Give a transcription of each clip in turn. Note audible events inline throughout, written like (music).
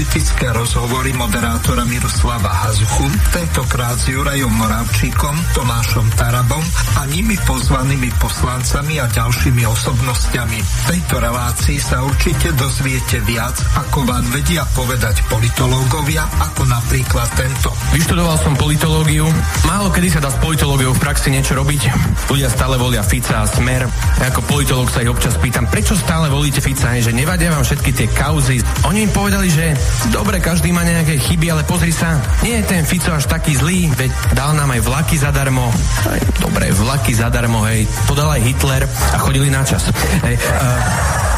politické rozhovory moderátora Miroslava Hazuchu, tentokrát s Jurajom Moravčíkom, Tomášom Tarabom a nimi pozvanými poslancami a ďalšími osobnostiami. V tejto relácii sa určite dozviete viac, ako vám vedia povedať politológovia, ako napríklad tento. Vyštudoval som politológiu. Málo kedy sa dá s politológiou v praxi niečo robiť. Ľudia stále volia Fica a Smer. Ja ako politológ sa ich občas pýtam, prečo stále volíte Fica, že nevadia vám všetky tie kauzy. Oni im povedali, že dobre, každý má nejaké chyby, ale pozri sa, nie je ten Fico až taký zlý, veď dal nám aj vlaky zadarmo. Aj, dobre, vlaky zadarmo, hej, to dal aj Hitler a chodili na čas. Hej, uh,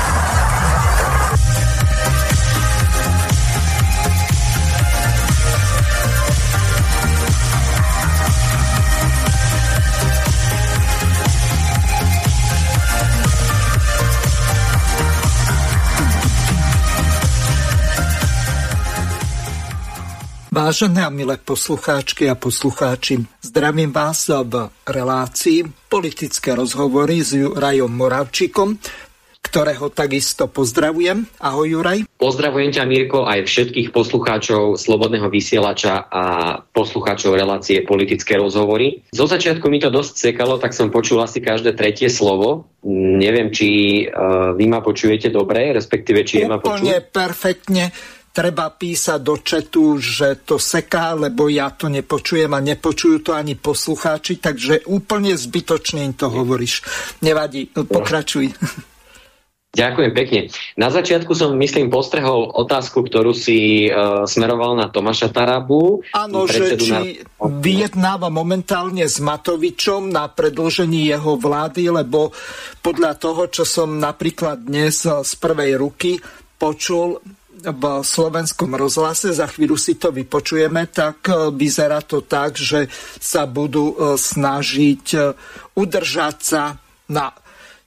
Vážené a milé poslucháčky a poslucháči, zdravím vás v relácii politické rozhovory s Jurajom Moravčikom, ktorého takisto pozdravujem. Ahoj Juraj. Pozdravujem ťa Mirko aj všetkých poslucháčov Slobodného vysielača a poslucháčov relácie politické rozhovory. Zo začiatku mi to dosť sekalo, tak som počul asi každé tretie slovo. Neviem, či uh, vy ma počujete dobre, respektíve či je ma počuť. Úplne perfektne treba písať do četu, že to seká, lebo ja to nepočujem a nepočujú to ani poslucháči, takže úplne zbytočne im to hovoríš. Nevadí, pokračuj. Ďakujem pekne. Na začiatku som, myslím, postrehol otázku, ktorú si uh, smeroval na Tomáša Tarabu. Áno, že či na... vyjednáva momentálne s Matovičom na predlžení jeho vlády, lebo podľa toho, čo som napríklad dnes z prvej ruky počul, v slovenskom rozhlase, za chvíľu si to vypočujeme, tak e, vyzerá to tak, že sa budú e, snažiť e, udržať sa na,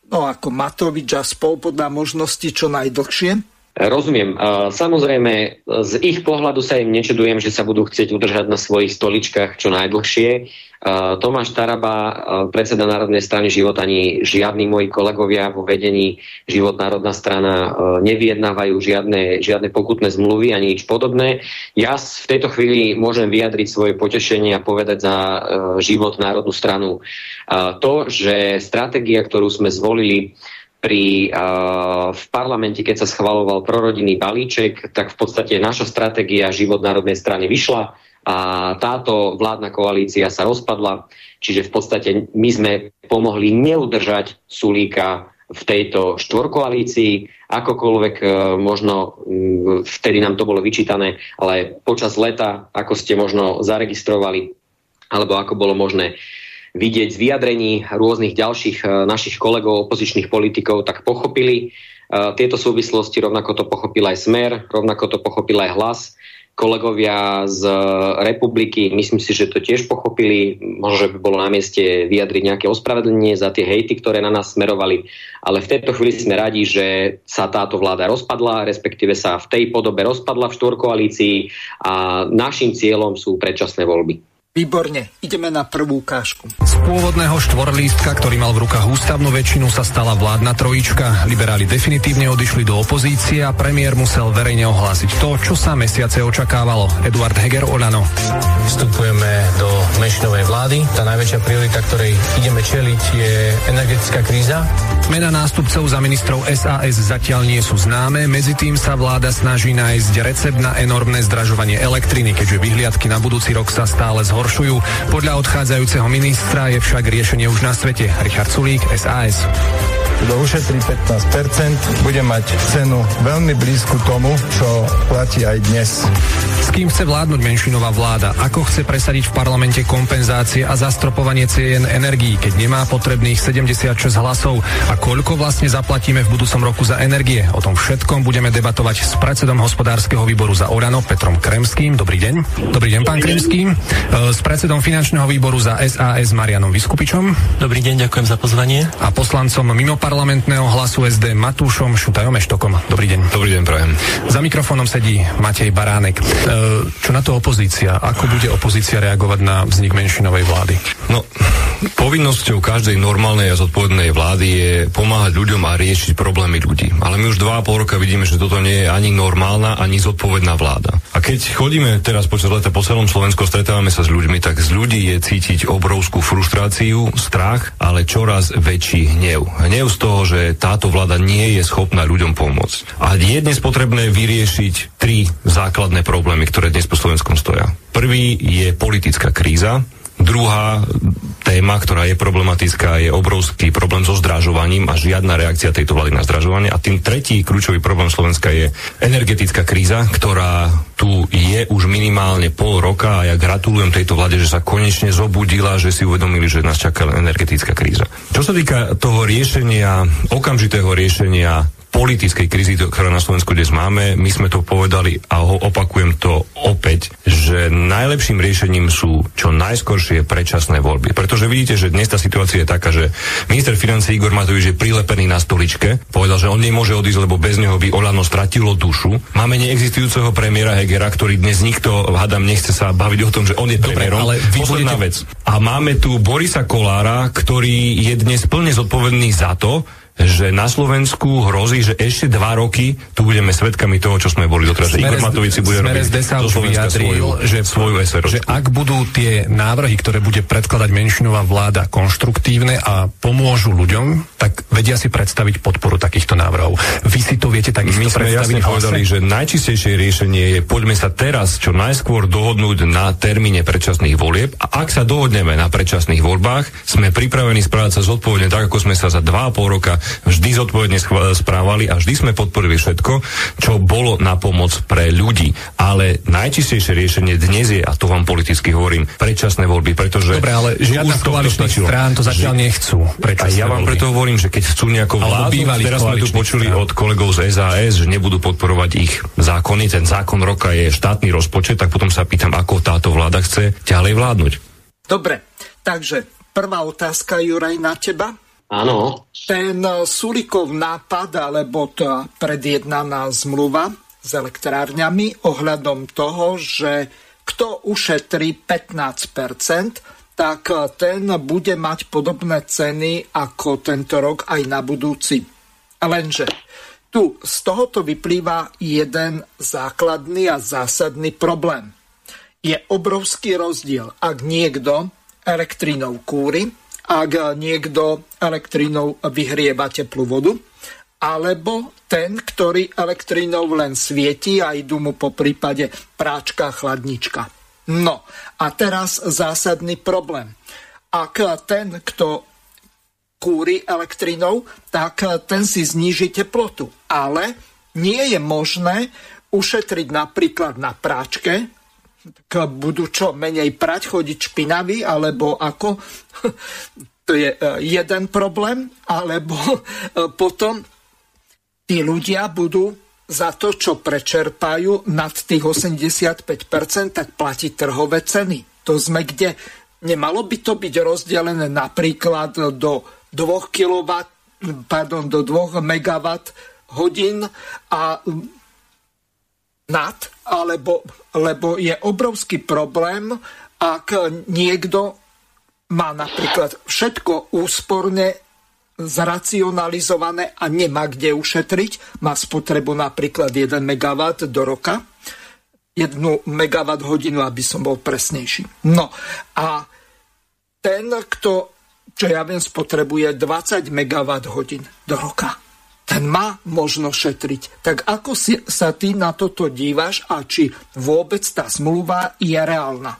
no ako Matovič a spol podľa možnosti čo najdlhšie? Rozumiem. Samozrejme, z ich pohľadu sa im nečudujem, že sa budú chcieť udržať na svojich stoličkách čo najdlhšie. Tomáš Taraba, predseda Národnej strany Život, ani žiadni moji kolegovia vo vedení Život Národná strana nevyjednávajú žiadne, žiadne pokutné zmluvy ani nič podobné. Ja v tejto chvíli môžem vyjadriť svoje potešenie a povedať za Život Národnú stranu to, že stratégia, ktorú sme zvolili, pri, uh, v parlamente, keď sa schvaloval prorodinný balíček, tak v podstate naša stratégia Život národnej strany vyšla a táto vládna koalícia sa rozpadla, čiže v podstate my sme pomohli neudržať Sulíka v tejto štvorkoalícii, akokoľvek možno vtedy nám to bolo vyčítané, ale počas leta, ako ste možno zaregistrovali, alebo ako bolo možné vidieť z vyjadrení rôznych ďalších e, našich kolegov, opozičných politikov, tak pochopili e, tieto súvislosti, rovnako to pochopil aj Smer, rovnako to pochopil aj Hlas. Kolegovia z republiky, myslím si, že to tiež pochopili, možno, že by bolo na mieste vyjadriť nejaké ospravedlenie za tie hejty, ktoré na nás smerovali, ale v tejto chvíli sme radi, že sa táto vláda rozpadla, respektíve sa v tej podobe rozpadla v štvorkoalícii a našim cieľom sú predčasné voľby. Výborne, ideme na prvú ukážku. Z pôvodného štvorlístka, ktorý mal v rukách ústavnú väčšinu, sa stala vládna trojička. Liberáli definitívne odišli do opozície a premiér musel verejne ohlásiť to, čo sa mesiace očakávalo. Eduard Heger Olano. Vstupujeme do menšinovej vlády. Tá najväčšia priorita, ktorej ideme čeliť, je energetická kríza. Mena nástupcov za ministrov SAS zatiaľ nie sú známe, medzi tým sa vláda snaží nájsť recept na enormné zdražovanie elektriny, keďže vyhliadky na budúci rok sa stále zhoršujú zhoršujú. Podľa odchádzajúceho ministra je však riešenie už na svete. Richard Sulík, SAS. Kto ušetrí 15%, bude mať cenu veľmi blízku tomu, čo platí aj dnes. S kým chce vládnuť menšinová vláda? Ako chce presadiť v parlamente kompenzácie a zastropovanie cien energií, keď nemá potrebných 76 hlasov? A koľko vlastne zaplatíme v budúcom roku za energie? O tom všetkom budeme debatovať s predsedom hospodárskeho výboru za Orano Petrom Kremským. Dobrý deň. Dobrý deň, pán Kremský. S predsedom finančného výboru za SAS Marianom Vyskupičom. Dobrý deň, ďakujem za pozvanie. A poslancom mimo parlamentného hlasu SD Matúšom Šutajom Eštokom. Dobrý deň. Dobrý deň, prajem. Za mikrofónom sedí Matej Baránek. E, čo na to opozícia? Ako bude opozícia reagovať na vznik menšinovej vlády? No, povinnosťou každej normálnej a zodpovednej vlády je pomáhať ľuďom a riešiť problémy ľudí. Ale my už dva a pol roka vidíme, že toto nie je ani normálna, ani zodpovedná vláda. A keď chodíme teraz počas leta po celom Slovensku, stretávame sa s ľuďmi, tak z ľudí je cítiť obrovskú frustráciu, strach, ale čoraz väčší hnev. Hnev z toho, že táto vláda nie je schopná ľuďom pomôcť. A je dnes potrebné vyriešiť tri základné problémy, ktoré dnes po Slovenskom stoja. Prvý je politická kríza, Druhá téma, ktorá je problematická, je obrovský problém so zdražovaním a žiadna reakcia tejto vlády na zdražovanie. A tým tretí kľúčový problém Slovenska je energetická kríza, ktorá tu je už minimálne pol roka a ja gratulujem tejto vláde, že sa konečne zobudila, že si uvedomili, že nás čaká energetická kríza. Čo sa týka toho riešenia, okamžitého riešenia politickej krízy, ktorá na Slovensku dnes máme, my sme to povedali a ho opakujem to opäť, že najlepším riešením sú čo najskoršie predčasné voľby. Pretože vidíte, že dnes tá situácia je taká, že minister financí Igor Matovič je prilepený na stoličke, povedal, že on nemôže odísť, lebo bez neho by Olano stratilo dušu. Máme neexistujúceho premiéra Hegera, ktorý dnes nikto, hádam, nechce sa baviť o tom, že on je premiérom. ale Posledná budete... vec. A máme tu Borisa Kolára, ktorý je dnes plne zodpovedný za to, že na Slovensku hrozí, že ešte dva roky tu budeme svedkami toho, čo sme boli doteraz. Igor Matovici bude robiť zo Slovenska svoju, že, svoju SRO. Že ak budú tie návrhy, ktoré bude predkladať menšinová vláda konštruktívne a pomôžu ľuďom, tak vedia si predstaviť podporu takýchto návrhov. Vy si to viete takisto My sme jasne povedali, že najčistejšie riešenie je poďme sa teraz čo najskôr dohodnúť na termíne predčasných volieb a ak sa dohodneme na predčasných voľbách, sme pripravení správať sa zodpovedne tak, ako sme sa za dva a pol roka vždy zodpovedne správali a vždy sme podporili všetko, čo bolo na pomoc pre ľudí. Ale najčistejšie riešenie dnes je, a to vám politicky hovorím, predčasné voľby, pretože... Dobre, ale žiadna koaličných strán to zatiaľ že... nechcú. A ja vám voľby. preto hovorím, že keď chcú nejakú vládu, teraz sme tu počuli strán. od kolegov z SAS, že nebudú podporovať ich zákony, ten zákon roka je štátny rozpočet, tak potom sa pýtam, ako táto vláda chce ďalej vládnuť. Dobre, takže prvá otázka, Juraj, na teba. Áno. Ten Sulikov nápad, alebo tá predjednaná zmluva s elektrárňami ohľadom toho, že kto ušetrí 15%, tak ten bude mať podobné ceny ako tento rok aj na budúci. Lenže tu z tohoto vyplýva jeden základný a zásadný problém. Je obrovský rozdiel, ak niekto elektrínou kúri, ak niekto elektrínou vyhrieva teplú vodu, alebo ten, ktorý elektrínou len svieti a idú mu po prípade práčka, chladnička. No a teraz zásadný problém. Ak ten, kto kúri elektrínou, tak ten si zníži teplotu. Ale nie je možné ušetriť napríklad na práčke, tak budú čo, menej prať, chodiť špinavý, alebo ako? (laughs) to je e, jeden problém, alebo e, potom tí ľudia budú za to, čo prečerpajú nad tých 85%, tak platiť trhové ceny. To sme kde? Nemalo by to byť rozdelené napríklad do 2 kW, pardon, do 2 MW hodín a nad, alebo, lebo je obrovský problém, ak niekto má napríklad všetko úsporne zracionalizované a nemá kde ušetriť, má spotrebu napríklad 1 MW do roka, 1 MW hodinu, aby som bol presnejší. No a ten, kto, čo ja viem, spotrebuje 20 MW hodín do roka ten má možno šetriť. Tak ako si, sa ty na toto dívaš a či vôbec tá zmluva je reálna?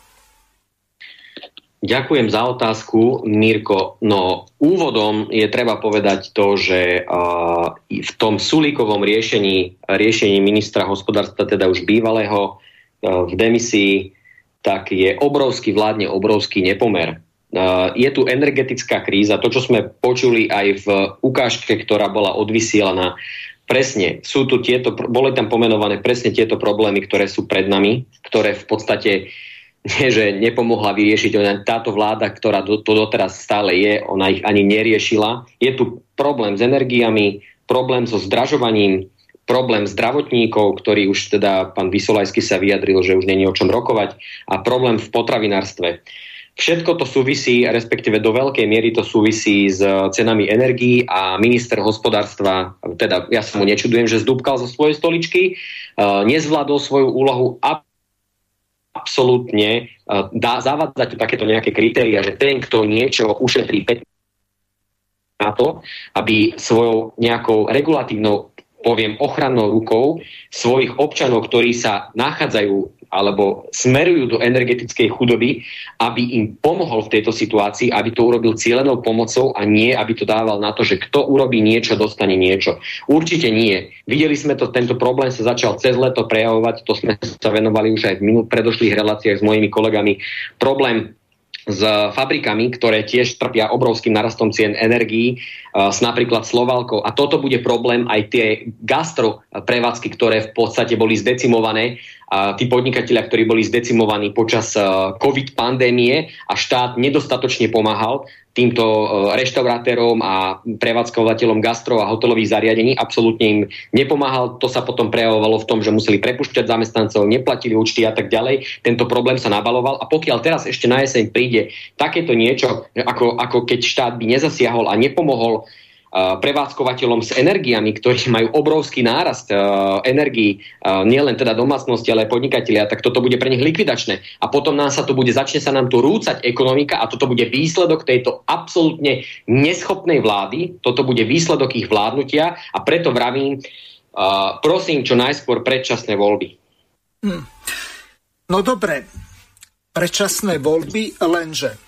Ďakujem za otázku, Mirko. No, úvodom je treba povedať to, že uh, v tom Sulíkovom riešení, riešení ministra hospodárstva, teda už bývalého uh, v demisii, tak je obrovský, vládne obrovský nepomer je tu energetická kríza, to, čo sme počuli aj v ukážke, ktorá bola odvysielaná, presne sú tu tieto, boli tam pomenované presne tieto problémy, ktoré sú pred nami, ktoré v podstate (laughs) nie, že nepomohla vyriešiť, ona, táto vláda, ktorá to doteraz stále je, ona ich ani neriešila. Je tu problém s energiami, problém so zdražovaním, problém zdravotníkov, ktorý už teda pán Vysolajský sa vyjadril, že už není o čom rokovať a problém v potravinárstve. Všetko to súvisí, respektíve do veľkej miery to súvisí s cenami energií a minister hospodárstva, teda ja sa mu nečudujem, že zdúbkal zo svojej stoličky, nezvládol svoju úlohu a absolútne dá zavádzať takéto nejaké kritéria, že ten, kto niečo ušetrí 5 na to, aby svojou nejakou regulatívnou poviem ochrannou rukou svojich občanov, ktorí sa nachádzajú alebo smerujú do energetickej chudoby, aby im pomohol v tejto situácii, aby to urobil cieľenou pomocou a nie, aby to dával na to, že kto urobí niečo, dostane niečo. Určite nie. Videli sme to, tento problém sa začal cez leto prejavovať, to sme sa venovali už aj v minul predošlých reláciách s mojimi kolegami. Problém s fabrikami, ktoré tiež trpia obrovským narastom cien energií, s napríklad Slovalkou. A toto bude problém aj tie gastro prevádzky, ktoré v podstate boli zdecimované tí podnikatelia, ktorí boli zdecimovaní počas COVID pandémie a štát nedostatočne pomáhal, týmto e, reštaurátorom a prevádzkovateľom gastro a hotelových zariadení. Absolútne im nepomáhal. To sa potom prejavovalo v tom, že museli prepušťať zamestnancov, neplatili účty a tak ďalej. Tento problém sa nabaloval a pokiaľ teraz ešte na jeseň príde takéto niečo, ako, ako keď štát by nezasiahol a nepomohol prevádzkovateľom s energiami, ktorí majú obrovský nárast energií, nielen teda domácnosti, ale aj podnikatelia, tak toto bude pre nich likvidačné. A potom nám sa to bude, začne sa nám tu rúcať ekonomika a toto bude výsledok tejto absolútne neschopnej vlády, toto bude výsledok ich vládnutia a preto vravím, prosím čo najskôr predčasné voľby. Hm. No dobre, predčasné voľby, lenže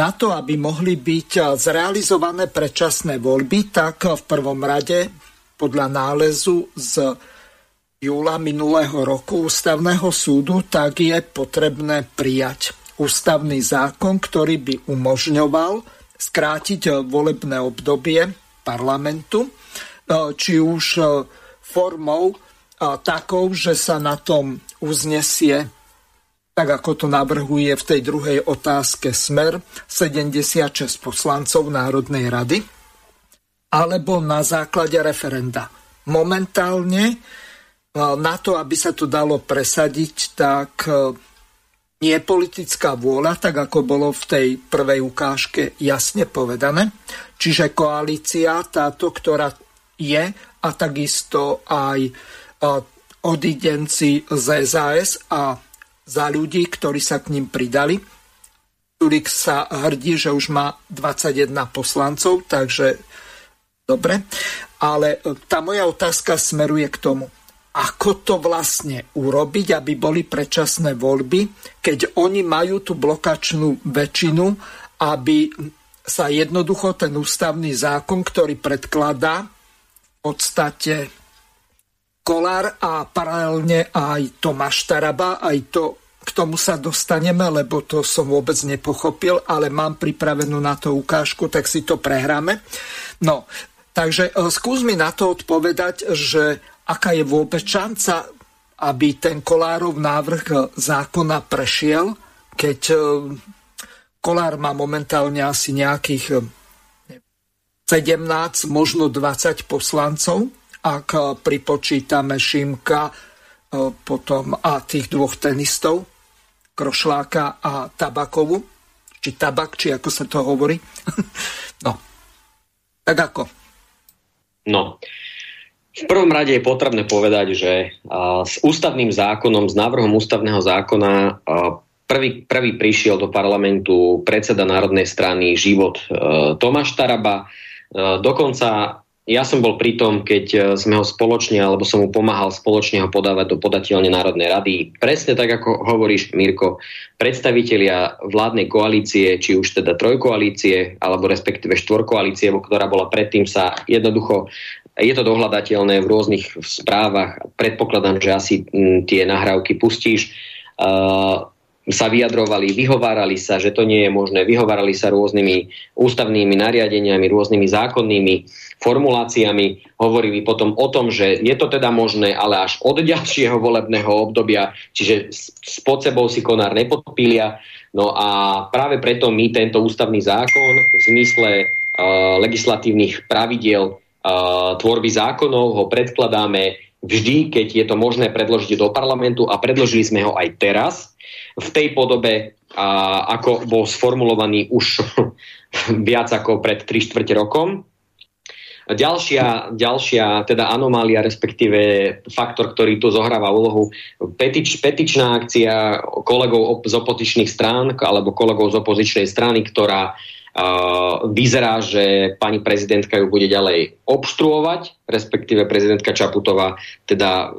na to, aby mohli byť eh, zrealizované predčasné voľby, tak v prvom rade podľa nálezu z júla minulého roku ústavného súdu, tak je potrebné prijať ústavný zákon, ktorý by umožňoval skrátiť eh, volebné obdobie parlamentu, eh, či už formou takou, že sa na tom uznesie tak ako to navrhuje v tej druhej otázke Smer 76 poslancov Národnej rady, alebo na základe referenda. Momentálne e, na to, aby sa to dalo presadiť, tak e, nie politická vôľa, tak ako bolo v tej prvej ukážke jasne povedané. Čiže koalícia táto, ktorá je a takisto aj e, odidenci z SAS a za ľudí, ktorí sa k ním pridali. Sulik sa hrdí, že už má 21 poslancov, takže dobre. Ale e, tá moja otázka smeruje k tomu, ako to vlastne urobiť, aby boli predčasné voľby, keď oni majú tú blokačnú väčšinu, aby sa jednoducho ten ústavný zákon, ktorý predkladá v podstate Kolár a paralelne aj Tomáš Taraba, aj to k tomu sa dostaneme, lebo to som vôbec nepochopil, ale mám pripravenú na to ukážku, tak si to prehráme. No, takže e, skús mi na to odpovedať, že aká je vôbec šanca, aby ten Kolárov návrh e, zákona prešiel, keď e, Kolár má momentálne asi nejakých 17, možno 20 poslancov, ak pripočítame Šimka, potom a tých dvoch tenistov, Krošláka a Tabakovu, či Tabak, či ako sa to hovorí. (laughs) no, tak ako? No, v prvom rade je potrebné povedať, že s ústavným zákonom, s návrhom ústavného zákona prvý, prvý prišiel do parlamentu predseda Národnej strany Život Tomáš Taraba. Dokonca ja som bol pri tom, keď e, sme ho spoločne, alebo som mu pomáhal spoločne ho podávať do podateľne Národnej rady. Presne tak, ako hovoríš, Mirko, predstavitelia vládnej koalície, či už teda trojkoalície, alebo respektíve štvorkoalície, ktorá bola predtým sa jednoducho je to dohľadateľné v rôznych správach. Predpokladám, že asi tie nahrávky pustíš. Uh, sa vyjadrovali, vyhovárali sa, že to nie je možné, vyhovárali sa rôznymi ústavnými nariadeniami, rôznymi zákonnými formuláciami, hovorili potom o tom, že je to teda možné, ale až od (laughs) ďalšieho volebného obdobia, čiže s pod sebou si konár nepodpília. No a práve preto my tento ústavný zákon v zmysle uh, legislatívnych pravidiel uh, tvorby zákonov ho predkladáme vždy, keď je to možné predložiť do parlamentu a predložili sme ho aj teraz v tej podobe, a, ako bol sformulovaný už (laughs) viac ako pred 3 čtvrte rokom. Ďalšia, ďalšia teda anomália, respektíve faktor, ktorý tu zohráva úlohu, petič, petičná akcia kolegov z opozičných strán alebo kolegov z opozičnej strany, ktorá vyzerá, že pani prezidentka ju bude ďalej obštruovať, respektíve prezidentka Čaputová teda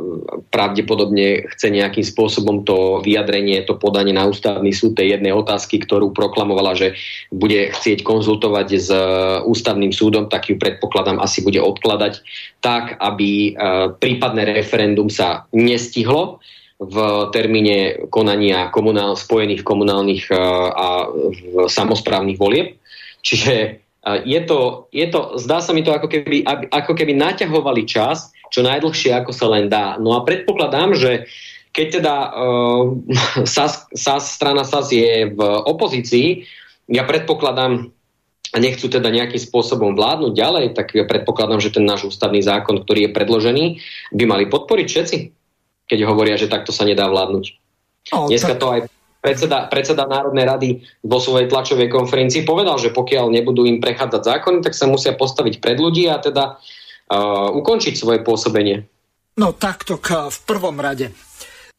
pravdepodobne chce nejakým spôsobom to vyjadrenie, to podanie na ústavný súd tej jednej otázky, ktorú proklamovala, že bude chcieť konzultovať s ústavným súdom, tak ju predpokladám asi bude odkladať tak, aby prípadné referendum sa nestihlo v termíne konania komunál, spojených komunálnych a samozprávnych volieb. Čiže je to, je to, zdá sa mi to ako keby, ako keby naťahovali čas čo najdlhšie ako sa len dá. No a predpokladám, že keď teda uh, (laughs) SAS, SAS, strana SAS je v opozícii, ja predpokladám, a nechcú teda nejakým spôsobom vládnuť ďalej, tak ja predpokladám, že ten náš ústavný zákon, ktorý je predložený, by mali podporiť všetci, keď hovoria, že takto sa nedá vládnuť. O, Dneska tak... to aj predseda, predseda Národnej rady vo svojej tlačovej konferencii povedal, že pokiaľ nebudú im prechádzať zákony, tak sa musia postaviť pred ľudí a teda uh, ukončiť svoje pôsobenie. No takto v prvom rade.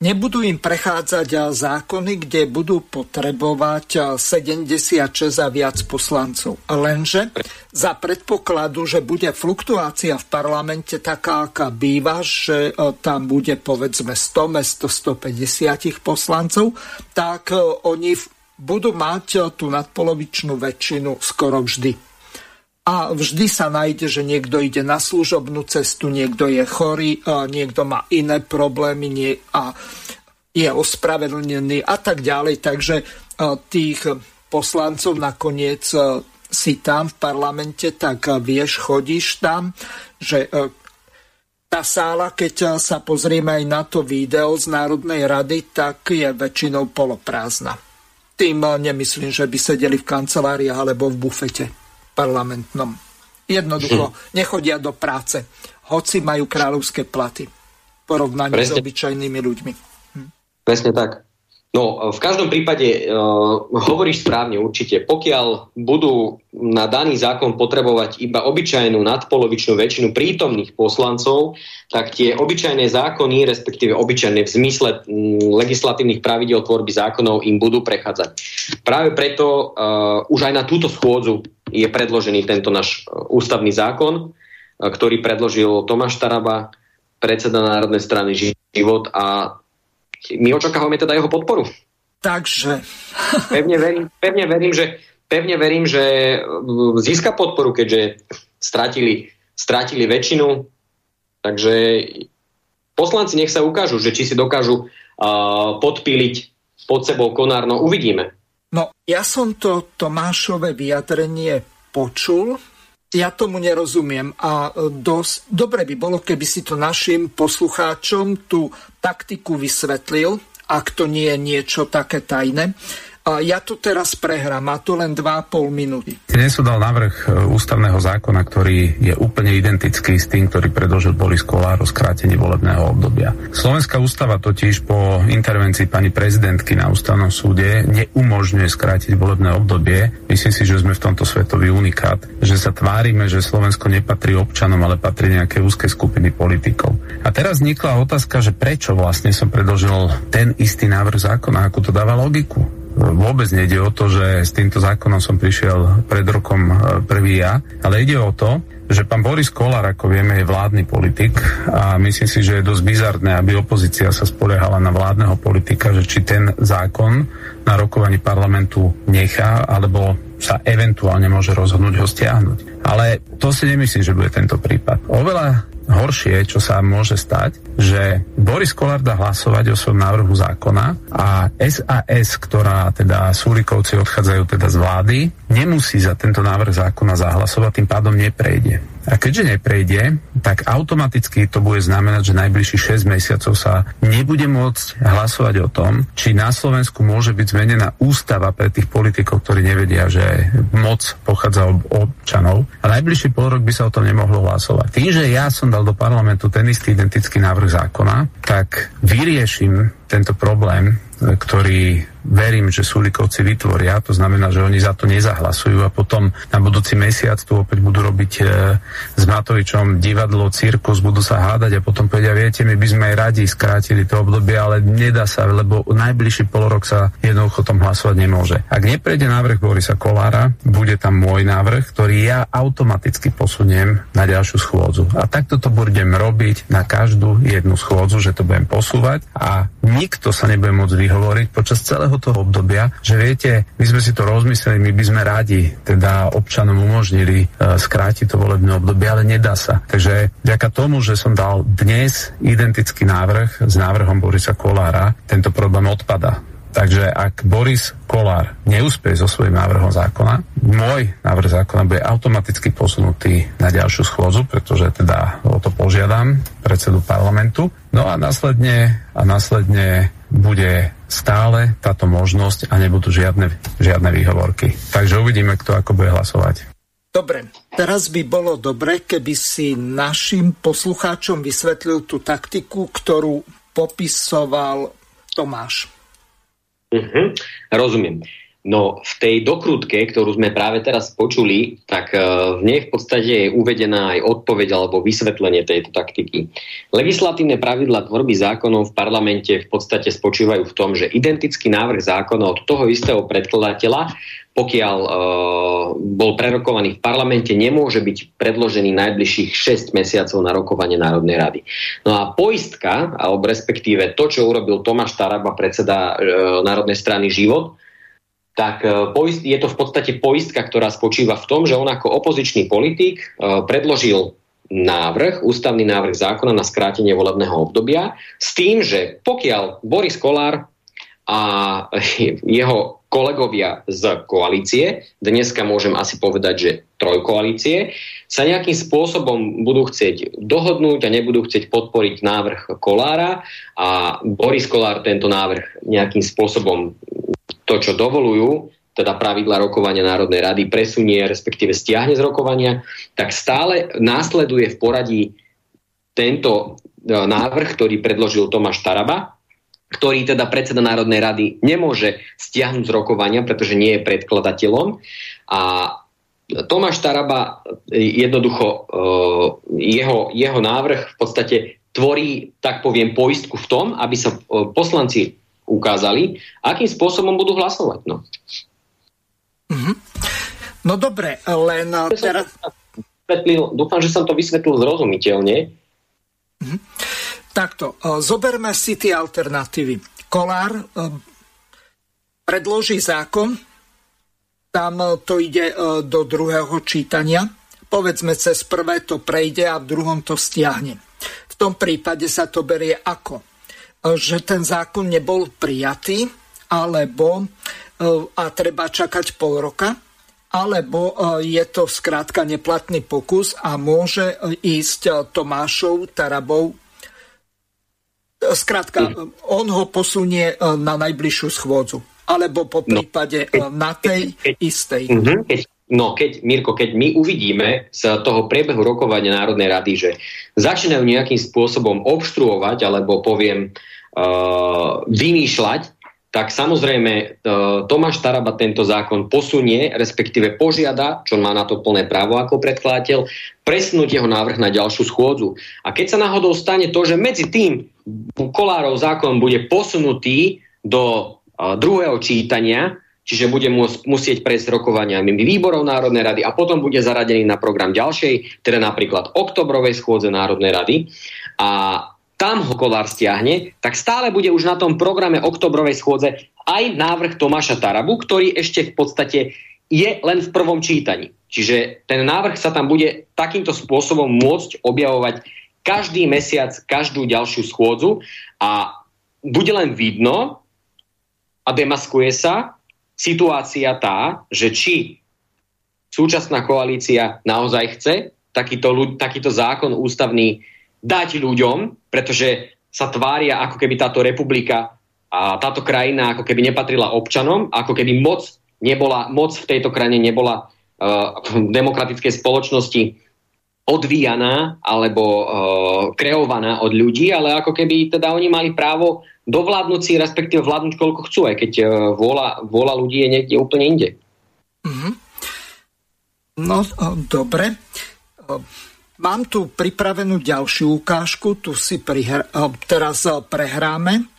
Nebudú im prechádzať zákony, kde budú potrebovať 76 a viac poslancov. Lenže za predpokladu, že bude fluktuácia v parlamente taká, aká býva, že tam bude povedzme 100, 100, 150 poslancov, tak oni budú mať tú nadpolovičnú väčšinu skoro vždy. A vždy sa nájde, že niekto ide na služobnú cestu, niekto je chorý, niekto má iné problémy nie, a je ospravedlnený a tak ďalej. Takže tých poslancov nakoniec si tam v parlamente, tak vieš, chodíš tam, že tá sála, keď sa pozrieme aj na to video z Národnej rady, tak je väčšinou poloprázdna. Tým nemyslím, že by sedeli v kancelárii alebo v bufete parlamentnom. Jednoducho hm. nechodia do práce, hoci majú kráľovské platy porovnaní s obyčajnými ľuďmi. Hm. Presne tak. No, v každom prípade uh, hovoríš správne určite. Pokiaľ budú na daný zákon potrebovať iba obyčajnú nadpolovičnú väčšinu prítomných poslancov, tak tie obyčajné zákony, respektíve obyčajné v zmysle m, legislatívnych pravidel tvorby zákonov im budú prechádzať. Práve preto uh, už aj na túto schôdzu je predložený tento náš uh, ústavný zákon, uh, ktorý predložil Tomáš Taraba, predseda Národnej strany Život a my očakávame teda jeho podporu. Takže... pevne, verím, pevne, verím, že, pevne verím, že získa podporu, keďže stratili, stratili väčšinu. Takže poslanci nech sa ukážu, že či si dokážu uh, podpíliť pod sebou konárno, uvidíme. No, ja som to Tomášové vyjadrenie počul, ja tomu nerozumiem a dosť dobre by bolo, keby si to našim poslucháčom tú taktiku vysvetlil, ak to nie je niečo také tajné. Ja to teraz prehrám, má to len 2,5 minúty. Dnes som dal návrh e, ústavného zákona, ktorý je úplne identický s tým, ktorý predložil Boris Kolár o skrátení volebného obdobia. Slovenská ústava totiž po intervencii pani prezidentky na ústavnom súde neumožňuje skrátiť volebné obdobie. Myslím si, že sme v tomto svetový unikát, že sa tvárime, že Slovensko nepatrí občanom, ale patrí nejaké úzke skupiny politikov. A teraz vznikla otázka, že prečo vlastne som predložil ten istý návrh zákona, ako to dáva logiku vôbec nejde o to, že s týmto zákonom som prišiel pred rokom e, prvý ja, ale ide o to, že pán Boris Kolár, ako vieme, je vládny politik a myslím si, že je dosť bizarné, aby opozícia sa spoliehala na vládneho politika, že či ten zákon na rokovaní parlamentu nechá, alebo sa eventuálne môže rozhodnúť ho stiahnuť. Ale to si nemyslím, že bude tento prípad. Oveľa horšie, čo sa môže stať, že Boris Kolár dá hlasovať o svojom návrhu zákona a SAS, ktorá teda Súrikovci odchádzajú teda z vlády, nemusí za tento návrh zákona zahlasovať, tým pádom neprejde. A keďže neprejde, tak automaticky to bude znamenať, že najbližších 6 mesiacov sa nebude môcť hlasovať o tom, či na Slovensku môže byť zmenená ústava pre tých politikov, ktorí nevedia, že moc pochádza od občanov. A najbližší pol rok by sa o tom nemohlo hlasovať. Tým, že ja som dal do parlamentu ten istý identický návrh zákona, tak vyriešim tento problém, ktorý verím, že Sulikovci vytvoria. To znamená, že oni za to nezahlasujú a potom na budúci mesiac tu opäť budú robiť e, s Matovičom divadlo, cirkus, budú sa hádať a potom povedia, viete, my by sme aj radi skrátili to obdobie, ale nedá sa, lebo najbližší polorok sa jednoducho tom hlasovať nemôže. Ak neprejde návrh Borisa Kolára, bude tam môj návrh, ktorý ja automaticky posuniem na ďalšiu schôdzu. A takto to budem robiť na každú jednu schôdzu, že to budem posúvať a nikto sa nebude môcť vyhovoriť počas celého celého obdobia, že viete, my sme si to rozmysleli, my by sme radi teda občanom umožnili uh, skrátiť to volebné obdobie, ale nedá sa. Takže vďaka tomu, že som dal dnes identický návrh s návrhom Borisa Kolára, tento problém odpada. Takže ak Boris Kolár neúspie so svojím návrhom zákona, môj návrh zákona bude automaticky posunutý na ďalšiu schôdzu, pretože teda o to požiadam predsedu parlamentu. No a následne, a následne bude stále táto možnosť a nebudú žiadne, žiadne výhovorky. Takže uvidíme, kto ako bude hlasovať. Dobre, teraz by bolo dobre, keby si našim poslucháčom vysvetlil tú taktiku, ktorú popisoval Tomáš. Uh-huh, rozumiem. No v tej dokrutke, ktorú sme práve teraz počuli, tak uh, v nej v podstate je uvedená aj odpoveď alebo vysvetlenie tejto taktiky. Legislatívne pravidla tvorby zákonov v parlamente v podstate spočívajú v tom, že identický návrh zákona od toho istého predkladateľa, pokiaľ uh, bol prerokovaný v parlamente, nemôže byť predložený najbližších 6 mesiacov na rokovanie Národnej rady. No a poistka, alebo respektíve to, čo urobil Tomáš Taraba, predseda uh, Národnej strany Život, tak e, je to v podstate poistka, ktorá spočíva v tom, že on ako opozičný politik e, predložil návrh, ústavný návrh zákona na skrátenie volebného obdobia s tým, že pokiaľ Boris Kolár a (laughs) jeho kolegovia z koalície, dneska môžem asi povedať, že trojkoalície, sa nejakým spôsobom budú chcieť dohodnúť a nebudú chcieť podporiť návrh Kolára a Boris Kolár tento návrh nejakým spôsobom to, čo dovolujú, teda pravidla rokovania Národnej rady presunie, respektíve stiahne z rokovania, tak stále následuje v poradí tento e, návrh, ktorý predložil Tomáš Taraba, ktorý teda predseda Národnej rady nemôže stiahnuť z rokovania, pretože nie je predkladateľom. A Tomáš Taraba e, jednoducho e, jeho, jeho návrh v podstate tvorí, tak poviem, poistku v tom, aby sa poslanci ukázali, akým spôsobom budú hlasovať. No, mm-hmm. no dobre, len teraz... Dúfam, že som to vysvetlil zrozumiteľne. Mm-hmm. Takto, e, zoberme si tie alternatívy. Kolár e, predloží zákon, tam e, to ide do druhého čítania. Povedzme, cez prvé to prejde a v druhom to stiahne. V tom prípade sa to berie ako že ten zákon nebol prijatý, alebo e, a treba čakať pol roka, alebo e, je to skrátka neplatný pokus a môže e, ísť Tomášov, Tarabov. Skrátka, mm. on ho posunie na najbližšiu schôdzu. Alebo po no. prípade no, na tej istej. Keď, no keď, Mirko, keď my uvidíme z toho priebehu rokovania Národnej rady, že začínajú nejakým spôsobom obštruovať, alebo poviem, uh, vymýšľať, tak samozrejme uh, Tomáš Taraba tento zákon posunie, respektíve požiada, čo má na to plné právo ako predkladateľ, presunúť jeho návrh na ďalšiu schôdzu. A keď sa náhodou stane to, že medzi tým Kolárov zákon bude posunutý do uh, druhého čítania, čiže bude môcť, musieť prejsť rokovaniami výborov Národnej rady a potom bude zaradený na program ďalšej, teda napríklad oktobrovej schôdze Národnej rady. A tam ho Kolár stiahne, tak stále bude už na tom programe oktobrovej schôdze aj návrh Tomáša Tarabu, ktorý ešte v podstate je len v prvom čítaní. Čiže ten návrh sa tam bude takýmto spôsobom môcť objavovať každý mesiac, každú ďalšiu schôdzu a bude len vidno a demaskuje sa situácia tá, že či súčasná koalícia naozaj chce takýto, takýto zákon ústavný dať ľuďom, pretože sa tvária, ako keby táto republika a táto krajina ako keby nepatrila občanom, ako keby moc, nebola, moc v tejto krajine nebola uh, v demokratickej spoločnosti odvíjaná alebo uh, kreovaná od ľudí, ale ako keby teda oni mali právo dovládnuť si, respektíve vládnuť koľko chcú, aj keď uh, vôľa, vôľa ľudí je niekde úplne inde. Mm-hmm. No, dobre. Mám tu pripravenú ďalšiu ukážku, tu si prihr- teraz prehráme.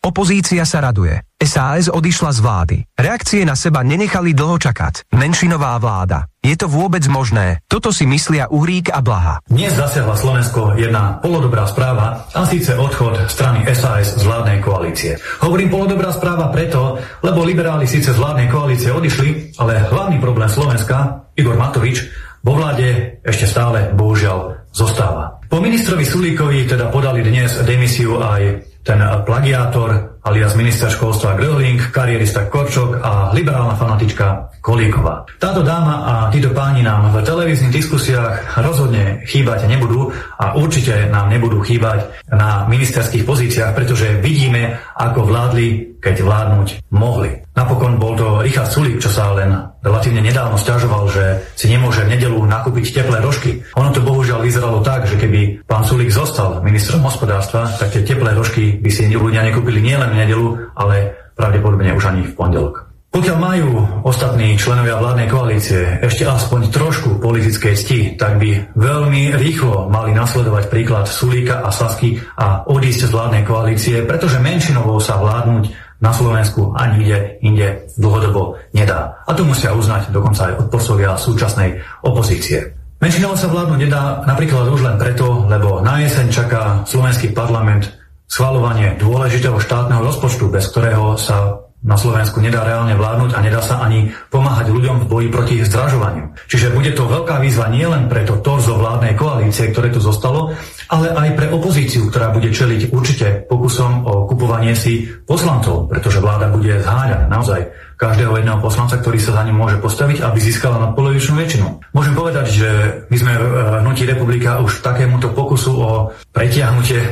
Opozícia sa raduje. SAS odišla z vlády. Reakcie na seba nenechali dlho čakať. Menšinová vláda. Je to vôbec možné? Toto si myslia Uhrík a Blaha. Dnes zasiahla Slovensko jedna polodobrá správa a síce odchod strany SAS z vládnej koalície. Hovorím polodobrá správa preto, lebo liberáli síce z vládnej koalície odišli, ale hlavný problém Slovenska, Igor Matovič, vo vláde ešte stále bohužiaľ zostáva. Po ministrovi Sulíkovi teda podali dnes demisiu aj ten plagiátor alias minister školstva Gröling, karierista Korčok a liberálna fanatička Kolíková. Táto dáma a títo páni nám v televíznych diskusiách rozhodne chýbať nebudú a určite nám nebudú chýbať na ministerských pozíciách, pretože vidíme, ako vládli, keď vládnuť mohli. Napokon bol to Richard Sulík, čo sa len relatívne nedávno stiažoval, že si nemôže v nedelu nakúpiť teplé rožky. Ono to bohužiaľ vyzeralo tak, že keby pán Sulík zostal ministrom hospodárstva, tak tie teplé rožky by si ľudia nekúpili nielen v nedelu, ale pravdepodobne už ani v pondelok. Pokiaľ majú ostatní členovia vládnej koalície ešte aspoň trošku politickej sti, tak by veľmi rýchlo mali nasledovať príklad Sulíka a Sasky a odísť z vládnej koalície, pretože menšinovou sa vládnuť na Slovensku a nikde inde dlhodobo nedá. A to musia uznať dokonca aj odposlovia súčasnej opozície. Menšinovo sa vládnuť nedá napríklad už len preto, lebo na jeseň čaká slovenský parlament schvalovanie dôležitého štátneho rozpočtu, bez ktorého sa na Slovensku nedá reálne vládnuť a nedá sa ani pomáhať ľuďom v boji proti zdražovaniu. Čiže bude to veľká výzva nielen pre to torzo vládnej koalície, ktoré tu zostalo, ale aj pre opozíciu, ktorá bude čeliť určite pokusom o kupovanie si poslancov, pretože vláda bude zháňať naozaj každého jedného poslanca, ktorý sa za ním môže postaviť, aby získala nadpolovičnú väčšinu. Môžem povedať, že my sme v Hnutí republika už takémuto pokusu o pretiahnutie e,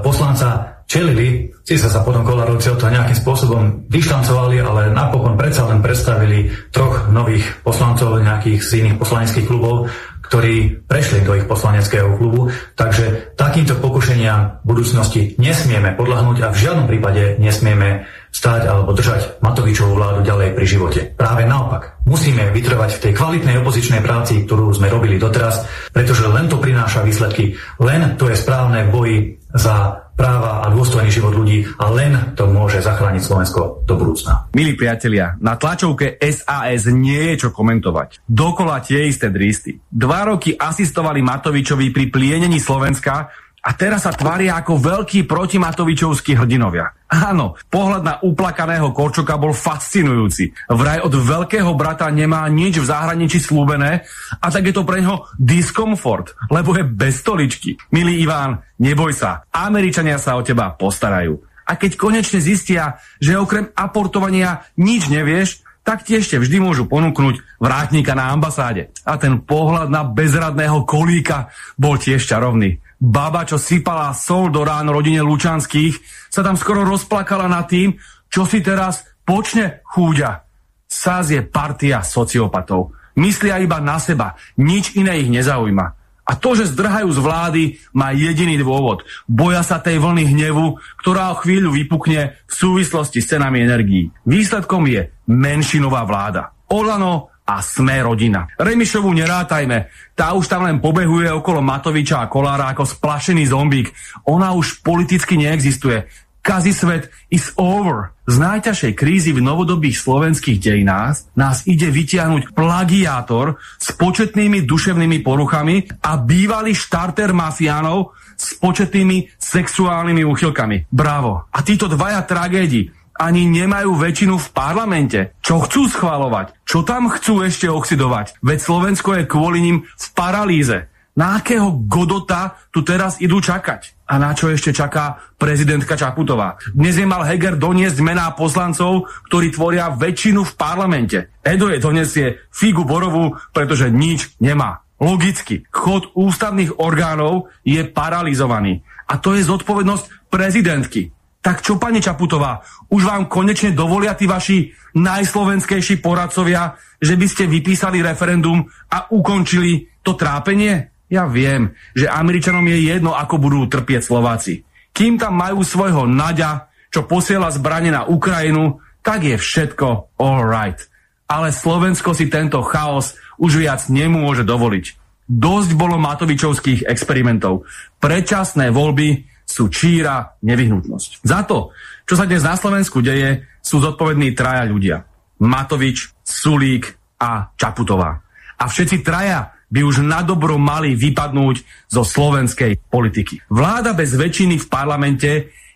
poslanca čelili, síce sa potom Kolarovci od toho nejakým spôsobom vyštancovali, ale napokon predsa len predstavili troch nových poslancov nejakých z iných poslaneckých klubov, ktorí prešli do ich poslaneckého klubu. Takže takýmto pokušeniam v budúcnosti nesmieme podľahnúť a v žiadnom prípade nesmieme stáť alebo držať Matovičovú vládu ďalej pri živote. Práve naopak, musíme vytrvať v tej kvalitnej opozičnej práci, ktorú sme robili doteraz, pretože len to prináša výsledky, len to je správne boji za práva a dôstojný život ľudí a len to môže zachrániť Slovensko do budúcna. Milí priatelia, na tlačovke SAS nie je čo komentovať. Dokola tie isté dristy. Dva roky asistovali Matovičovi pri plienení Slovenska a teraz sa tvária ako veľkí protimatovičovskí hrdinovia. Áno, pohľad na uplakaného Korčoka bol fascinujúci. Vraj od veľkého brata nemá nič v zahraničí slúbené a tak je to pre neho diskomfort, lebo je bez stoličky. Milý Iván, neboj sa, Američania sa o teba postarajú. A keď konečne zistia, že okrem aportovania nič nevieš, tak ti ešte vždy môžu ponúknuť vrátnika na ambasáde. A ten pohľad na bezradného kolíka bol tiež čarovný. Baba, čo sypala sol do rán rodine Lučanských, sa tam skoro rozplakala nad tým, čo si teraz počne chúďa. Sás je partia sociopatov. Myslia iba na seba, nič iné ich nezaujíma. A to, že zdrhajú z vlády, má jediný dôvod. Boja sa tej vlny hnevu, ktorá o chvíľu vypukne v súvislosti s cenami energií. Výsledkom je menšinová vláda. Olano a sme rodina. Remišovu nerátajme, tá už tam len pobehuje okolo Matoviča a Kolára ako splašený zombík. Ona už politicky neexistuje. Kazi svet is over. Z najťažšej krízy v novodobých slovenských dejinách nás ide vytiahnuť plagiátor s početnými duševnými poruchami a bývalý štarter mafiánov s početnými sexuálnymi úchylkami. Bravo. A títo dvaja tragédi ani nemajú väčšinu v parlamente. Čo chcú schvalovať? Čo tam chcú ešte oxidovať? Veď Slovensko je kvôli ním v paralýze. Na akého Godota tu teraz idú čakať? A na čo ešte čaká prezidentka Čaputová? Dnes je mal Heger doniesť mená poslancov, ktorí tvoria väčšinu v parlamente. Edo je donesie figu borovú, pretože nič nemá. Logicky, chod ústavných orgánov je paralizovaný. A to je zodpovednosť prezidentky. Tak čo, pani Čaputová, už vám konečne dovolia tí vaši najslovenskejší poradcovia, že by ste vypísali referendum a ukončili to trápenie? Ja viem, že Američanom je jedno, ako budú trpieť Slováci. Kým tam majú svojho Naďa, čo posiela zbranie na Ukrajinu, tak je všetko all right. Ale Slovensko si tento chaos už viac nemôže dovoliť. Dosť bolo Matovičovských experimentov. Predčasné voľby sú číra nevyhnutnosť. Za to, čo sa dnes na Slovensku deje, sú zodpovední traja ľudia. Matovič, Sulík a Čaputová. A všetci traja by už nadobro mali vypadnúť zo slovenskej politiky. Vláda bez väčšiny v parlamente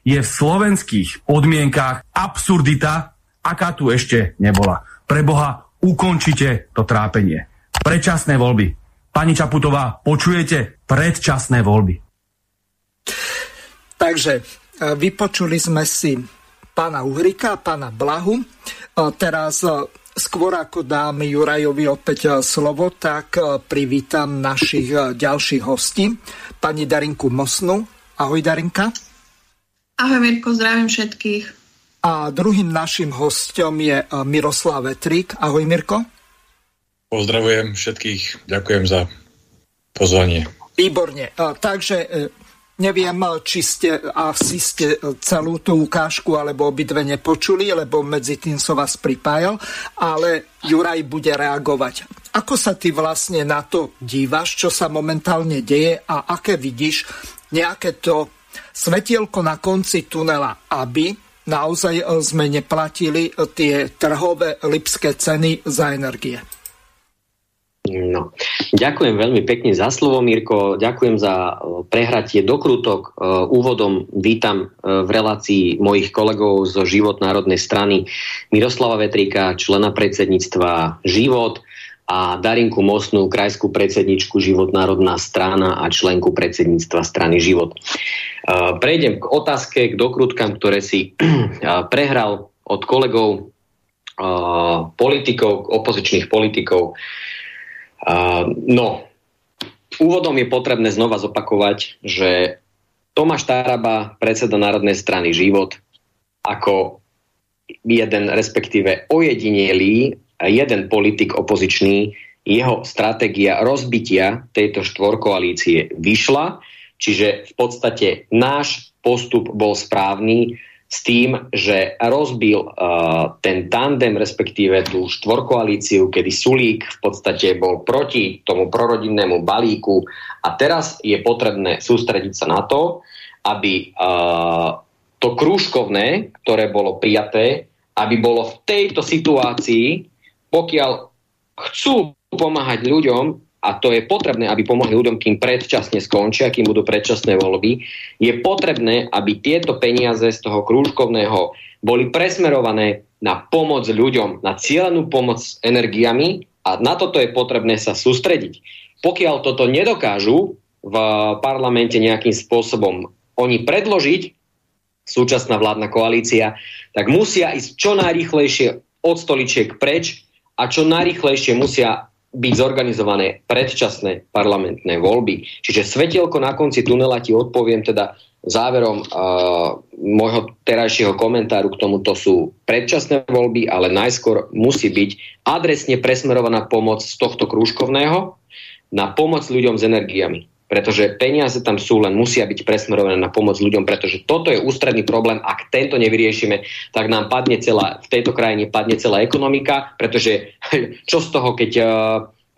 je v slovenských podmienkách absurdita, aká tu ešte nebola. Preboha, ukončite to trápenie. Predčasné voľby. Pani Čaputová, počujete? Predčasné voľby. Takže e, vypočuli sme si pána Uhrika a pána Blahu. E, teraz e, Skôr ako dám Jurajovi opäť slovo, tak privítam našich ďalších hostí. Pani Darinku Mosnu. Ahoj Darinka. Ahoj Mirko, zdravím všetkých. A druhým našim hostom je Miroslav Vetrík. Ahoj Mirko. Pozdravujem všetkých, ďakujem za pozvanie. Výborne. Takže Neviem, či ste asi ste celú tú ukážku alebo obidve nepočuli, lebo medzi tým som vás pripájal, ale Juraj bude reagovať. Ako sa ty vlastne na to dívaš, čo sa momentálne deje a aké vidíš nejaké to svetielko na konci tunela, aby naozaj sme neplatili tie trhové lipské ceny za energie? No. Ďakujem veľmi pekne za slovo, Mirko. Ďakujem za e, prehratie dokrutok. E, úvodom vítam e, v relácii mojich kolegov zo Život národnej strany Miroslava Vetrika, člena predsedníctva Život a Darinku Mosnú, krajskú predsedničku Život národná strana a členku predsedníctva strany Život. Prejdem k otázke, k dokrutkám, ktoré si (clears throat) prehral od kolegov politikov, opozičných politikov no, úvodom je potrebné znova zopakovať, že Tomáš Taraba, predseda Národnej strany Život, ako jeden, respektíve ojedinelý, jeden politik opozičný, jeho stratégia rozbitia tejto štvorkoalície vyšla, čiže v podstate náš postup bol správny, s tým, že rozbil uh, ten tandem, respektíve tú štvorkoalíciu, kedy Sulík v podstate bol proti tomu prorodinnému balíku a teraz je potrebné sústrediť sa na to, aby uh, to krúžkovné, ktoré bolo prijaté, aby bolo v tejto situácii, pokiaľ chcú pomáhať ľuďom, a to je potrebné, aby pomohli ľuďom, kým predčasne skončia, kým budú predčasné voľby, je potrebné, aby tieto peniaze z toho krúžkovného boli presmerované na pomoc ľuďom, na cieľenú pomoc s energiami a na toto je potrebné sa sústrediť. Pokiaľ toto nedokážu v parlamente nejakým spôsobom oni predložiť, súčasná vládna koalícia, tak musia ísť čo najrychlejšie od stoličiek preč a čo najrychlejšie musia byť zorganizované predčasné parlamentné voľby. Čiže svetielko na konci tunela ti odpoviem teda záverom uh, môjho terajšieho komentáru k tomuto sú predčasné voľby, ale najskôr musí byť adresne presmerovaná pomoc z tohto krúžkovného na pomoc ľuďom s energiami. Pretože peniaze tam sú, len musia byť presmerované na pomoc ľuďom, pretože toto je ústredný problém. Ak tento nevyriešime, tak nám padne celá, v tejto krajine padne celá ekonomika, pretože (laughs) čo z toho, keď uh,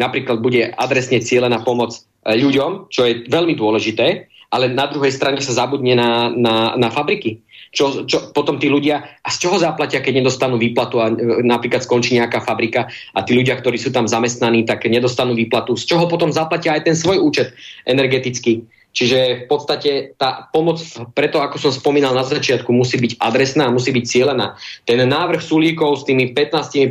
napríklad bude adresne na pomoc uh, ľuďom, čo je veľmi dôležité, ale na druhej strane sa zabudne na, na, na fabriky čo, čo potom tí ľudia, a z čoho zaplatia, keď nedostanú výplatu a e, napríklad skončí nejaká fabrika a tí ľudia, ktorí sú tam zamestnaní, tak nedostanú výplatu, z čoho potom zaplatia aj ten svoj účet energetický. Čiže v podstate tá pomoc, preto ako som spomínal na začiatku, musí byť adresná, musí byť cieľená. Ten návrh sulíkov s tými 15%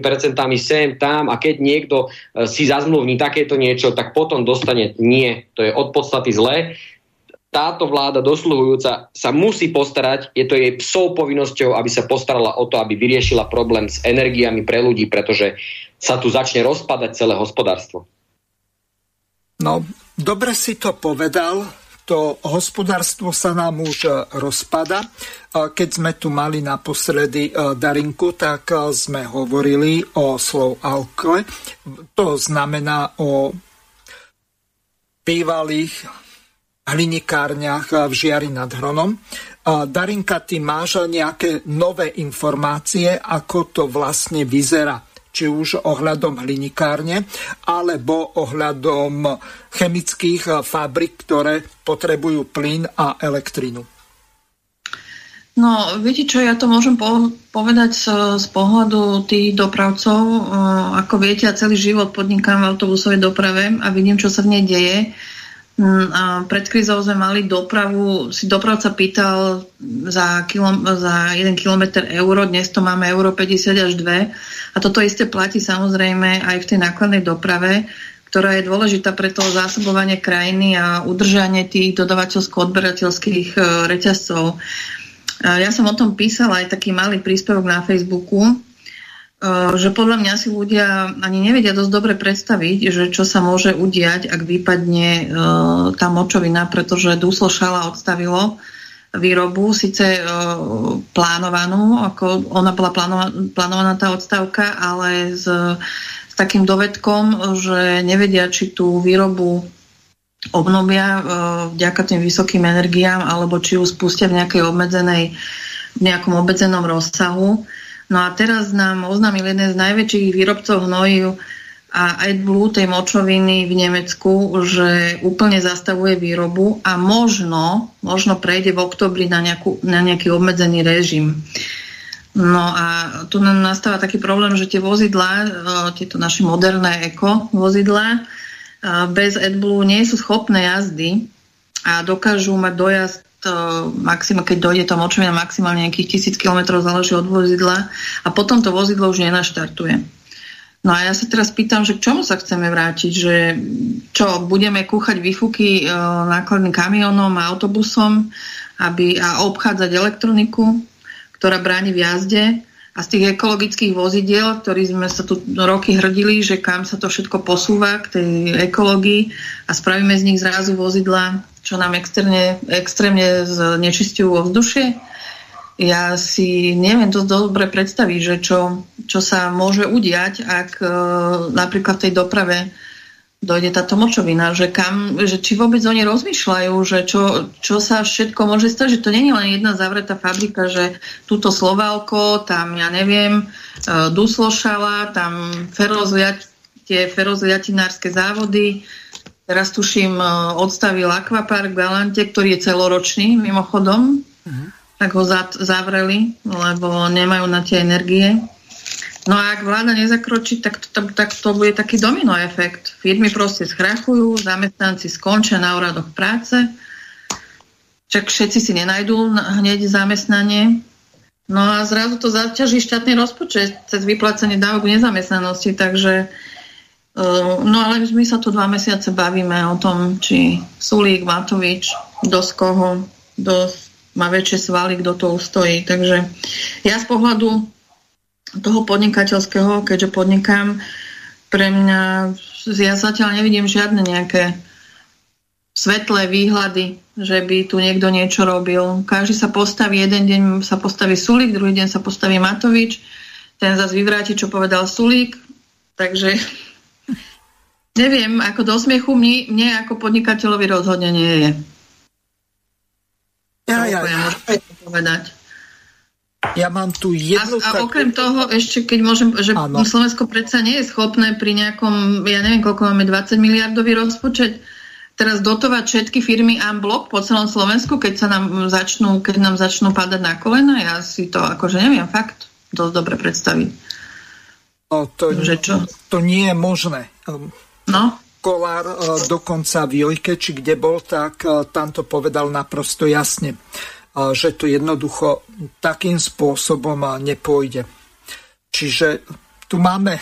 sem, tam a keď niekto e, si zazmluvní takéto niečo, tak potom dostane nie. To je od podstaty zlé táto vláda dosluhujúca sa musí postarať, je to jej psou povinnosťou, aby sa postarala o to, aby vyriešila problém s energiami pre ľudí, pretože sa tu začne rozpadať celé hospodárstvo. No, dobre si to povedal. To hospodárstvo sa nám už rozpada. Keď sme tu mali naposledy e, Darinku, tak e, sme hovorili o slov alkle. To znamená o bývalých hlinikárniach v Žiari nad Hronom. Darinka, ty máš nejaké nové informácie, ako to vlastne vyzerá? Či už ohľadom hlinikárne, alebo ohľadom chemických fabrik, ktoré potrebujú plyn a elektrinu? No, viete čo, ja to môžem po- povedať z, z pohľadu tých dopravcov. Ako viete, ja celý život podnikám v autobusovej doprave a vidím, čo sa v nej deje. Mm, pred krízou sme mali dopravu, si dopravca pýtal za, kilom, za 1 km euro, dnes to máme euro 50 až 2 a toto isté platí samozrejme aj v tej nákladnej doprave, ktorá je dôležitá pre to zásobovanie krajiny a udržanie tých dodavateľsko-odberateľských e, reťazcov. Ja som o tom písala aj taký malý príspevok na Facebooku, že podľa mňa si ľudia ani nevedia dosť dobre predstaviť, že čo sa môže udiať, ak vypadne uh, tá močovina, pretože Duslo Šala odstavilo výrobu, síce uh, plánovanú, ako ona bola plánovaná, tá odstavka, ale s, s takým dovedkom, že nevedia, či tú výrobu obnovia vďaka tým vysokým energiám, alebo či ju spustia v nejakej obmedzenej v nejakom obmedzenom rozsahu. No a teraz nám oznámil jeden z najväčších výrobcov hnojiv a AdBlue tej močoviny v Nemecku, že úplne zastavuje výrobu a možno, možno prejde v oktobri na, nejakú, na nejaký obmedzený režim. No a tu nám nastáva taký problém, že tie vozidlá, e, tieto naše moderné eko vozidlá, e, bez AdBlue nie sú schopné jazdy a dokážu mať dojazd maxima, keď dojde to močovina maximálne nejakých tisíc kilometrov, záleží od vozidla a potom to vozidlo už nenaštartuje. No a ja sa teraz pýtam, že k čomu sa chceme vrátiť, že čo, budeme kúchať výfuky e, nákladným kamionom a autobusom aby, a obchádzať elektroniku, ktorá bráni v jazde a z tých ekologických vozidiel, ktorí sme sa tu roky hrdili, že kam sa to všetko posúva k tej ekológii a spravíme z nich zrazu vozidla čo nám extrémne, extrémne znečistujú ovzdušie. Ja si neviem dosť dobre predstaviť, že čo, čo sa môže udiať, ak e, napríklad v tej doprave dojde táto močovina, že, kam, že či vôbec oni rozmýšľajú, že čo, čo sa všetko môže stať, že to nie je len jedna zavretá fabrika, že túto Slovalko, tam ja neviem, e, Duslošala, tam ferozliat, tie ferozliatinárske závody, Teraz tuším, e, odstavil Aquapark v Galante, ktorý je celoročný mimochodom. Uh-huh. Tak ho zavreli, lebo nemajú na tie energie. No a ak vláda nezakročí, tak to, tak to bude taký domino efekt. Firmy proste schrachujú, zamestnanci skončia na úradoch práce, však všetci si nenajdú hneď zamestnanie. No a zrazu to zaťaží štátny rozpočet cez vyplácanie dávok nezamestnanosti, takže Ehm, no ale my sa tu dva mesiace bavíme o tom, či Sulík, Matovič, z koho, kto má väčšie svaly, kto to ustojí. Takže ja z pohľadu toho podnikateľského, keďže podnikám, pre mňa, ja zatiaľ nevidím žiadne nejaké svetlé výhľady, že by tu niekto niečo robil. Každý sa postaví, jeden deň sa postaví Sulík, druhý deň sa postaví Matovič, ten zase vyvráti, čo povedal Sulík. Takže Neviem, ako do smiechu mne, mne ako podnikateľovi rozhodne nie je. Ja, ja, ja. povedať. Ja mám tu jednu... A, a okrem toho, ešte keď môžem, že ano. Slovensko predsa nie je schopné pri nejakom, ja neviem, koľko máme, 20 miliardový rozpočet, teraz dotovať všetky firmy blok po celom Slovensku, keď sa nám začnú, keď nám začnú padať na kolena, ja si to akože neviem fakt dosť dobre predstaviť. No, to, že čo? to nie je možné. No. Kolár e, dokonca v Jojke, či kde bol, tak e, tam to povedal naprosto jasne, že to jednoducho takým spôsobom nepôjde. Čiže tu máme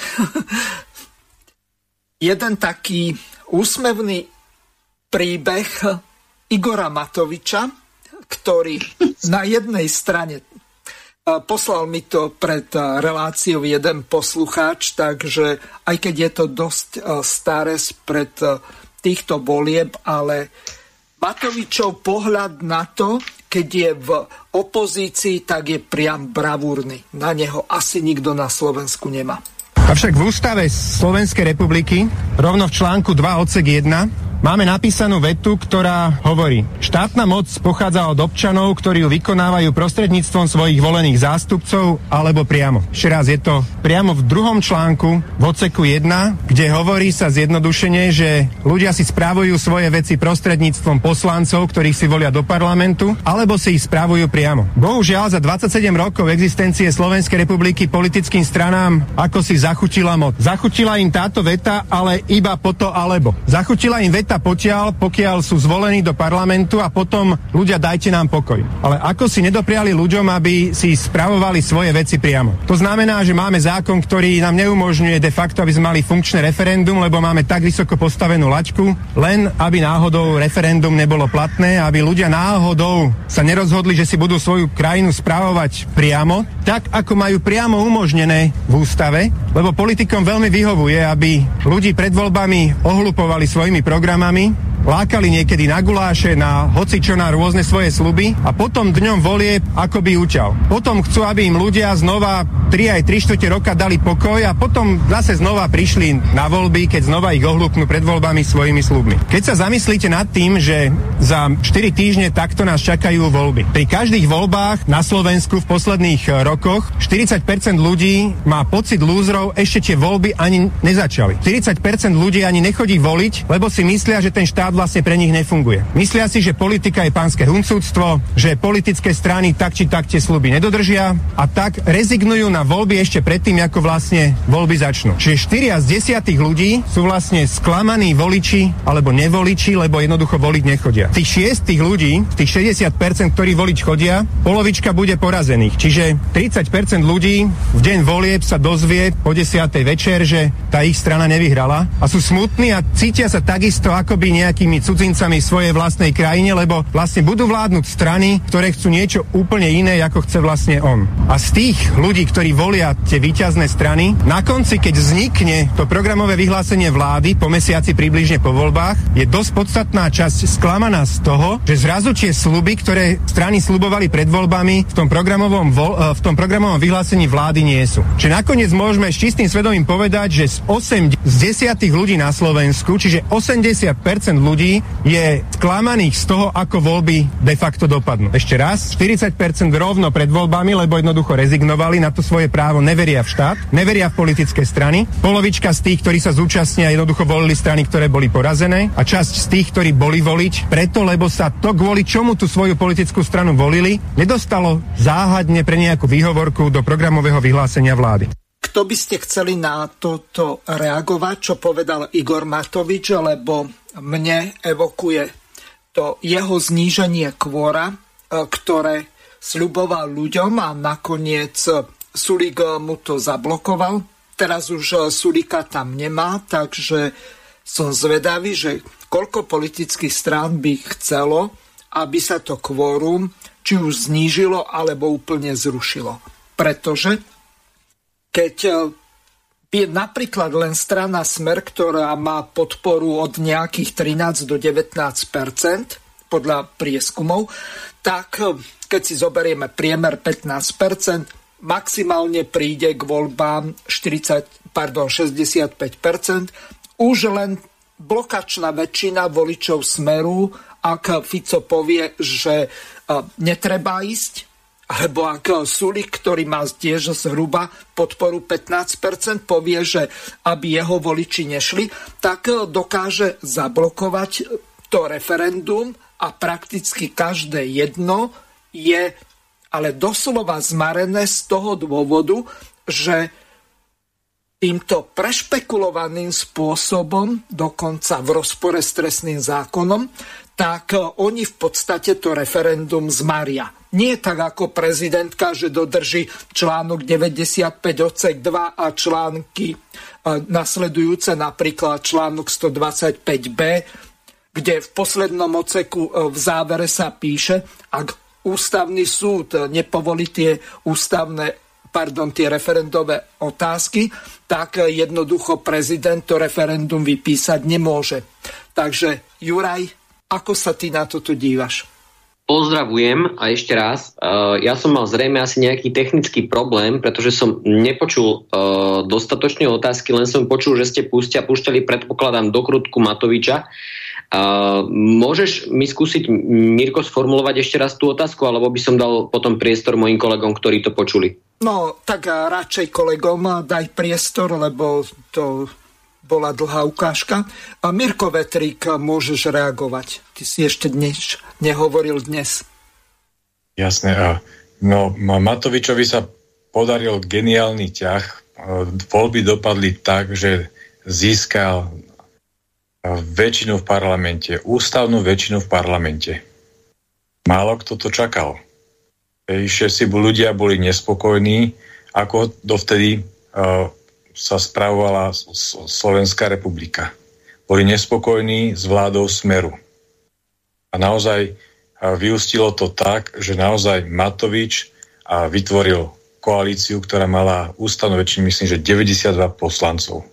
(laughs) jeden taký úsmevný príbeh Igora Matoviča, ktorý na jednej strane Poslal mi to pred reláciou jeden poslucháč, takže aj keď je to dosť staré pred týchto volieb, ale Matovičov pohľad na to, keď je v opozícii, tak je priam bravúrny. Na neho asi nikto na Slovensku nemá. Avšak v ústave Slovenskej republiky, rovno v článku 2 odsek 1, máme napísanú vetu, ktorá hovorí Štátna moc pochádza od občanov, ktorí ju vykonávajú prostredníctvom svojich volených zástupcov alebo priamo. Ešte raz je to priamo v druhom článku v odseku 1, kde hovorí sa zjednodušene, že ľudia si správujú svoje veci prostredníctvom poslancov, ktorých si volia do parlamentu, alebo si ich správujú priamo. Bohužiaľ za 27 rokov existencie Slovenskej republiky politickým stranám ako si zachutila moc. Zachutila im táto veta, ale iba po to alebo. Zachutila im veta potiaľ, pokiaľ sú zvolení do parlamentu a potom ľudia dajte nám pokoj. Ale ako si nedopriali ľuďom, aby si spravovali svoje veci priamo. To znamená, že máme zákon, ktorý nám neumožňuje de facto, aby sme mali funkčné referendum, lebo máme tak vysoko postavenú lačku, len aby náhodou referendum nebolo platné, aby ľudia náhodou sa nerozhodli, že si budú svoju krajinu správovať priamo, tak ako majú priamo umožnené v ústave, lebo politikom veľmi vyhovuje, aby ľudí pred voľbami ohlupovali svojimi programami lákali niekedy na guláše, na hocičo, na rôzne svoje sluby a potom dňom volie akoby uťal. Potom chcú, aby im ľudia znova 3 aj 3 štvrte roka dali pokoj a potom zase znova prišli na voľby, keď znova ich ohlúpnú pred voľbami svojimi slubmi. Keď sa zamyslíte nad tým, že za 4 týždne takto nás čakajú voľby. Pri každých voľbách na Slovensku v posledných rokoch 40% ľudí má pocit lúzrov, ešte tie voľby ani nezačali. 40% ľudí ani nechodí voliť, lebo si myslia, že ten štát vlastne pre nich nefunguje. Myslia si, že politika je pánske huncúctvo, že politické strany tak či tak tie sluby nedodržia a tak rezignujú na voľby ešte predtým, ako vlastne voľby začnú. Čiže 4 z 10 ľudí sú vlastne sklamaní voliči alebo nevoliči, lebo jednoducho voliť nechodia. Tých 6 ľudí, tých 60%, ktorí voliť chodia, polovička bude porazených. Čiže 30% ľudí v deň volieb sa dozvie po 10. večer, že tá ich strana nevyhrala a sú smutní a cítia sa takisto akoby nejakými cudzincami svojej vlastnej krajine, lebo vlastne budú vládnuť strany, ktoré chcú niečo úplne iné, ako chce vlastne on. A z tých ľudí, ktorí volia tie výťazné strany, na konci, keď vznikne to programové vyhlásenie vlády po mesiaci približne po voľbách, je dosť podstatná časť sklamaná z toho, že zrazu tie sluby, ktoré strany slubovali pred voľbami, v tom programovom, vo, e, v tom programovom vyhlásení vlády nie sú. Čiže nakoniec môžeme s čistým svedomím povedať, že z 8 z 10 ľudí na Slovensku, čiže 80 50% ľudí je sklamaných z toho, ako voľby de facto dopadnú. Ešte raz, 40% rovno pred voľbami, lebo jednoducho rezignovali na to svoje právo, neveria v štát, neveria v politické strany. Polovička z tých, ktorí sa zúčastnia, jednoducho volili strany, ktoré boli porazené a časť z tých, ktorí boli voliť, preto, lebo sa to, kvôli čomu tú svoju politickú stranu volili, nedostalo záhadne pre nejakú výhovorku do programového vyhlásenia vlády. Kto by ste chceli na toto reagovať, čo povedal Igor Matovič, lebo mne evokuje to jeho zníženie kvóra, e, ktoré sľuboval ľuďom a nakoniec Sulik mu to zablokoval. Teraz už e, Sulika tam nemá, takže som zvedavý, že koľko politických strán by chcelo, aby sa to kvórum či už znížilo, alebo úplne zrušilo. Pretože keď e, je napríklad len strana Smer, ktorá má podporu od nejakých 13 do 19% podľa prieskumov, tak e, keď si zoberieme priemer 15% maximálne príde k voľbám 40, pardon, 65 už len blokačná väčšina voličov Smeru, ak Fico povie, že e, netreba ísť, alebo ak Sulik, ktorý má tiež zhruba podporu 15%, povie, že aby jeho voliči nešli, tak dokáže zablokovať to referendum a prakticky každé jedno je ale doslova zmarené z toho dôvodu, že týmto prešpekulovaným spôsobom, dokonca v rozpore s trestným zákonom, tak e, oni v podstate to referendum zmaria. Nie tak ako prezidentka, že dodrží článok 95 odsek 2 a články e, nasledujúce, napríklad článok 125b, kde v poslednom oceku e, v závere sa píše, ak ústavný súd nepovolí tie ústavné pardon, tie referendové otázky, tak jednoducho prezident to referendum vypísať nemôže. Takže Juraj, ako sa ty na toto dívaš? Pozdravujem a ešte raz. Uh, ja som mal zrejme asi nejaký technický problém, pretože som nepočul uh, dostatočne otázky, len som počul, že ste pustia, púšťali, predpokladám, dokrutku Matoviča. Uh, môžeš mi skúsiť, Mirko, sformulovať ešte raz tú otázku, alebo by som dal potom priestor mojim kolegom, ktorí to počuli? No, tak radšej kolegom daj priestor, lebo to bola dlhá ukážka. A Mirko Vetrík, môžeš reagovať. Ty si ešte dnes nehovoril dnes. Jasné. No, Matovičovi sa podaril geniálny ťah. Voľby dopadli tak, že získal väčšinu v parlamente, ústavnú väčšinu v parlamente. Málo kto to čakal že si ľudia boli nespokojní, ako dovtedy sa spravovala Slovenská republika. Boli nespokojní s vládou Smeru. A naozaj vyústilo to tak, že naozaj Matovič vytvoril koalíciu, ktorá mala ústavnú väčšinu, myslím, že 92 poslancov.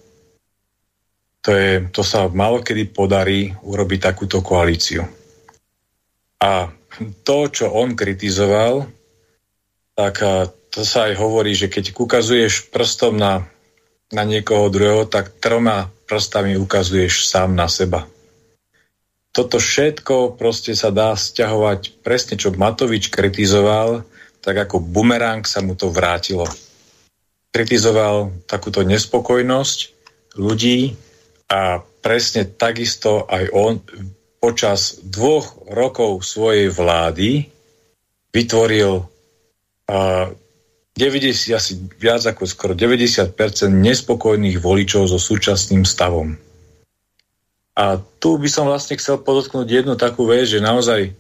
To, je, to sa malo kedy podarí urobiť takúto koalíciu. A to, čo on kritizoval, tak to sa aj hovorí, že keď ukazuješ prstom na, na niekoho druhého, tak troma prstami ukazuješ sám na seba. Toto všetko proste sa dá stiahovať presne, čo Matovič kritizoval, tak ako bumerang sa mu to vrátilo. Kritizoval takúto nespokojnosť ľudí a presne takisto aj on počas dvoch rokov svojej vlády vytvoril 90, asi viac ako skoro 90% nespokojných voličov so súčasným stavom. A tu by som vlastne chcel podotknúť jednu takú vec, že naozaj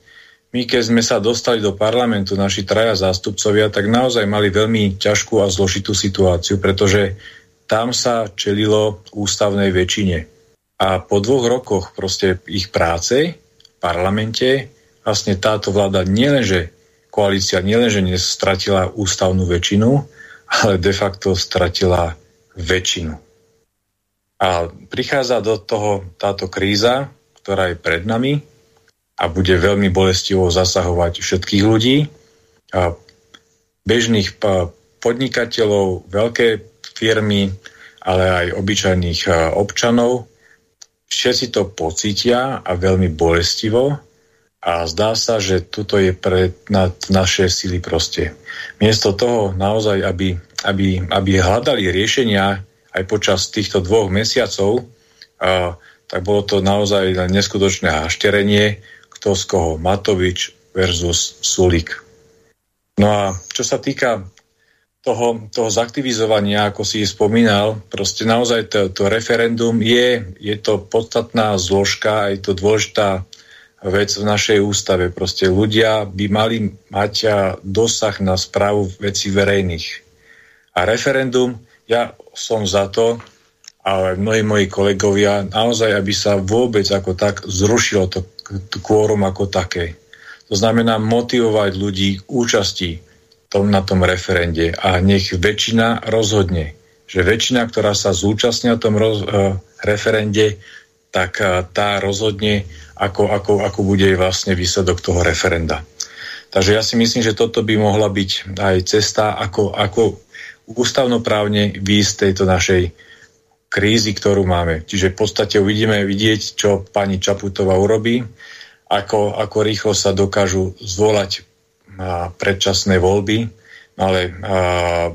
my, keď sme sa dostali do parlamentu, naši traja zástupcovia, tak naozaj mali veľmi ťažkú a zložitú situáciu, pretože tam sa čelilo ústavnej väčšine. A po dvoch rokoch proste ich práce v parlamente vlastne táto vláda nielenže koalícia nielenže nestratila ústavnú väčšinu, ale de facto stratila väčšinu. A prichádza do toho táto kríza, ktorá je pred nami a bude veľmi bolestivo zasahovať všetkých ľudí, a bežných podnikateľov, veľké firmy, ale aj obyčajných občanov. Všetci to pocítia a veľmi bolestivo a zdá sa, že tuto je pre na, naše sily proste. Miesto toho naozaj, aby, aby, aby hľadali riešenia aj počas týchto dvoch mesiacov, a, tak bolo to naozaj neskutočné hašterenie, kto z koho, Matovič versus Sulik. No a čo sa týka toho, toho zaktivizovania, ako si spomínal, proste naozaj to, to referendum je, je to podstatná zložka, je to dôležitá vec v našej ústave. Proste ľudia by mali mať dosah na správu veci verejných. A referendum, ja som za to, ale mnohí moji kolegovia, naozaj, aby sa vôbec ako tak zrušilo to, kvórum ako také. To znamená motivovať ľudí k účasti tom, na tom referende a nech väčšina rozhodne, že väčšina, ktorá sa zúčastnia na tom roz, uh, referende, tak uh, tá rozhodne ako, ako, ako bude vlastne výsledok toho referenda. Takže ja si myslím, že toto by mohla byť aj cesta, ako, ako ústavnoprávne výjsť tejto našej krízy, ktorú máme. Čiže v podstate uvidíme vidieť, čo pani Čaputová urobí, ako, ako rýchlo sa dokážu zvolať predčasné voľby, ale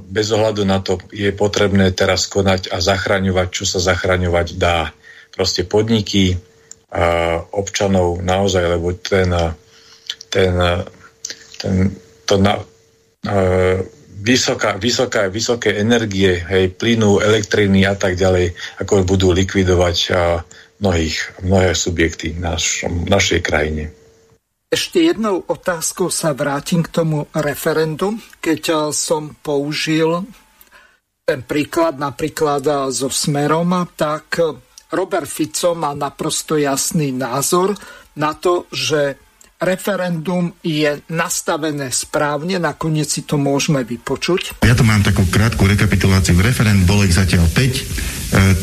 bez ohľadu na to je potrebné teraz konať a zachraňovať, čo sa zachraňovať dá. Proste podniky, občanov naozaj, lebo ten, ten, ten to na, vysoká, vysoká, vysoké energie, hej, plynu, elektriny a tak ďalej, ako budú likvidovať a, mnohých, mnohé subjekty v naš, našej krajine. Ešte jednou otázkou sa vrátim k tomu referendu. Keď som použil ten príklad napríklad so Smerom, tak Robert Fico má naprosto jasný názor na to, že referendum je nastavené správne, nakoniec si to môžeme vypočuť. Ja tu mám takú krátku rekapituláciu. Referend bolo ich zatiaľ 5. E,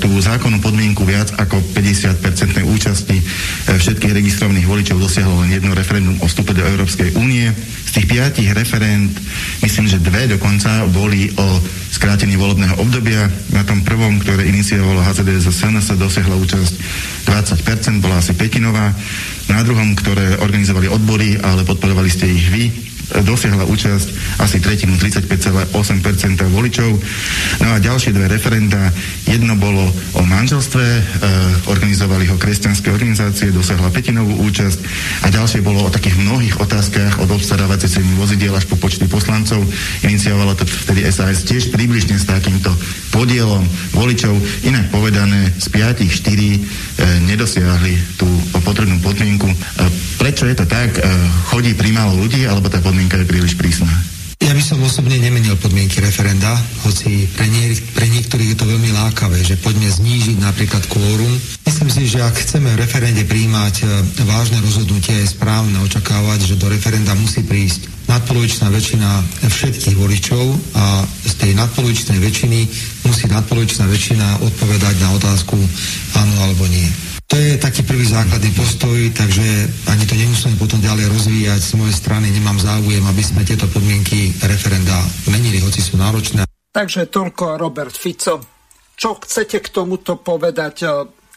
tú zákonnú podmienku viac ako 50-percentnej účasti e, všetkých registrovaných voličov dosiahlo len jedno referendum o vstupe do Európskej únie. Tých piatich referend, myslím, že dve dokonca boli o skrátení volebného obdobia. Na tom prvom, ktoré iniciovalo HZDS a SNS, dosiahla účasť 20%, bola asi petinová na druhom, ktoré organizovali odbory, ale podporovali ste ich vy, dosiahla účasť asi tretinu, 35,8% voličov. No a ďalšie dve referenda, jedno bolo o manželstve, e, organizovali ho kresťanské organizácie, dosiahla petinovú účasť a ďalšie bolo o takých mnohých otázkach od obstarávacej ceny vozidiel až po počty poslancov. Iniciovala to vtedy SAS tiež približne s takýmto podielom voličov. Inak povedané, z 5 4 e, nedosiahli tú potrebnú podmienku. E, prečo je to tak? E, chodí primálo ľudí, alebo tá podmienka je príliš prísna? Ja by som osobne nemenil podmienky referenda, hoci pre, nie, pre niektorých je to veľmi lákavé, že poďme znížiť napríklad kvórum. Myslím si, že ak chceme v referende príjmať e, vážne rozhodnutie, je správne očakávať, že do referenda musí prísť nadpolovičná väčšina všetkých voličov a z tej nadpolovičnej väčšiny musí nadpolovičná väčšina odpovedať na otázku áno alebo nie. To je taký prvý základný postoj, takže ani to nemusíme potom ďalej rozvíjať. Z mojej strany nemám záujem, aby sme tieto podmienky referenda menili, hoci sú náročné. Takže toľko Robert Fico. Čo chcete k tomuto povedať,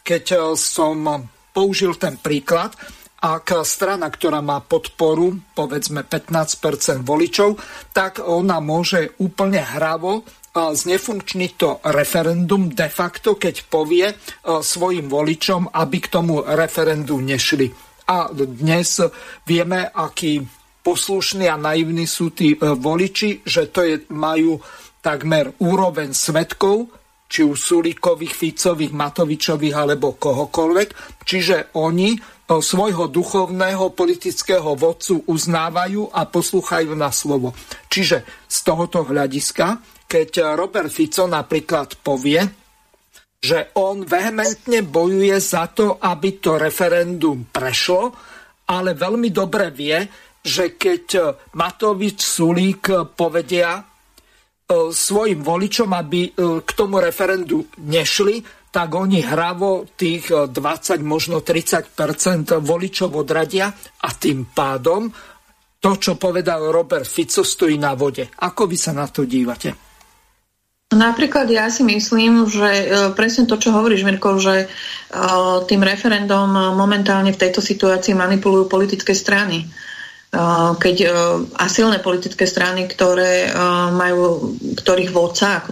keď som použil ten príklad? ak strana, ktorá má podporu, povedzme 15% voličov, tak ona môže úplne hravo znefunkčniť to referendum de facto, keď povie svojim voličom, aby k tomu referendu nešli. A dnes vieme, akí poslušní a naivní sú tí e, voliči, že to je, majú takmer úroveň svetkov, či už Sulíkových, Ficových, Matovičových alebo kohokoľvek. Čiže oni svojho duchovného politického vodcu uznávajú a poslúchajú na slovo. Čiže z tohoto hľadiska, keď Robert Fico napríklad povie, že on vehementne bojuje za to, aby to referendum prešlo, ale veľmi dobre vie, že keď Matovič Sulík povedia svojim voličom, aby k tomu referendu nešli, tak oni hravo tých 20, eh, možno 30% voličov odradia a tým pádom to, čo povedal Robert Fico, stojí na vode. Ako vy sa na to dívate? Napríklad ja si myslím, že eh, presne to, čo hovoríš, Mirko, že eh, tým referendum momentálne v tejto situácii manipulujú politické strany keď a silné politické strany, ktoré majú, ktorých vodca,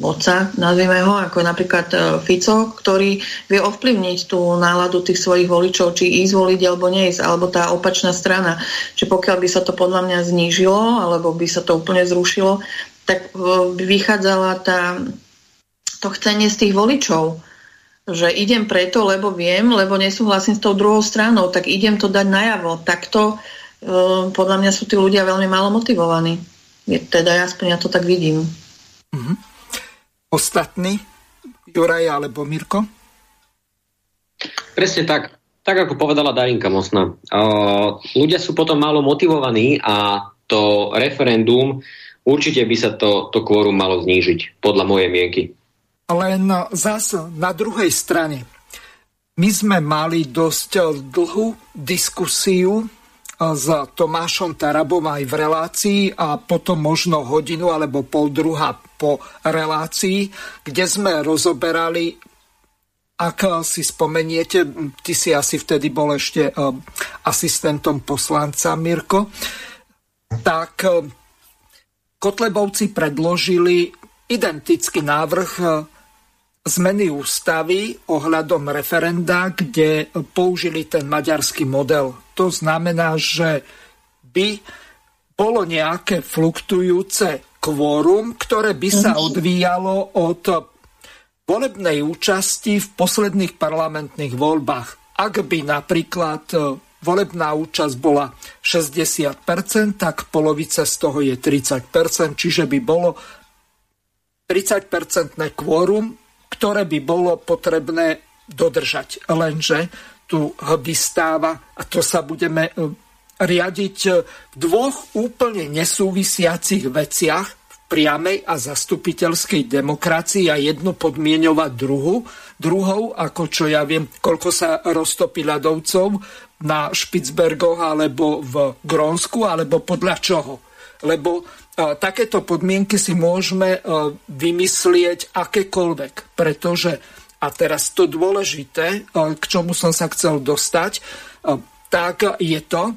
vodca, nazvime ho, ako napríklad Fico, ktorý vie ovplyvniť tú náladu tých svojich voličov, či ísť voliť alebo neísť, alebo tá opačná strana. Čiže pokiaľ by sa to podľa mňa znížilo, alebo by sa to úplne zrušilo, tak by vychádzala tá, to chcenie z tých voličov že idem preto, lebo viem, lebo nesúhlasím s tou druhou stranou, tak idem to dať najavo. Takto podľa mňa sú tí ľudia veľmi málo motivovaní. Teda ja aspoň ja to tak vidím. Mm-hmm. Ostatní? Juraj alebo Mirko? Presne tak. Tak ako povedala Darinka Mosna. Uh, ľudia sú potom málo motivovaní a to referendum určite by sa to, to kvórum malo znížiť, podľa mojej mienky. Len zase na druhej strane. My sme mali dosť dlhú diskusiu s Tomášom Tarabom aj v relácii a potom možno hodinu alebo pol druha po relácii, kde sme rozoberali ak si spomeniete, ty si asi vtedy bol ešte asistentom poslanca Mirko, tak Kotlebovci predložili identický návrh zmeny ústavy ohľadom referenda, kde použili ten maďarský model to znamená, že by bolo nejaké fluktujúce kvórum, ktoré by sa odvíjalo od volebnej účasti v posledných parlamentných voľbách. Ak by napríklad e, volebná účasť bola 60%, tak polovica z toho je 30%, čiže by bolo 30-percentné kvórum, ktoré by bolo potrebné dodržať. Lenže tu vystáva, a to sa budeme e, riadiť e, v dvoch úplne nesúvisiacich veciach, priamej a zastupiteľskej demokracii a jednu podmienovať druhu, druhou, ako čo ja viem, koľko sa roztopí ľadovcov na Špicbergoch alebo v Grónsku, alebo podľa čoho. Lebo a, takéto podmienky si môžeme a, vymyslieť akékoľvek, pretože, a teraz to dôležité, a, k čomu som sa chcel dostať, tak je to,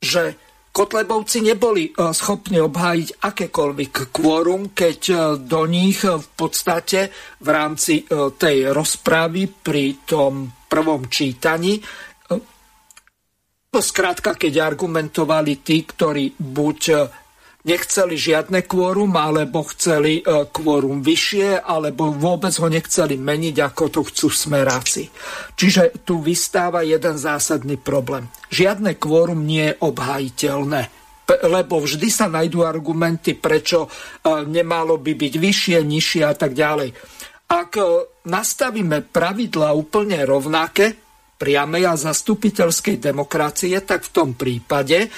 že Kotlebovci neboli e, schopní obhájiť akékoľvek kvórum, keď e, do nich e, v podstate v rámci tej rozpravy pri tom prvom čítaní Skrátka, keď argumentovali tí, ktorí buď nechceli žiadne kvórum, alebo chceli e, kvórum vyššie, alebo vôbec ho nechceli meniť, ako to chcú smeráci. Čiže tu vystáva jeden zásadný problém. Žiadne kvórum nie je obhajiteľné lebo vždy sa nájdú argumenty, prečo e, nemalo by byť vyššie, nižšie a tak ďalej. Ak e, nastavíme pravidla úplne rovnaké, priamej a zastupiteľskej demokracie, tak v tom prípade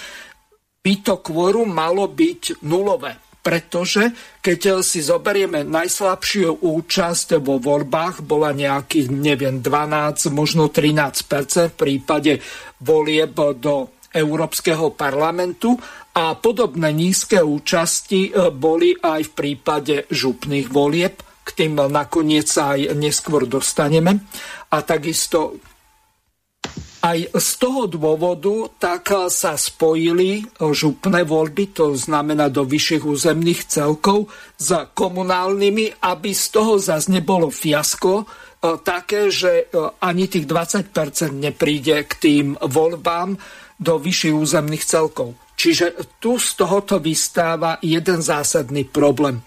by to kvórum malo byť nulové. Pretože keď si zoberieme najslabšiu účasť vo voľbách, bola nejakých, neviem, 12, možno 13% v prípade volieb do Európskeho parlamentu a podobné nízke účasti e, boli aj v prípade župných volieb, k tým nakoniec aj neskôr dostaneme. A takisto aj z toho dôvodu tak sa spojili župné voľby, to znamená do vyšších územných celkov, s komunálnymi, aby z toho zase nebolo fiasko, e, také, že e, ani tých 20% nepríde k tým voľbám do vyšších územných celkov. Čiže tu z tohoto vystáva jeden zásadný problém.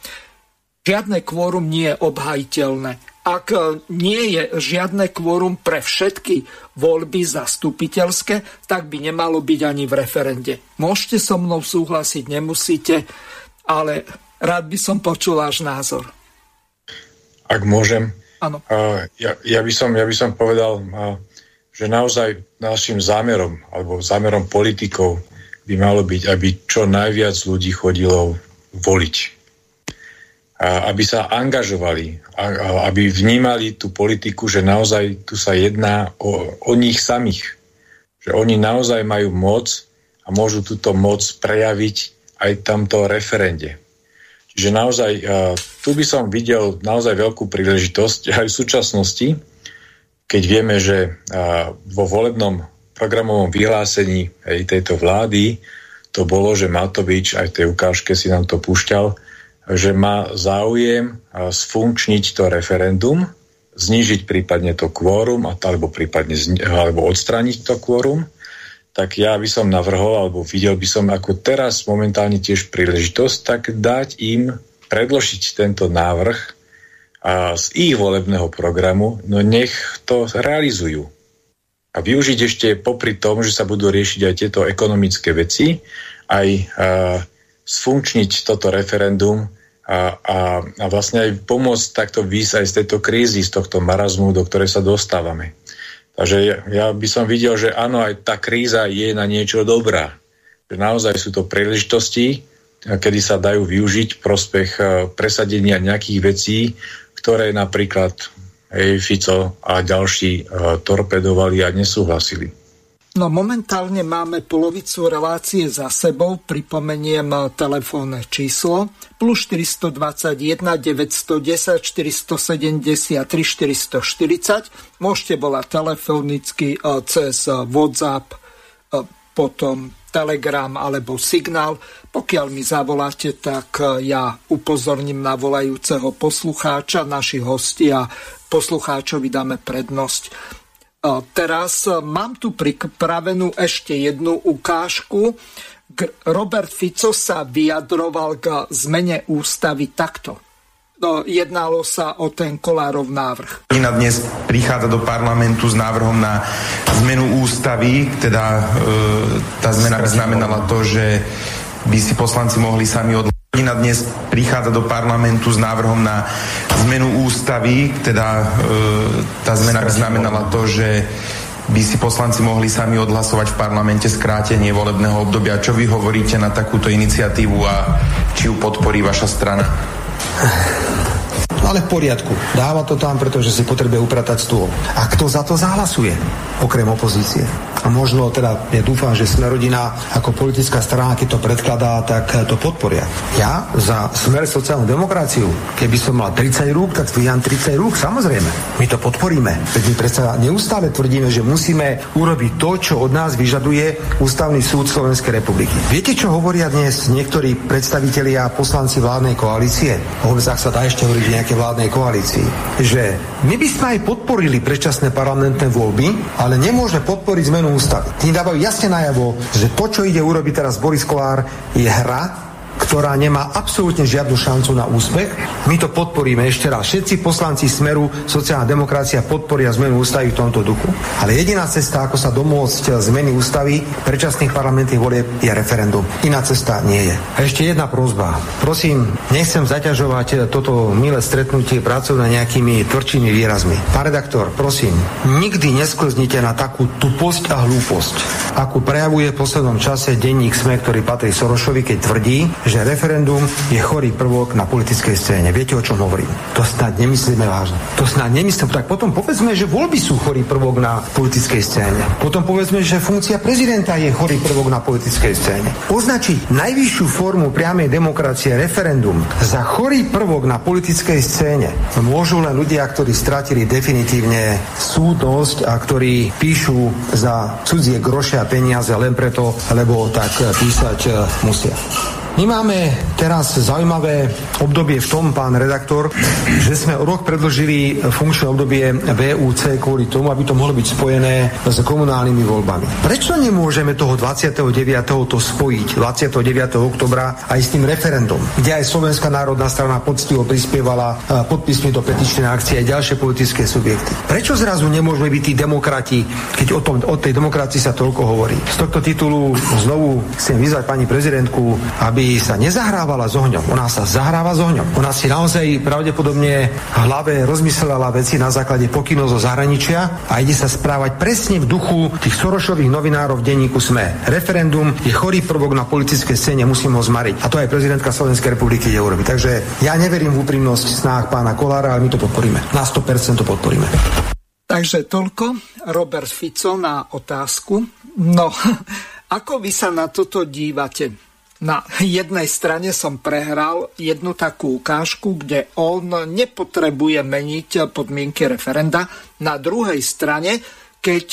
Žiadne kvórum nie je obhajiteľné ak nie je žiadne kvórum pre všetky voľby zastupiteľské, tak by nemalo byť ani v referende. Môžete so mnou súhlasiť, nemusíte, ale rád by som počul váš názor. Ak môžem. Áno. Ja, ja, by som, ja by som povedal, že naozaj našim zámerom, alebo zámerom politikov by malo byť, aby čo najviac ľudí chodilo voliť aby sa angažovali, aby vnímali tú politiku, že naozaj tu sa jedná o, o nich samých. Že oni naozaj majú moc a môžu túto moc prejaviť aj tamto referende. Čiže naozaj tu by som videl naozaj veľkú príležitosť aj v súčasnosti, keď vieme, že vo volebnom programovom vyhlásení tejto vlády to bolo, že Matovič aj v tej ukážke si nám to púšťal, že má záujem sfunkčniť to referendum, znížiť prípadne to kvórum, alebo prípadne alebo odstrániť to kvórum, tak ja by som navrhol, alebo videl by som ako teraz momentálne tiež príležitosť, tak dať im predložiť tento návrh a z ich volebného programu, no nech to realizujú. A využiť ešte popri tom, že sa budú riešiť aj tieto ekonomické veci, aj sfunkčniť toto referendum a, a, a vlastne aj pomôcť takto výjsť aj z tejto krízy, z tohto marazmu, do ktorej sa dostávame. Takže ja, ja by som videl, že áno, aj tá kríza je na niečo dobrá. Že naozaj sú to príležitosti, kedy sa dajú využiť prospech e, presadenia nejakých vecí, ktoré napríklad hej, Fico a ďalší uh, torpedovali a nesúhlasili. No momentálne máme polovicu relácie za sebou, pripomeniem telefónne číslo plus 421 910 473 440. Môžete volať telefonicky e, cez WhatsApp, e, potom Telegram alebo Signál. Pokiaľ mi zavoláte, tak e, ja upozorním na volajúceho poslucháča, našich hostí a poslucháčovi dáme prednosť. Teraz mám tu pripravenú ešte jednu ukážku, Robert Fico sa vyjadroval k zmene ústavy takto. No, jednalo sa o ten Kolárov návrh. Ina dnes prichádza do parlamentu s návrhom na zmenu ústavy, teda e, tá zmena by znamenala to, že by si poslanci mohli sami od Ina dnes prichádza do parlamentu s návrhom na zmenu ústavy, teda e, tá zmena by znamenala to, že by si poslanci mohli sami odhlasovať v parlamente skrátenie volebného obdobia. Čo vy hovoríte na takúto iniciatívu a či ju podporí vaša strana? Ale v poriadku. Dáva to tam, pretože si potrebuje upratať stôl. A kto za to zahlasuje? Okrem opozície. A možno teda, ja dúfam, že sme rodina ako politická strana, keď to predkladá, tak to podporia. Ja za smer sociálnu demokraciu, keby som mal 30 rúk, tak stviham 30 rúk, samozrejme. My to podporíme. Veď my predsa neustále tvrdíme, že musíme urobiť to, čo od nás vyžaduje Ústavný súd Slovenskej republiky. Viete, čo hovoria dnes niektorí predstavitelia a poslanci vládnej koalície? O sa dá ešte hovoriť nejaké vládnej koalícii, že my by sme aj podporili predčasné parlamentné voľby, ale nemôžeme podporiť zmenu ústavy. Tým dávajú jasne najavo, že to, čo ide urobiť teraz Boris Kolár, je hra, ktorá nemá absolútne žiadnu šancu na úspech. My to podporíme ešte raz. Všetci poslanci Smeru, sociálna demokracia podporia zmenu ústavy v tomto duchu. Ale jediná cesta, ako sa domôcť zmeny ústavy predčasných parlamentných volieb je referendum. Iná cesta nie je. A ešte jedna prozba. Prosím, nechcem zaťažovať toto milé stretnutie pracovné nejakými tvrdšími výrazmi. Pán redaktor, prosím, nikdy nesklznite na takú tuposť a hlúposť, akú prejavuje v poslednom čase denník SME, ktorý patrí Sorošovi, keď tvrdí, že referendum je chorý prvok na politickej scéne. Viete, o čom hovorím? To snad nemyslíme vážne. To snad nemyslím. Tak potom povedzme, že voľby sú chorý prvok na politickej scéne. Potom povedzme, že funkcia prezidenta je chorý prvok na politickej scéne. Označiť najvyššiu formu priamej demokracie referendum za chorý prvok na politickej scéne môžu len ľudia, ktorí stratili definitívne súdnosť a ktorí píšu za cudzie groše a peniaze len preto, lebo tak písať eh, musia. My máme teraz zaujímavé obdobie v tom, pán redaktor, že sme rok predložili funkčné obdobie VUC kvôli tomu, aby to mohlo byť spojené s komunálnymi voľbami. Prečo nemôžeme toho 29. to spojiť, 29. oktobra aj s tým referendum, kde aj Slovenská národná strana poctivo prispievala e, podpismi do petičnej akcie aj ďalšie politické subjekty. Prečo zrazu nemôžeme byť tí demokrati, keď o, tom, o tej demokracii sa toľko hovorí? Z tohto titulu znovu chcem vyzvať pani prezidentku, aby sa nezahrávala s ohňom. Ona sa zahráva s ohňom. Ona si naozaj pravdepodobne v hlave rozmyslela veci na základe pokynov zo zahraničia a ide sa správať presne v duchu tých Sorošových novinárov v denníku SME. Referendum je chorý prvok na politické scéne, musím ho zmariť. A to aj prezidentka Slovenskej republiky ide urobiť. Takže ja neverím v úprimnosť snách pána Kolára, ale my to podporíme. Na 100% to podporíme. Takže toľko Robert Fico na otázku. No, (laughs) ako vy sa na toto dívate? Na jednej strane som prehral jednu takú ukážku, kde on nepotrebuje meniť podmienky referenda. Na druhej strane, keď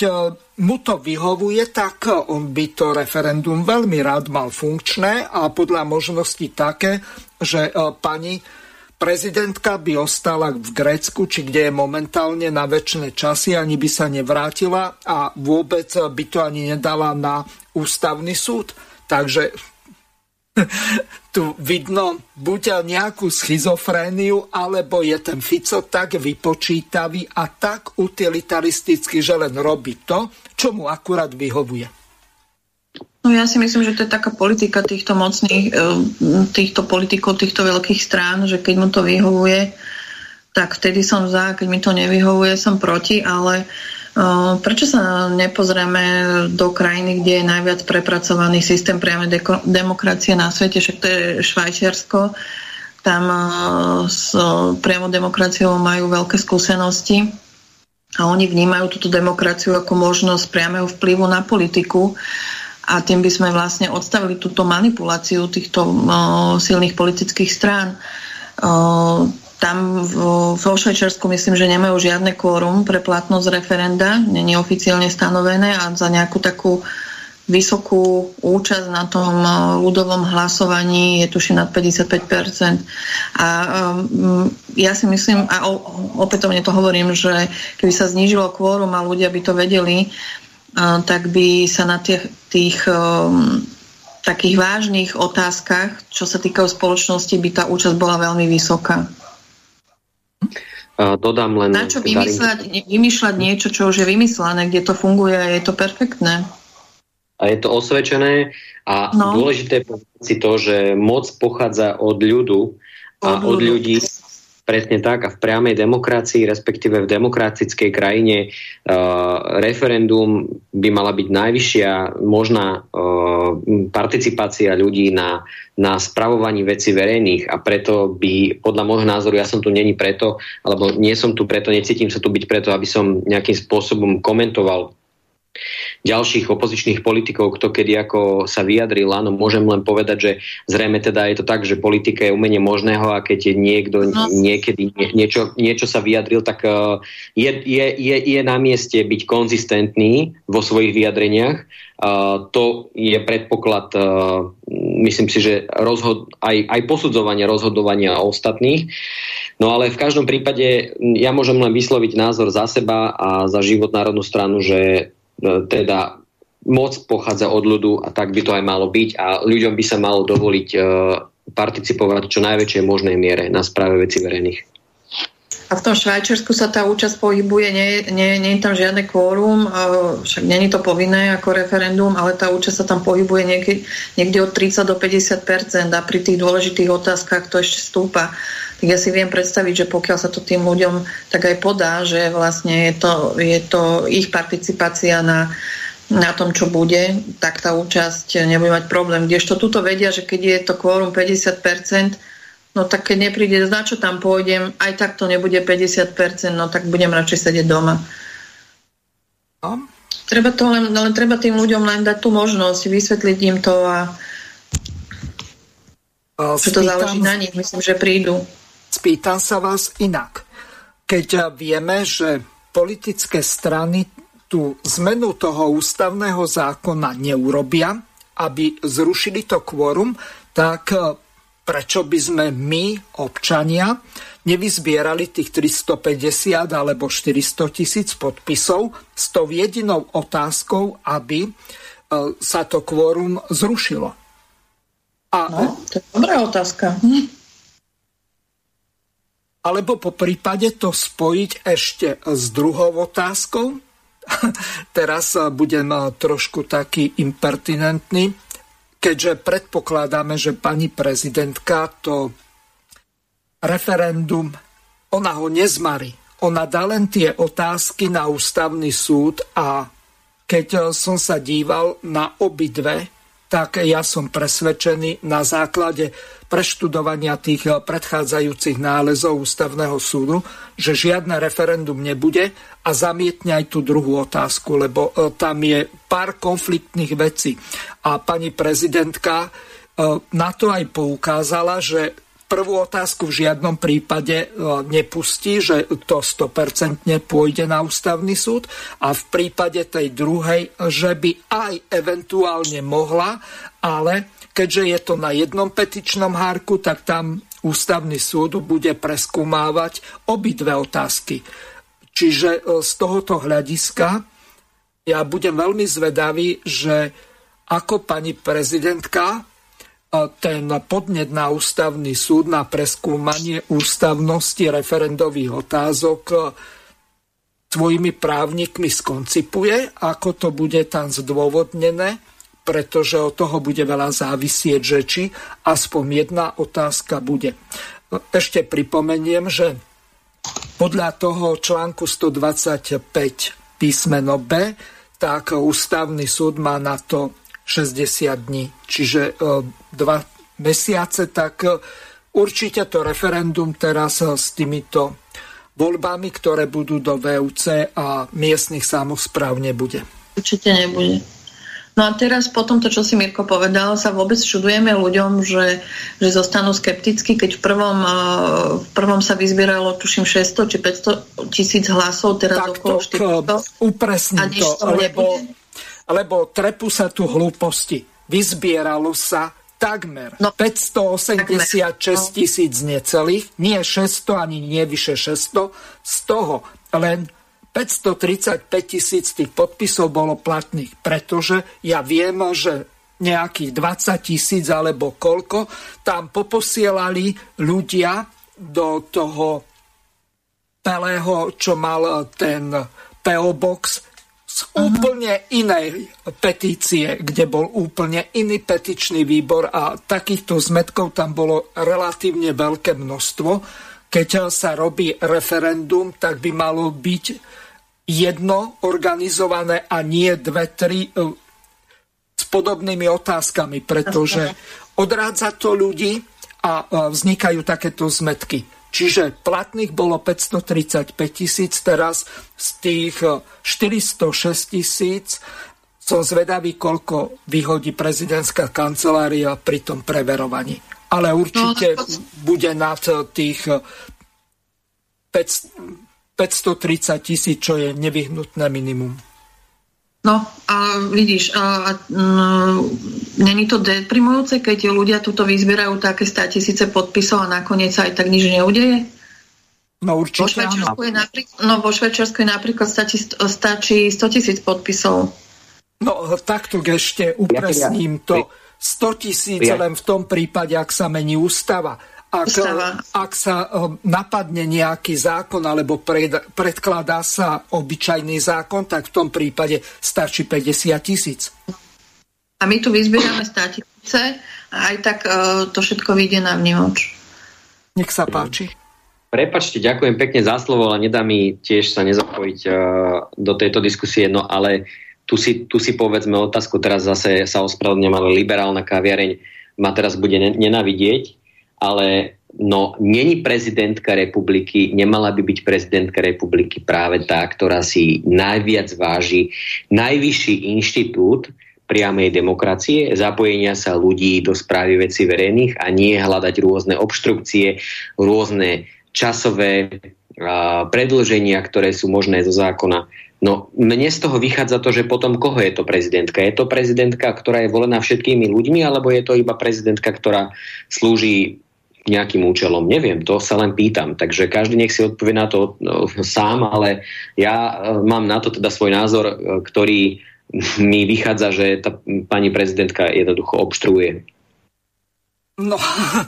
mu to vyhovuje, tak on by to referendum veľmi rád mal funkčné a podľa možností také, že e, pani prezidentka by ostala v Grécku, či kde je momentálne na väčšie časy, ani by sa nevrátila a vôbec by to ani nedala na ústavný súd. Takže tu vidno buď nejakú schizofréniu, alebo je ten Fico tak vypočítavý a tak utilitaristický, že len robí to, čo mu akurát vyhovuje. No ja si myslím, že to je taká politika týchto mocných, eh, týchto politikov, týchto veľkých strán, že keď mu to vyhovuje, tak vtedy som za, keď mi to nevyhovuje, som proti, ale uh, Prečo sa nepozrieme do krajiny, kde je najviac prepracovaný systém priamej demokracie na svete, však to je Švajčiarsko. Tam s priamou demokraciou majú veľké skúsenosti a oni vnímajú túto demokraciu ako možnosť priameho vplyvu na politiku a tým by sme vlastne odstavili túto manipuláciu týchto silných politických strán tam vo Švajčiarsku myslím, že nemajú žiadne kvórum pre platnosť referenda, není oficiálne stanovené a za nejakú takú vysokú účasť na tom eh, ľudovom hlasovaní je tuším nad 55%. A um, ja si myslím, a opätovne to hovorím, že keby sa znížilo kvórum a ľudia by to vedeli, uh, tak by sa na tých, tých um, takých vážnych otázkach, čo sa týkajú spoločnosti, by tá účasť bola veľmi vysoká. Dodám len... Na čo vymysľať, vymýšľať niečo, čo už je vymyslené, kde to funguje a je to perfektné. A je to osvedčené a no. dôležité je si to, že moc pochádza od ľudu a od, od ľudí Presne tak a v priamej demokracii, respektíve v demokratickej krajine uh, referendum by mala byť najvyššia možná uh, participácia ľudí na, na spravovaní veci verejných a preto by, podľa môjho názoru, ja som tu není preto, alebo nie som tu preto, necítim sa tu byť preto, aby som nejakým spôsobom komentoval ďalších opozičných politikov, kto kedy ako sa vyjadril. Áno, môžem len povedať, že zrejme teda je to tak, že politika je umenie možného a keď je niekto no. niekedy niečo, niečo sa vyjadril, tak uh, je, je, je, je na mieste byť konzistentný vo svojich vyjadreniach. Uh, to je predpoklad, uh, myslím si, že rozhod- aj, aj posudzovanie rozhodovania ostatných. No ale v každom prípade ja môžem len vysloviť názor za seba a za život národnú stranu, že E, teda moc pochádza od ľudu a tak by to aj malo byť a ľuďom by sa malo dovoliť uh, participovať čo najväčšej možnej miere na správe veci verejných. A v tom Švajčiarsku sa tá účasť pohybuje, nie, nie, nie je tam žiadne kvórum, však nie je to povinné ako referendum, ale tá účasť sa tam pohybuje niekde, niekde od 30 do 50 a pri tých dôležitých otázkach to ešte stúpa. Tak ja si viem predstaviť, že pokiaľ sa to tým ľuďom tak aj podá, že vlastne je to, je to ich participácia na, na tom, čo bude, tak tá účasť nebude mať problém. Kdežto tuto vedia, že keď je to kvórum 50%, no tak keď nepríde, na čo tam pôjdem, aj tak to nebude 50%, no tak budem radšej sedieť doma. No. Treba, to len, len, treba tým ľuďom len dať tú možnosť, vysvetliť im to a že to záleží na nich, myslím, že prídu. Spýtam sa vás inak. Keď vieme, že politické strany tú zmenu toho ústavného zákona neurobia, aby zrušili to kvórum, tak prečo by sme my, občania, nevyzbierali tých 350 alebo 400 tisíc podpisov s tou jedinou otázkou, aby e, sa to kvórum zrušilo. A, no, to je dobrá otázka. Hm. Alebo po prípade to spojiť ešte s druhou otázkou. (laughs) Teraz budem e, trošku taký impertinentný keďže predpokladáme, že pani prezidentka to referendum, ona ho nezmarí. Ona dá len tie otázky na ústavný súd a keď som sa díval na obidve tak ja som presvedčený na základe preštudovania tých eh, predchádzajúcich nálezov ústavného súdu, že žiadne referendum nebude a zamietne aj tú druhú otázku, lebo eh, tam je pár konfliktných vecí. A pani prezidentka eh, na to aj poukázala, že prvú otázku v žiadnom prípade e, nepustí, že to 100% pôjde na ústavný súd a v prípade tej druhej, že by aj eventuálne mohla, ale keďže je to na jednom petičnom hárku, tak tam ústavný súd bude preskúmávať obidve otázky. Čiže e, z tohoto hľadiska ja budem veľmi zvedavý, že ako pani prezidentka ten podnet na ústavný súd na preskúmanie ústavnosti referendových otázok e, svojimi právnikmi skoncipuje, ako to bude tam zdôvodnené, pretože od toho bude veľa závisieť, že či aspoň jedna otázka bude. Ešte pripomeniem, že podľa toho článku 125 písmeno B, tak ústavný súd má na to 60 dní, čiže e, dva mesiace, tak e, určite to referendum teraz e, s týmito voľbami, ktoré budú do VUC a miestnych samozpráv nebude. Určite nebude. No a teraz po tomto, čo si Mirko povedal, sa vôbec čudujeme ľuďom, že, že zostanú skeptickí, keď v prvom, v prvom sa vyzbieralo, tuším, 600 či 500 tisíc hlasov, teraz tak okolo 400. Upresním to, lebo, lebo trepu sa tu hlúposti. Vyzbieralo sa takmer no, 586 tisíc necelých, nie 600 ani nie vyše 600, z toho len 535 tisíc tých podpisov bolo platných, pretože ja viem, že nejakých 20 tisíc alebo koľko, tam poposielali ľudia do toho Pelého, čo mal ten PO Box z úplne inej petície, kde bol úplne iný petičný výbor a takýchto zmetkov tam bolo relatívne veľké množstvo. Keď sa robí referendum, tak by malo byť jedno organizované a nie dve, tri e, s podobnými otázkami, pretože odrádza to ľudí a vznikajú takéto zmetky. Čiže platných bolo 535 tisíc, teraz z tých 406 e, tisíc som zvedavý, koľko vyhodí prezidentská kancelária pri tom preverovaní. Ale určite no, bude nad tých 500, 530 tisíc, čo je nevyhnutné minimum. No a vidíš, a, a, no, není to deprimujúce, keď ľudia tuto vyzbierajú také 100 tisíce podpisov a nakoniec sa aj tak nič neudeje? No určite vo Švajčiarsku, je napríklad, no, vo Švajčiarsku je napríklad stačí, stačí 100 tisíc podpisov. No takto ešte upresním to. 100 tisíc len v tom prípade, ak sa mení ústava ak, ak sa napadne nejaký zákon alebo pred, predkladá sa obyčajný zákon, tak v tom prípade stačí 50 tisíc. A my tu vyzbierame 100 tisíce a aj tak uh, to všetko vyjde na vnímoč. Nech sa páči. Prepačte, ďakujem pekne za slovo, ale nedá mi tiež sa nezapojiť uh, do tejto diskusie, no ale tu si, tu si povedzme otázku, teraz zase sa ospravedlňujem, ale liberálna kaviareň ma teraz bude nenavidieť, ale no není prezidentka republiky, nemala by byť prezidentka republiky práve tá, ktorá si najviac váži najvyšší inštitút priamej demokracie, zapojenia sa ľudí do správy veci verejných a nie hľadať rôzne obštrukcie, rôzne časové a, predlženia, ktoré sú možné zo zákona. No, mne z toho vychádza to, že potom koho je to prezidentka? Je to prezidentka, ktorá je volená všetkými ľuďmi, alebo je to iba prezidentka, ktorá slúži nejakým účelom. Neviem, to sa len pýtam. Takže každý nech si odpovie na to no, sám, ale ja e, mám na to teda svoj názor, e, ktorý (laughs) mi vychádza, že tá pani prezidentka jednoducho obštruuje. No,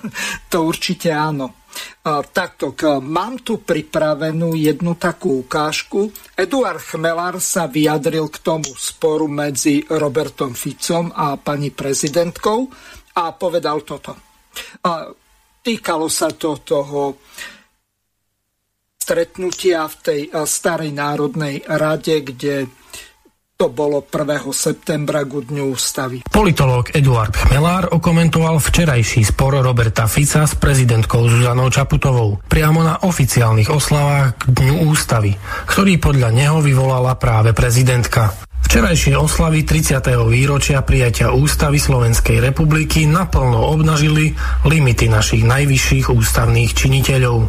(laughs) to určite áno. Takto, mám tu pripravenú jednu takú ukážku. Eduard Chmelár sa vyjadril k tomu sporu medzi Robertom Ficom a pani prezidentkou a povedal toto. Týkalo sa to toho stretnutia v tej eh, starej národnej rade, kde to bolo 1. septembra k dňu ústavy. Politológ Eduard Chmelár okomentoval včerajší spor Roberta Fica s prezidentkou Zuzanou Čaputovou priamo na oficiálnych oslavách k dňu ústavy, ktorý podľa neho vyvolala práve prezidentka. Včerajšie oslavy 30. výročia prijatia Ústavy Slovenskej republiky naplno obnažili limity našich najvyšších ústavných činiteľov.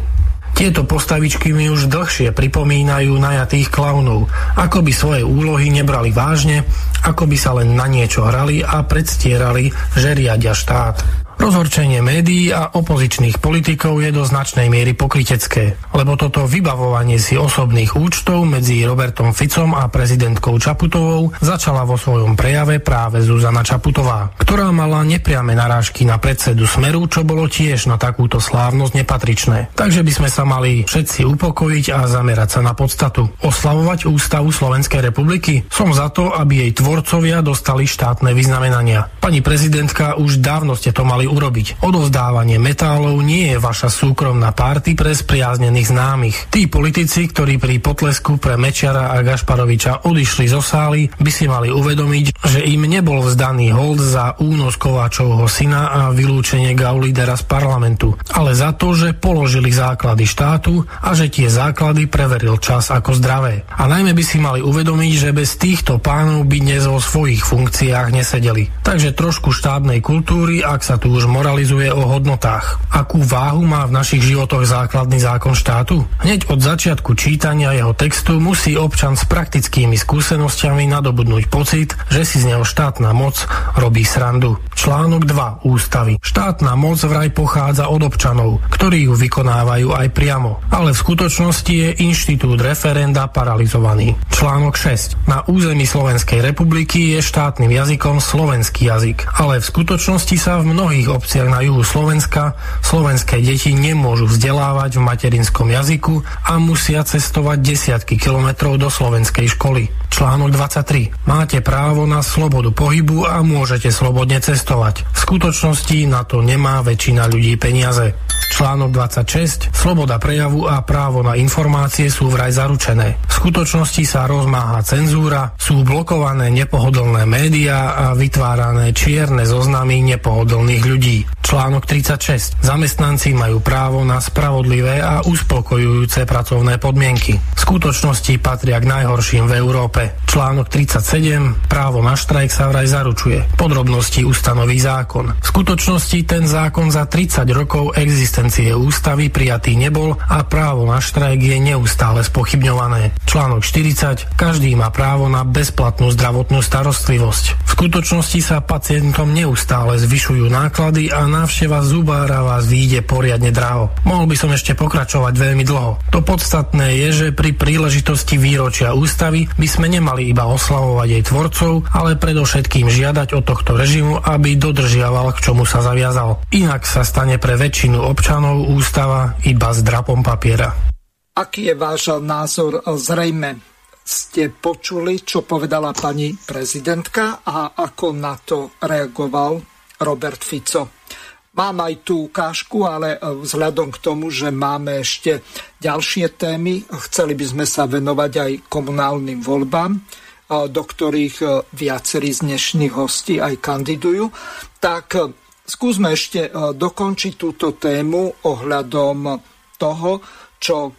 Tieto postavičky mi už dlhšie pripomínajú najatých klaunov, ako by svoje úlohy nebrali vážne, ako by sa len na niečo hrali a predstierali, že riadia štát. Rozhorčenie médií a opozičných politikov je do značnej miery pokrytecké, lebo toto vybavovanie si osobných účtov medzi Robertom Ficom a prezidentkou Čaputovou začala vo svojom prejave práve Zuzana Čaputová, ktorá mala nepriame narážky na predsedu Smeru, čo bolo tiež na takúto slávnosť nepatričné. Takže by sme sa mali všetci upokojiť a zamerať sa na podstatu. Oslavovať ústavu Slovenskej republiky? Som za to, aby jej tvorcovia dostali štátne vyznamenania. Pani prezidentka, už dávno ste to mali urobiť. Odovzdávanie metálov nie je vaša súkromná párty pre spriaznených známych. Tí politici, ktorí pri potlesku pre Mečiara a Gašparoviča odišli zo sály, by si mali uvedomiť, že im nebol vzdaný hold za únos Kováčovho syna a vylúčenie Gaulidera z parlamentu, ale za to, že položili základy štátu a že tie základy preveril čas ako zdravé. A najmä by si mali uvedomiť, že bez týchto pánov by dnes vo svojich funkciách nesedeli. Takže trošku štátnej kultúry, ak sa tu už moralizuje o hodnotách. Akú váhu má v našich životoch základný zákon štátu? Hneď od začiatku čítania jeho textu musí občan s praktickými skúsenosťami nadobudnúť pocit, že si z neho štátna moc robí srandu. Článok 2 ústavy. Štátna moc vraj pochádza od občanov, ktorí ju vykonávajú aj priamo, ale v skutočnosti je inštitút referenda paralizovaný. Článok 6. Na území Slovenskej republiky je štátnym jazykom slovenský jazyk, ale v skutočnosti sa v mnohých obciach na juhu Slovenska slovenské deti nemôžu vzdelávať v materinskom jazyku a musia cestovať desiatky kilometrov do slovenskej školy. Článok 23. Máte právo na slobodu pohybu a môžete slobodne cestovať. V skutočnosti na to nemá väčšina ľudí peniaze. Článok 26. Sloboda prejavu a právo na informácie sú vraj zaručené. V skutočnosti sa rozmáha cenzúra, sú blokované nepohodlné médiá a vytvárané čierne zoznamy nepohodlných ľudí. Článok 36. Zamestnanci majú právo na spravodlivé a uspokojujúce pracovné podmienky. V skutočnosti patria k najhorším v Európe. Článok 37. Právo na štrajk sa vraj zaručuje. Podrobnosti ustanoví zákon. V skutočnosti ten zákon za 30 rokov existencie ústavy prijatý nebol a právo na štrajk je neustále spochybňované. Článok 40. Každý má právo na bezplatnú zdravotnú starostlivosť. V skutočnosti sa pacientom neustále zvyšujú náklady a návšteva zubára vás vyjde poriadne draho. Mohol by som ešte pokračovať veľmi dlho. To podstatné je, že pri príležitosti výročia ústavy by sme nemali iba oslavovať jej tvorcov, ale predovšetkým žiadať od tohto režimu, aby dodržiaval, k čomu sa zaviazal. Inak sa stane pre väčšinu občanov ústava iba s drapom papiera. Aký je váš názor? Zrejme ste počuli, čo povedala pani prezidentka a ako na to reagoval Robert Fico. Mám aj tú ukážku, ale vzhľadom k tomu, že máme ešte ďalšie témy, chceli by sme sa venovať aj komunálnym voľbám, do ktorých viacerí z dnešných hostí aj kandidujú, tak skúsme ešte e, dokončiť túto tému ohľadom toho, čo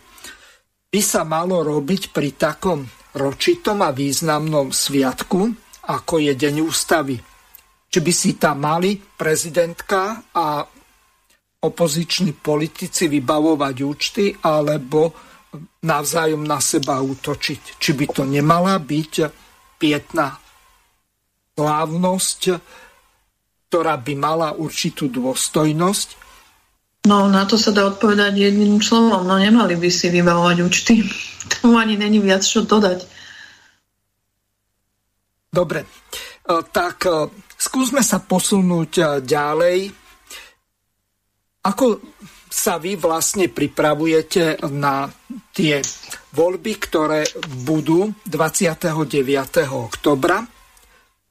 by sa malo robiť pri takom ročitom a významnom sviatku, ako je Deň ústavy. Či by si tam mali prezidentka a opoziční politici vybavovať účty, alebo navzájom na seba útočiť. Či by to nemala byť pietná slávnosť, ktorá by mala určitú dôstojnosť? No, na to sa dá odpovedať jedným slovom. No, nemali by si vybavovať účty. (laughs) Tomu ani není viac čo dodať. Dobre, e, tak e, skúsme sa posunúť e, ďalej. Ako sa vy vlastne pripravujete na tie voľby, ktoré budú 29. oktobra?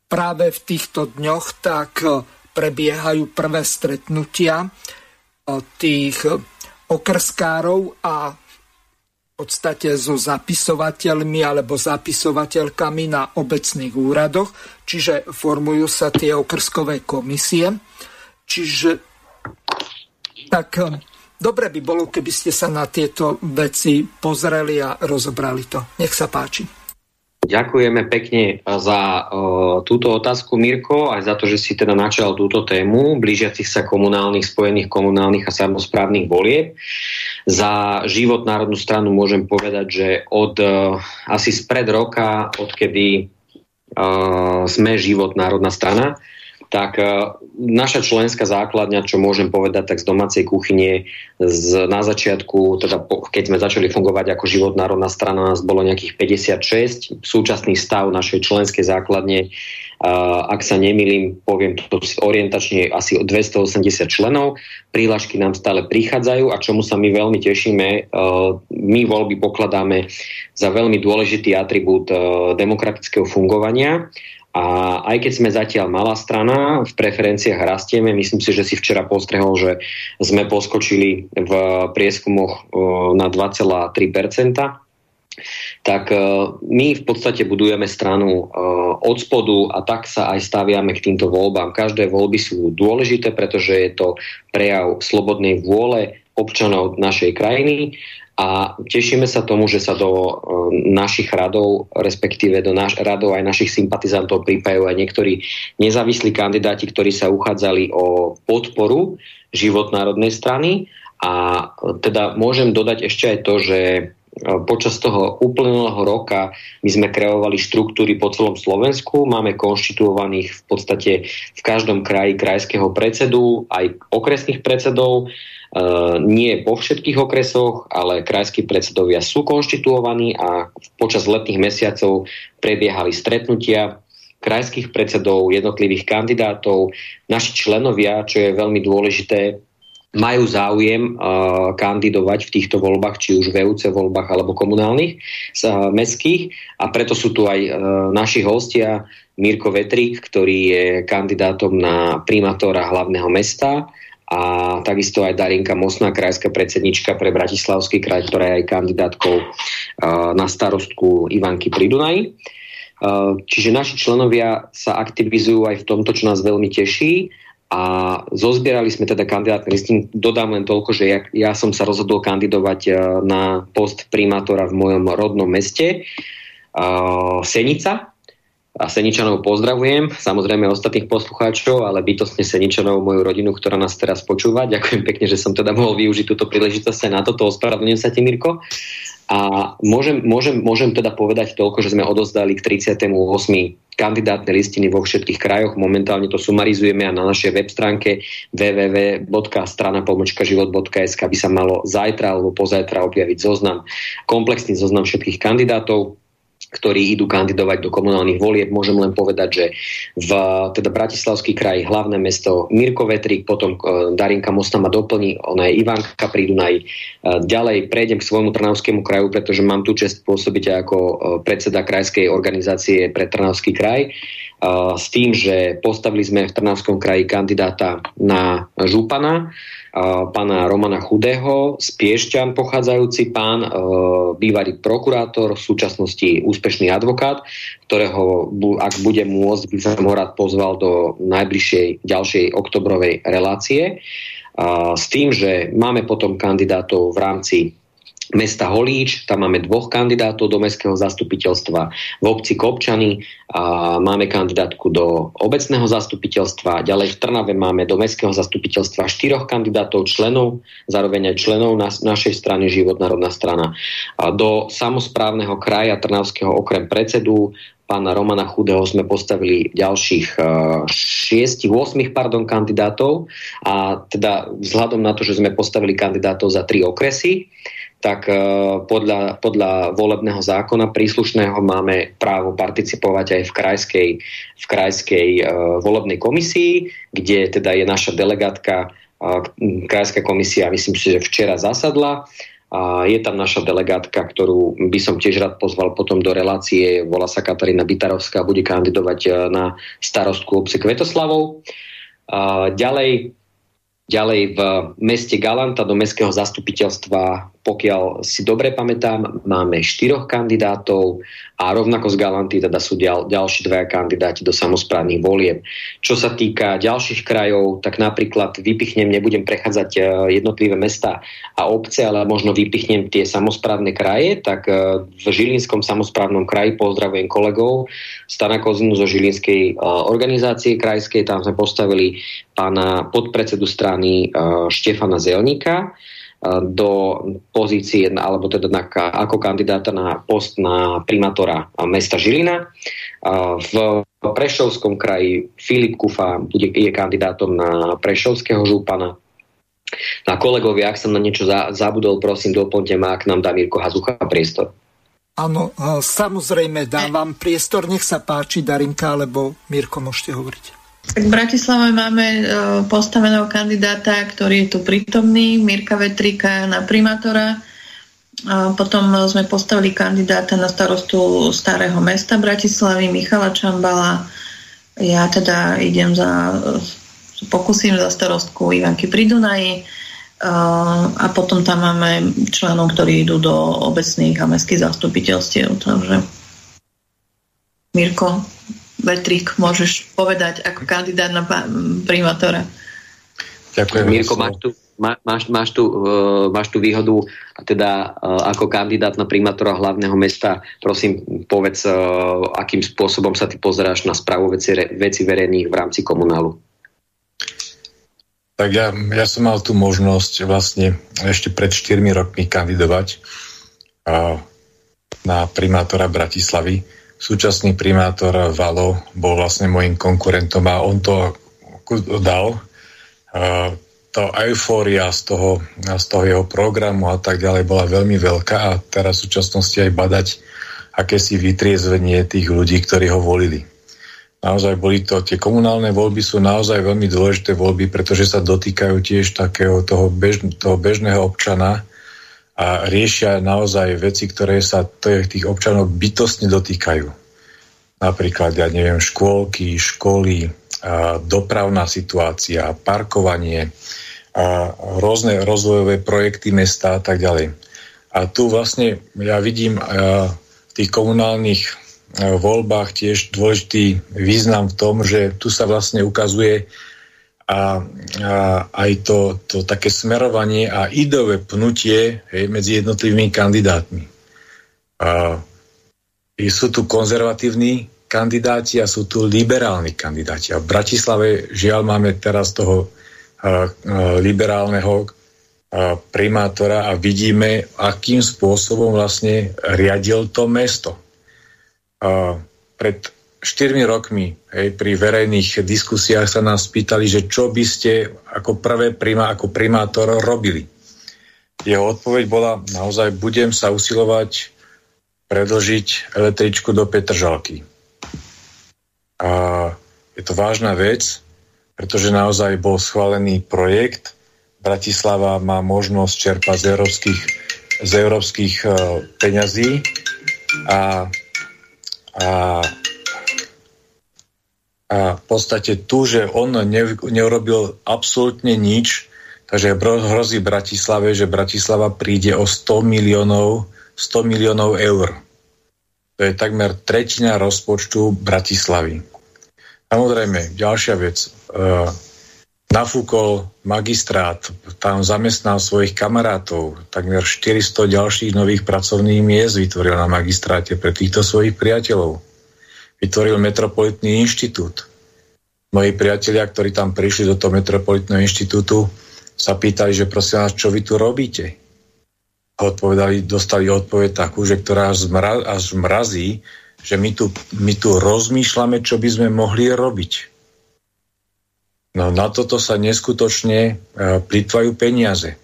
práve v týchto dňoch tak e, prebiehajú prvé stretnutia e, tých okrskárov a v podstate so zapisovateľmi alebo zapisovateľkami na obecných úradoch, čiže formujú sa tie okrskové komisie. Čiže tak e, dobre by bolo, keby ste sa na tieto veci pozreli a rozobrali to. Nech sa páči. Ďakujeme pekne za uh, túto otázku, Mirko, aj za to, že si teda načal túto tému blížiacich sa komunálnych, spojených komunálnych a samozprávnych volieb. Za život Národnú stranu môžem povedať, že od uh, asi spred roka, odkedy sme život Národná strana, tak naša členská základňa, čo môžem povedať, tak z domácej kuchyne z, na začiatku, teda po, keď sme začali fungovať ako život národná strana, nás bolo nejakých 56. Súčasný stav našej členskej základne, ak sa nemýlim, poviem to orientačne asi 280 členov. Prílažky nám stále prichádzajú a čomu sa my veľmi tešíme, uh, my voľby pokladáme za veľmi dôležitý atribút uh, demokratického fungovania. A aj keď sme zatiaľ malá strana, v preferenciách rastieme, myslím si, že si včera postrehol, že sme poskočili v prieskumoch na 2,3%, tak my v podstate budujeme stranu od spodu a tak sa aj staviame k týmto voľbám. Každé voľby sú dôležité, pretože je to prejav slobodnej vôle občanov našej krajiny a tešíme sa tomu, že sa do e, našich radov, respektíve do naš, radov aj našich sympatizantov pripájajú aj niektorí nezávislí kandidáti, ktorí sa uchádzali o podporu život národnej strany a teda môžem dodať ešte aj to, že e, počas toho uplynulého roka my sme kreovali štruktúry po celom Slovensku, máme konštituovaných v podstate v každom kraji krajského predsedu, aj okresných predsedov, E, nie po všetkých okresoch, ale krajskí predsedovia sú konštituovaní a počas letných mesiacov prebiehali stretnutia krajských predsedov, jednotlivých kandidátov. Naši členovia, čo je veľmi dôležité, majú záujem kandidovať v týchto voľbách, či už VUC voľbách alebo komunálnych, mestských. A preto sú tu aj uh, naši hostia, Mirko Vetrik, ktorý je kandidátom na primátora hlavného mesta, a takisto aj Darinka Mosná, krajská predsednička pre Bratislavský kraj, ktorá je aj kandidátkou na starostku Ivanky Pridunaj. Čiže naši členovia sa aktivizujú aj v tomto, čo nás veľmi teší a zozbierali sme teda kandidátne listiny. Dodám len toľko, že ja, ja som sa rozhodol kandidovať na post primátora v mojom rodnom meste Senica, a Seničanov pozdravujem, samozrejme ostatných poslucháčov, ale bytostne Seničanov, moju rodinu, ktorá nás teraz počúva. Ďakujem pekne, že som teda mohol využiť túto príležitosť na toto. Ospravedlňujem sa ti, Mirko. A môžem, môžem, môžem teda povedať toľko, že sme odozdali k 38. kandidátne listiny vo všetkých krajoch. Momentálne to sumarizujeme a na našej web stránke www.stranapomočkaživot.sk by sa malo zajtra alebo pozajtra objaviť zoznam, komplexný zoznam všetkých kandidátov ktorí idú kandidovať do komunálnych volieb. Môžem len povedať, že v teda Bratislavský kraj, hlavné mesto Mirko Vetrik, potom e, Darinka Mosta ma doplní, ona je Ivanka Prídunaj. E, ďalej prejdem k svojmu Trnavskému kraju, pretože mám tu čest pôsobiť ako e, predseda krajskej organizácie pre Trnavský kraj s tým, že postavili sme v Trnavskom kraji kandidáta na župana pána Romana Chudého z Piešťan pochádzajúci pán, e, bývalý prokurátor, v súčasnosti úspešný advokát, ktorého, ak bude môcť, by som ho rád pozval do najbližšej ďalšej oktobrovej relácie. S tým, že máme potom kandidátov v rámci mesta Holíč, tam máme dvoch kandidátov do mestského zastupiteľstva v obci Kopčany a máme kandidátku do obecného zastupiteľstva. Ďalej v Trnave máme do mestského zastupiteľstva štyroch kandidátov členov, zároveň aj členov na, našej strany Život národná strana. A do samozprávneho kraja Trnavského okrem predsedu pána Romana Chudého sme postavili ďalších 6, 8 pardon, kandidátov a teda vzhľadom na to, že sme postavili kandidátov za tri okresy, tak e, podľa, podľa volebného zákona príslušného máme právo participovať aj v krajskej, v krajskej uh, volebnej komisii, kde teda je naša delegátka, uh, krajská komisia, myslím si, že včera zasadla. A je tam naša delegátka, ktorú by som tiež rád pozval potom do relácie. Volá sa Katarína Bitarovská, bude kandidovať na starostku obce Kvetoslavov. A ďalej Ďalej v meste Galanta do mestského zastupiteľstva, pokiaľ si dobre pamätám, máme štyroch kandidátov a rovnako z Galanty teda sú ďal, ďalší dvaja kandidáti do samozprávnych volieb. Čo sa týka ďalších krajov, tak napríklad vypichnem, nebudem prechádzať e, jednotlivé mesta a obce, ale možno vypichnem tie samozprávne kraje, tak e, v Žilinskom samozprávnom kraji pozdravujem kolegov Stana Kozinu zo Žilinskej e, organizácie krajskej, tam sme postavili pána podpredsedu strany Štefana Zelníka do pozície, alebo teda na, ako kandidáta na post na primátora mesta Žilina. Uh, v Prešovskom kraji Filip Kufa bude, je kandidátom na Prešovského župana. Na kolegovia, ak som na niečo za, zabudol, prosím, doplňte ma, ak nám dá Mirko Hazucha priestor. Áno, samozrejme dávam priestor, nech sa páči Darinka, alebo Mirko môžete hovoriť. Tak v Bratislave máme e, postaveného kandidáta, ktorý je tu prítomný, Mirka Vetrika na primátora. A potom sme postavili kandidáta na starostu starého mesta Bratislavy, Michala Čambala. Ja teda idem za, pokúsim za starostku Ivanky pri Dunaji. a potom tam máme členov, ktorí idú do obecných a mestských zastupiteľstiev. Takže Mirko, Vetrik, môžeš povedať ako kandidát na primátora. Ďakujem. Mirko, máš tu, má, máš, máš, tu, uh, máš tu výhodu, a teda uh, ako kandidát na primátora hlavného mesta, prosím, povedz, uh, akým spôsobom sa ty pozeráš na správu veci, veci verejných v rámci komunálu. Tak ja, ja som mal tú možnosť vlastne ešte pred 4 rokmi kandidovať uh, na primátora Bratislavy. Súčasný primátor Valo bol vlastne môjim konkurentom a on to dal. Uh, to eufória z toho, z toho jeho programu a tak ďalej bola veľmi veľká a teraz v súčasnosti aj badať akési vytriezvenie tých ľudí, ktorí ho volili. Naozaj boli to, tie komunálne voľby sú naozaj veľmi dôležité voľby, pretože sa dotýkajú tiež takého toho, bež, toho bežného občana a riešia naozaj veci, ktoré sa tých občanov bytostne dotýkajú. Napríklad, ja neviem, škôlky, školy, dopravná situácia, parkovanie, a rôzne rozvojové projekty mesta a tak ďalej. A tu vlastne ja vidím v tých komunálnych voľbách tiež dôležitý význam v tom, že tu sa vlastne ukazuje a, a aj to, to také smerovanie a ideové pnutie hej, medzi jednotlivými kandidátmi. A, sú tu konzervatívni kandidáti a sú tu liberálni kandidáti. A v Bratislave žiaľ máme teraz toho a, a, liberálneho a, primátora a vidíme, akým spôsobom vlastne riadil to mesto pred 4 rokmi hej, pri verejných diskusiách sa nás pýtali, že čo by ste ako prvé prima, ako primátor robili. Jeho odpoveď bola, naozaj budem sa usilovať predlžiť električku do Petržalky. A je to vážna vec, pretože naozaj bol schválený projekt. Bratislava má možnosť čerpať z európskych, z európskych uh, peňazí a a, a v podstate tu, že on ne, neurobil absolútne nič, takže hrozí Bratislave, že Bratislava príde o 100 miliónov, 100 miliónov eur. To je takmer tretina rozpočtu Bratislavy. Samozrejme, ďalšia vec. Uh, nafúkol magistrát, tam zamestnal svojich kamarátov, takmer 400 ďalších nových pracovných miest vytvoril na magistráte pre týchto svojich priateľov. Vytvoril Metropolitný inštitút. Moji priatelia, ktorí tam prišli do toho Metropolitného inštitútu, sa pýtali, že prosím vás, čo vy tu robíte? Odpovedali, dostali odpoveď takú, že ktorá až, mrazí, že my tu, my tu rozmýšľame, čo by sme mohli robiť No na toto sa neskutočne uh, plitvajú peniaze.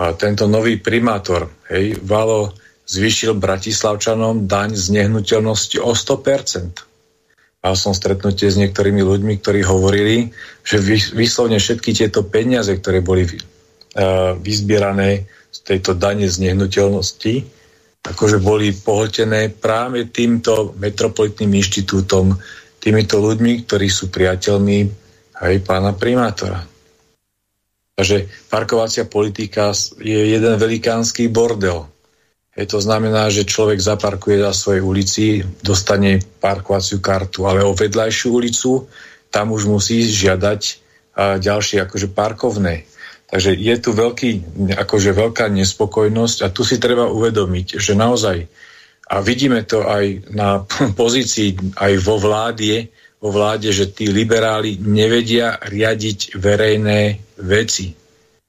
A tento nový primátor, hej, Valo zvýšil Bratislavčanom daň z nehnuteľnosti o 100%. Mal som stretnutie s niektorými ľuďmi, ktorí hovorili, že vyslovne všetky tieto peniaze, ktoré boli uh, vyzbierané z tejto dane z nehnuteľnosti, akože boli pohltené práve týmto metropolitným inštitútom, týmito ľuďmi, ktorí sú priateľmi aj pána primátora. Takže parkovacia politika je jeden velikánsky bordel. Je to znamená, že človek zaparkuje na svojej ulici, dostane parkovaciu kartu, ale o vedľajšiu ulicu tam už musí žiadať a ďalšie akože parkovné. Takže je tu veľký, akože veľká nespokojnosť a tu si treba uvedomiť, že naozaj, a vidíme to aj na (laughs) pozícii aj vo vláde, vo vláde, že tí liberáli nevedia riadiť verejné veci.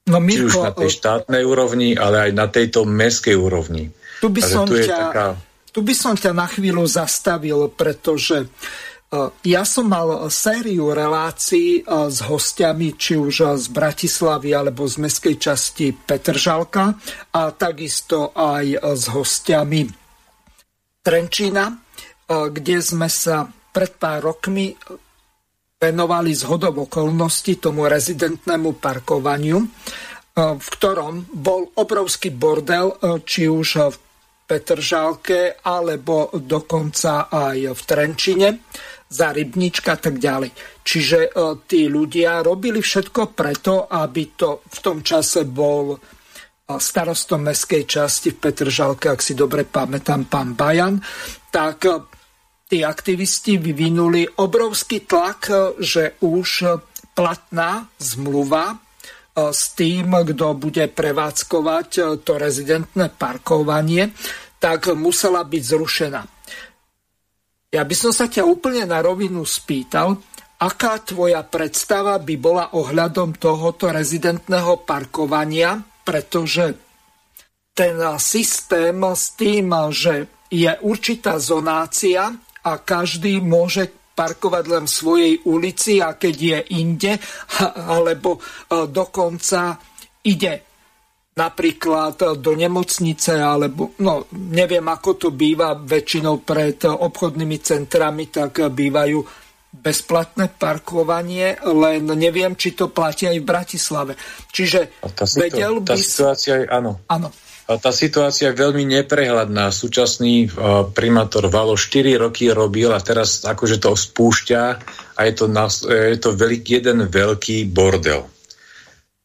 No, Mirko, Či už na tej štátnej úrovni, ale aj na tejto meskej úrovni. Tu by, som tu, ťa, taká... tu by som ťa na chvíľu zastavil, pretože ja som mal sériu relácií s hostiami, či už z Bratislavy alebo z mestskej časti Petržalka a takisto aj s hostiami Trenčína, kde sme sa pred pár rokmi venovali z hodov okolností tomu rezidentnému parkovaniu, e, v ktorom bol obrovský bordel, e, či už v Petržálke, alebo dokonca aj v Trenčine. za rybnička a tak ďalej. Čiže e, tí ľudia robili všetko preto, aby to v tom čase bol e, starostom mestskej časti v Petržalke, ak si dobre pamätám, pán Bajan, tak e, tí aktivisti vyvinuli obrovský tlak, že už platná zmluva s tým, kto bude prevádzkovať to rezidentné parkovanie, tak musela byť zrušená. Ja by som sa ťa úplne na rovinu spýtal, aká tvoja predstava by bola ohľadom tohoto rezidentného parkovania, pretože ten systém s tým, že je určitá zonácia a každý môže parkovať len v svojej ulici a keď je inde, alebo e, dokonca ide napríklad do nemocnice, alebo no, neviem, ako to býva väčšinou pred obchodnými centrami, tak bývajú bezplatné parkovanie, len neviem, či to platí aj v Bratislave. Čiže vedel by... Tá situácia je, áno. Áno. Tá situácia je veľmi neprehľadná. Súčasný uh, primátor Valo 4 roky robil a teraz akože to spúšťa a je to, na, je to veľk, jeden veľký bordel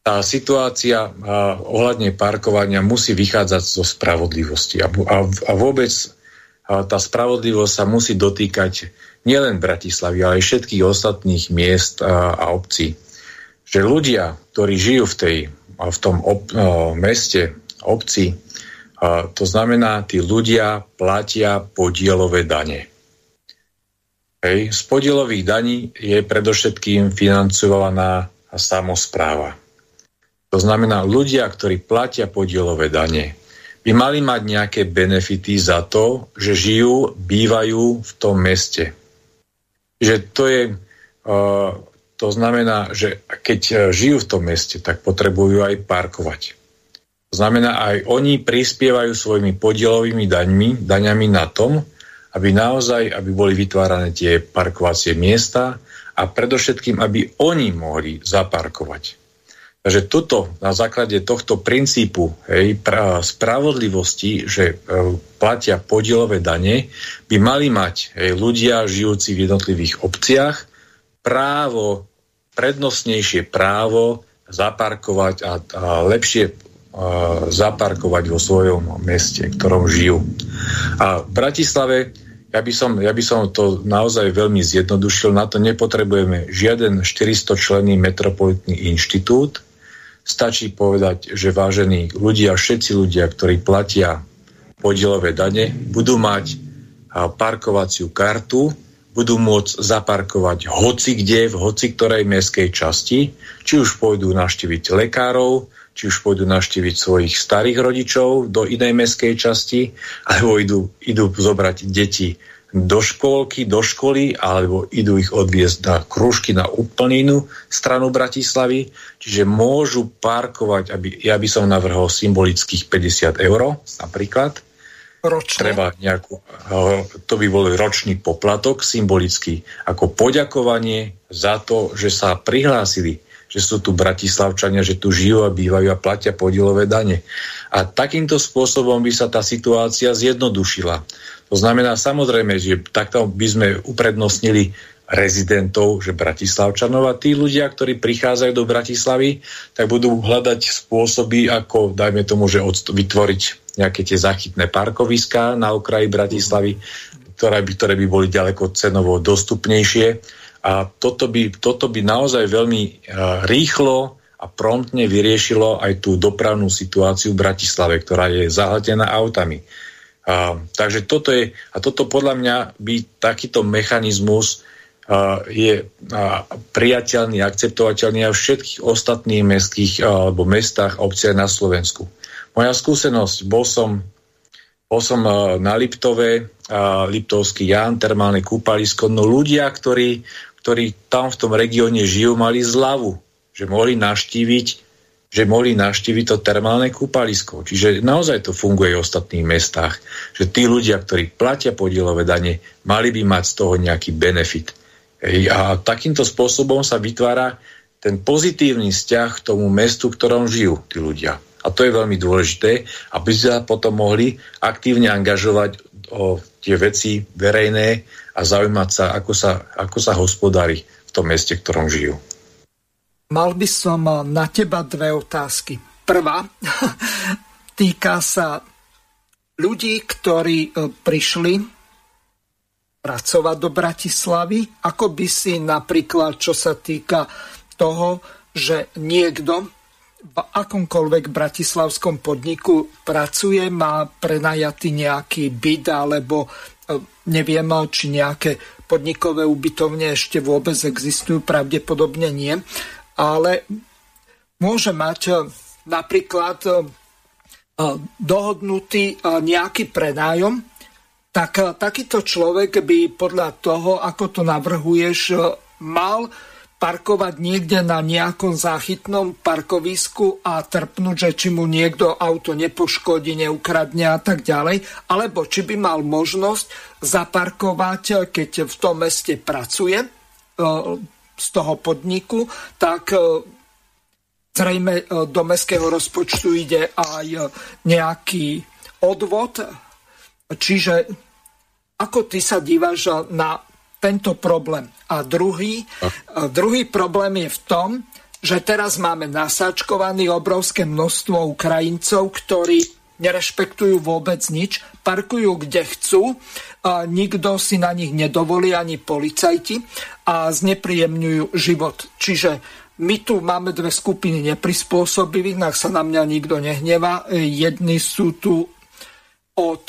tá situácia a, ohľadne parkovania musí vychádzať zo spravodlivosti. A, a, a vôbec a tá spravodlivosť sa musí dotýkať nielen Bratislavy, ale aj všetkých ostatných miest a, a obcí. Že ľudia, ktorí žijú v, tej, v tom ob, a, meste, obci, a, to znamená, tí ľudia platia podielové dane. Hej. Z podielových daní je predovšetkým financovaná samozpráva. To znamená, ľudia, ktorí platia podielové dane, by mali mať nejaké benefity za to, že žijú, bývajú v tom meste. Že to je, to znamená, že keď uh, žijú v tom meste, tak potrebujú aj parkovať. Znamená, aj oni prispievajú svojimi podielovými daňmi, daňami na tom, aby naozaj, aby boli vytvárané tie parkovacie miesta a predovšetkým, aby oni mohli zaparkovať. Takže toto na základe tohto princípu hej, pra, spravodlivosti, že e, platia podielové dane, by mali mať hej, ľudia žijúci v jednotlivých obciach právo, prednostnejšie právo zaparkovať a, a lepšie zaparkovať vo svojom meste, v ktorom žijú. A v Bratislave ja by, som, ja by som to naozaj veľmi zjednodušil. Na to nepotrebujeme žiaden 400 členný metropolitný inštitút, Stačí povedať, že vážení ľudia, všetci ľudia, ktorí platia podielové dane, budú mať parkovaciu kartu, budú môcť zaparkovať hoci kde, v hoci ktorej mestskej časti, či už pôjdu naštíviť lekárov, či už pôjdu naštíviť svojich starých rodičov do inej mestskej časti, alebo idú, idú zobrať deti do škôlky, do školy, alebo idú ich odviezť na krúžky na úplne inú stranu Bratislavy. Čiže môžu parkovať, aby, ja by som navrhol symbolických 50 eur napríklad. Ročne. Treba nejakú, to by bol ročný poplatok symbolický, ako poďakovanie za to, že sa prihlásili, že sú tu bratislavčania, že tu žijú a bývajú a platia podielové dane. A takýmto spôsobom by sa tá situácia zjednodušila. To znamená samozrejme, že takto by sme uprednostnili rezidentov, že Bratislavčanov a tí ľudia, ktorí prichádzajú do Bratislavy, tak budú hľadať spôsoby, ako, dajme tomu, že vytvoriť nejaké tie zachytné parkoviská na okraji Bratislavy, ktoré by, ktoré by boli ďaleko cenovo dostupnejšie. A toto by, toto by naozaj veľmi uh, rýchlo a promptne vyriešilo aj tú dopravnú situáciu v Bratislave, ktorá je zahltená autami. A, takže toto je, a toto podľa mňa by takýto mechanizmus a, je a, priateľný, akceptovateľný aj v všetkých ostatných mestských a, alebo mestách a obciach na Slovensku. Moja skúsenosť, bol som, bol som a, na Liptove, a, Liptovský Jan, termálne kúpalisko, no ľudia, ktorí, ktorí tam v tom regióne žijú, mali zľavu, že mohli navštíviť že mohli navštíviť to termálne kúpalisko. Čiže naozaj to funguje v ostatných mestách, že tí ľudia, ktorí platia podielové dane, mali by mať z toho nejaký benefit. Ej, a takýmto spôsobom sa vytvára ten pozitívny vzťah k tomu mestu, v ktorom žijú tí ľudia. A to je veľmi dôležité, aby sa potom mohli aktívne angažovať o tie veci verejné a zaujímať sa, ako sa, ako sa hospodári v tom meste, v ktorom žijú. Mal by som na teba dve otázky. Prvá (laughs) týka sa ľudí, ktorí e, prišli pracovať do Bratislavy, ako by si napríklad, čo sa týka toho, že niekto v akomkoľvek bratislavskom podniku pracuje, má prenajatý nejaký byt alebo e, neviem, či nejaké podnikové ubytovne ešte vôbec existujú, pravdepodobne nie, ale môže mať e, napríklad e, dohodnutý nejaký prenájom, tak takýto človek by podľa toho, ako to navrhuješ, mal parkovať niekde na nejakom záchytnom parkovisku a trpnúť, že či mu niekto auto nepoškodí, neukradne a tak ďalej, alebo či by mal možnosť zaparkovať, keď v tom meste pracuje e, z toho podniku, tak e, zrejme e, do mestského rozpočtu ide aj nejaký odvod. Čiže ako ty sa dívaš na tento problém. A druhý, a druhý problém je v tom, že teraz máme nasáčkované obrovské množstvo Ukrajincov, ktorí nerešpektujú vôbec nič, parkujú kde chcú, a nikto si na nich nedovolí, ani policajti a znepríjemňujú život. Čiže my tu máme dve skupiny neprispôsobivých, ak sa na mňa nikto nehneva. Jedni sú tu od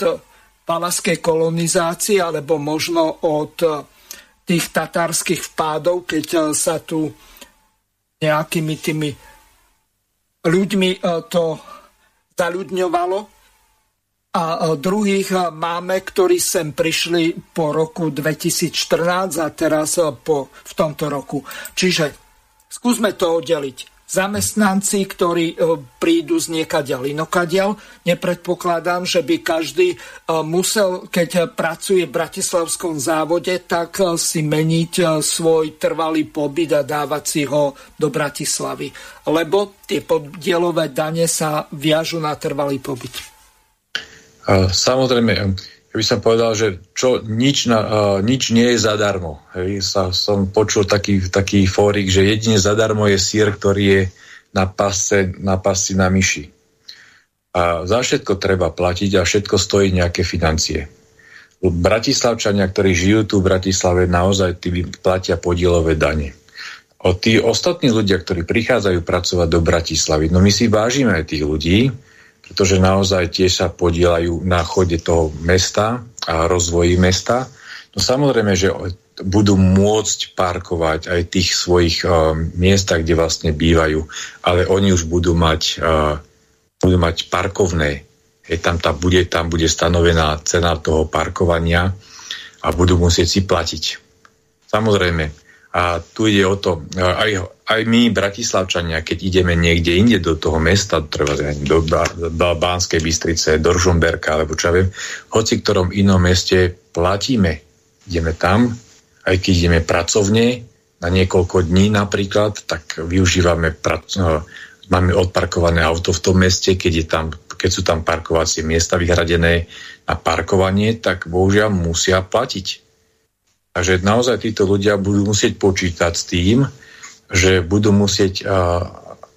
palaskej kolonizácie, alebo možno od tých tatárskych vpádov, keď e, sa tu nejakými tými ľuďmi e, to zaľudňovalo. A e, druhých máme, ktorí sem prišli po roku 2014 a teraz po, v tomto roku. Čiže skúsme to oddeliť zamestnanci, ktorí e, prídu z niekaďal inokadiaľ. Nepredpokladám, že by každý e, musel, keď pracuje v Bratislavskom závode, tak e, si meniť svoj trvalý pobyt a dávať si ho do Bratislavy. Lebo tie podielové dane sa viažu na trvalý pobyt. Samozrejme, ja by som povedal, že čo, nič, na, uh, nič nie je zadarmo. Hej. Sa, som počul taký, taký fórik, že jedine zadarmo je sír, ktorý je na pasce, na pasci na myši. A za všetko treba platiť a všetko stojí nejaké financie. Bratislavčania, ktorí žijú tu v Bratislave, naozaj tí platia podielové dane. O tí ostatní ľudia, ktorí prichádzajú pracovať do Bratislavy, no my si vážime aj tých ľudí, pretože naozaj tiež sa podielajú na chode toho mesta a rozvoji mesta. No samozrejme, že budú môcť parkovať aj tých svojich uh, miestach, kde vlastne bývajú, ale oni už budú mať, uh, budú mať parkovné. Hej, tam, tá bude, tam bude stanovená cena toho parkovania a budú musieť si platiť. Samozrejme, a tu ide o to, aj, aj my, Bratislavčania, keď ideme niekde inde do toho mesta, treba do, Bánskej Bystrice, do Žumberka, alebo čo ja viem, hoci ktorom inom meste platíme. Ideme tam, aj keď ideme pracovne, na niekoľko dní napríklad, tak využívame, no, máme odparkované auto v tom meste, keď, je tam, keď sú tam parkovacie miesta vyhradené na parkovanie, tak bohužiaľ musia platiť Takže naozaj títo ľudia budú musieť počítať s tým, že budú musieť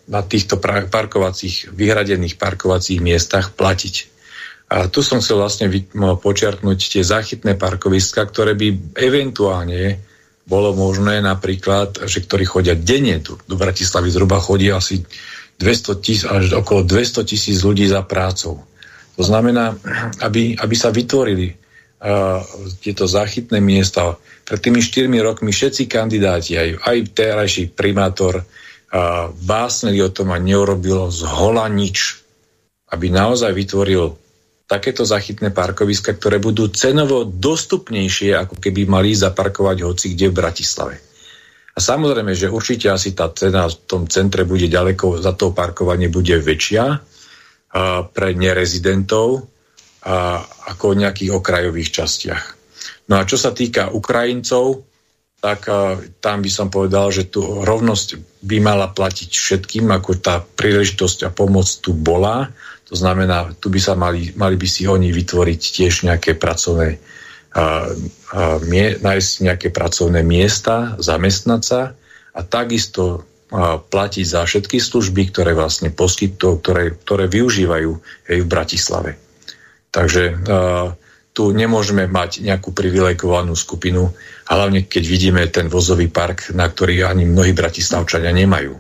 na týchto parkovacích, vyhradených parkovacích miestach platiť. A tu som chcel vlastne počiarknúť tie záchytné parkoviska, ktoré by eventuálne bolo možné napríklad, že ktorí chodia denne tu do Bratislavy, zhruba chodí asi 200 tis, až okolo 200 tisíc ľudí za prácou. To znamená, aby, aby sa vytvorili tieto záchytné miesta. Pred tými štyrmi rokmi všetci kandidáti, aj, aj terajší primátor, uh, básnili o tom a neurobilo z hola nič, aby naozaj vytvoril takéto zachytné parkoviska, ktoré budú cenovo dostupnejšie, ako keby mali zaparkovať hoci kde v Bratislave. A samozrejme, že určite asi tá cena v tom centre bude ďaleko, za to parkovanie bude väčšia pre nerezidentov, a, ako v nejakých okrajových častiach. No a čo sa týka Ukrajincov, tak tam by som povedal, že tu rovnosť by mala platiť všetkým, ako tá príležitosť a pomoc tu bola. To znamená, tu by sa mali, mali by si oni vytvoriť tiež nejaké pracovné a, a mie, nájsť nejaké pracovné miesta, zamestnať sa a takisto a, platiť za všetky služby, ktoré vlastne poskytujú, ktoré, ktoré využívajú aj v Bratislave. Takže a, tu nemôžeme mať nejakú privilegovanú skupinu, hlavne keď vidíme ten vozový park, na ktorý ani mnohí bratislavčania nemajú.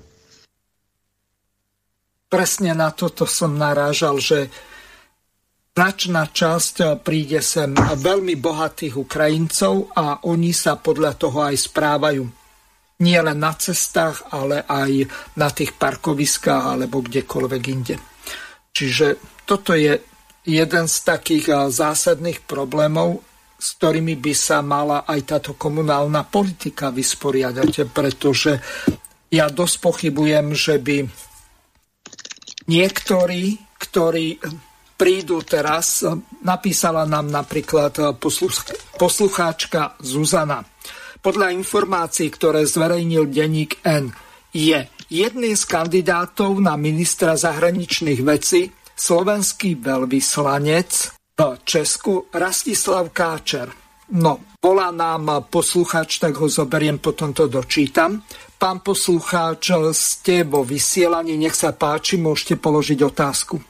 Presne na toto som narážal, že značná časť príde sem veľmi bohatých Ukrajincov a oni sa podľa toho aj správajú. Nie len na cestách, ale aj na tých parkoviskách alebo kdekoľvek inde. Čiže toto je jeden z takých zásadných problémov, s ktorými by sa mala aj táto komunálna politika vysporiadať, pretože ja dosť pochybujem, že by niektorí, ktorí prídu teraz, napísala nám napríklad poslucháčka Zuzana. Podľa informácií, ktoré zverejnil denník N, je jedným z kandidátov na ministra zahraničných vecí slovenský veľvyslanec v Česku Rastislav Káčer. No, volá nám poslucháč, tak ho zoberiem, potom to dočítam. Pán poslucháč, ste vo vysielaní, nech sa páči, môžete položiť otázku.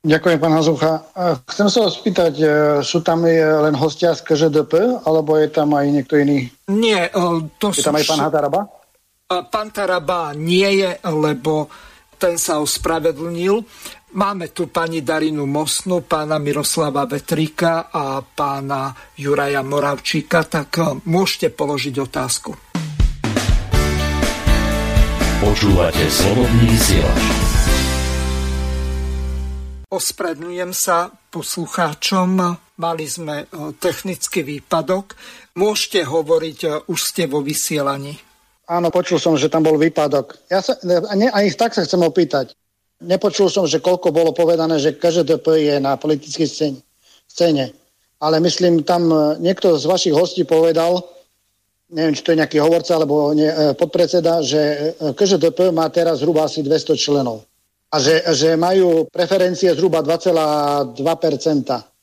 Ďakujem, pán Hazucha. Chcem sa vás spýtať, e, sú tam len hostia z KŽDP, alebo je tam aj niekto iný? Nie, e, to je tam aj pán Hataraba? Pán Taraba nie je, lebo ten sa ospravedlnil. Máme tu pani Darinu Mosnu, pána Miroslava Vetrika a pána Juraja Moravčíka, tak eh, môžete položiť otázku. Počúvate slobodný vysielač. Ospravedlňujem sa poslucháčom, mali sme eh, technický výpadok. Môžete hovoriť, eh, už ste vo vysielaní. Áno, počul som, že tam bol výpadok. Ja sa, ne, ani tak sa chcem opýtať. Nepočul som, že koľko bolo povedané, že KŽDP je na politickej scéne. scéne. Ale myslím, tam e, niekto z vašich hostí povedal, neviem, či to je nejaký hovorca alebo nie, e, podpredseda, že e, KŽDP má teraz zhruba asi 200 členov. A že, že majú preferencie zhruba 2,2%.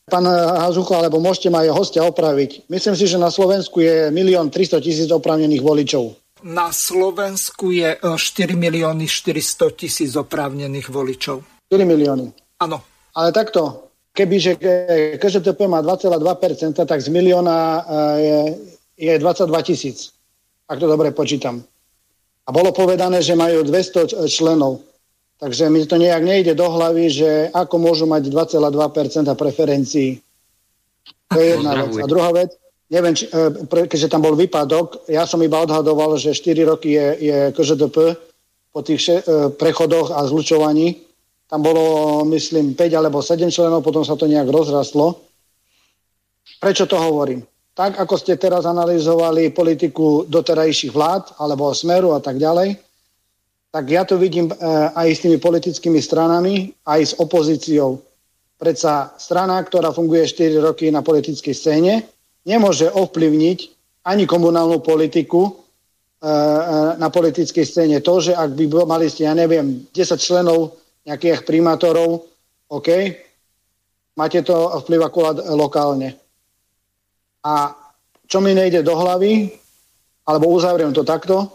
Pán Hazucho, alebo môžete ma aj hostia opraviť. Myslím si, že na Slovensku je 1 300 tisíc opravnených voličov na Slovensku je 4 e, milióny 400 tisíc oprávnených voličov. 4 milióny. Áno. Ale takto, kebyže KŽTP má 2,2%, tak z milióna e, je, je 22 tisíc, ak to dobre počítam. A bolo povedané, že majú 200 členov. Takže mi to nejak nejde do hlavy, že ako môžu mať 2,2% preferencií. To je jedna vec. A druhá vec, neviem, či, e, keďže tam bol výpadok, ja som iba odhadoval, že 4 roky je, je KŽDP po tých še, e, prechodoch a zlučovaní. Tam bolo, myslím, 5 alebo 7 členov, potom sa to nejak rozrastlo. Prečo to hovorím? Tak, ako ste teraz analyzovali politiku doterajších vlád, alebo smeru a tak ďalej, tak ja to vidím e, aj s tými politickými stranami, aj s opozíciou. Predsa strana, ktorá funguje 4 roky na politickej scéne, nemôže ovplyvniť ani komunálnu politiku e, e, na politickej scéne. To, že ak by mali ste, ja neviem, 10 členov nejakých primátorov, OK, máte to vplyv akurát lokálne. A čo mi nejde do hlavy, alebo uzavriem to takto,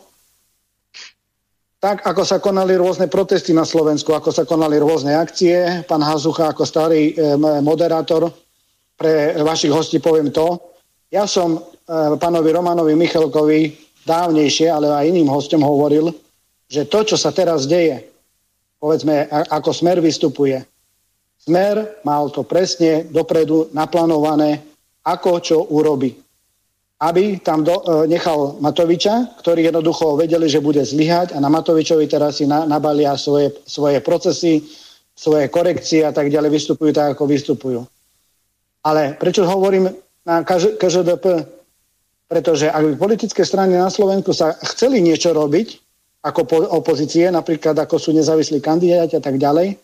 tak ako sa konali rôzne protesty na Slovensku, ako sa konali rôzne akcie, pán Hazucha ako starý e, moderátor, pre vašich hostí poviem to, ja som e, pánovi Romanovi Michalkovi dávnejšie, ale aj iným hostom hovoril, že to, čo sa teraz deje, povedzme, ako Smer vystupuje, Smer mal to presne dopredu naplánované, ako čo urobi. Aby tam do, e, nechal Matoviča, ktorý jednoducho vedeli, že bude zlyhať a na Matovičovi teraz si na, nabalia svoje, svoje procesy, svoje korekcie a tak ďalej, vystupujú tak, ako vystupujú. Ale prečo hovorím na KŽDP. Pretože ak by politické strany na Slovensku sa chceli niečo robiť, ako opozície, napríklad ako sú nezávislí kandidáti a tak ďalej,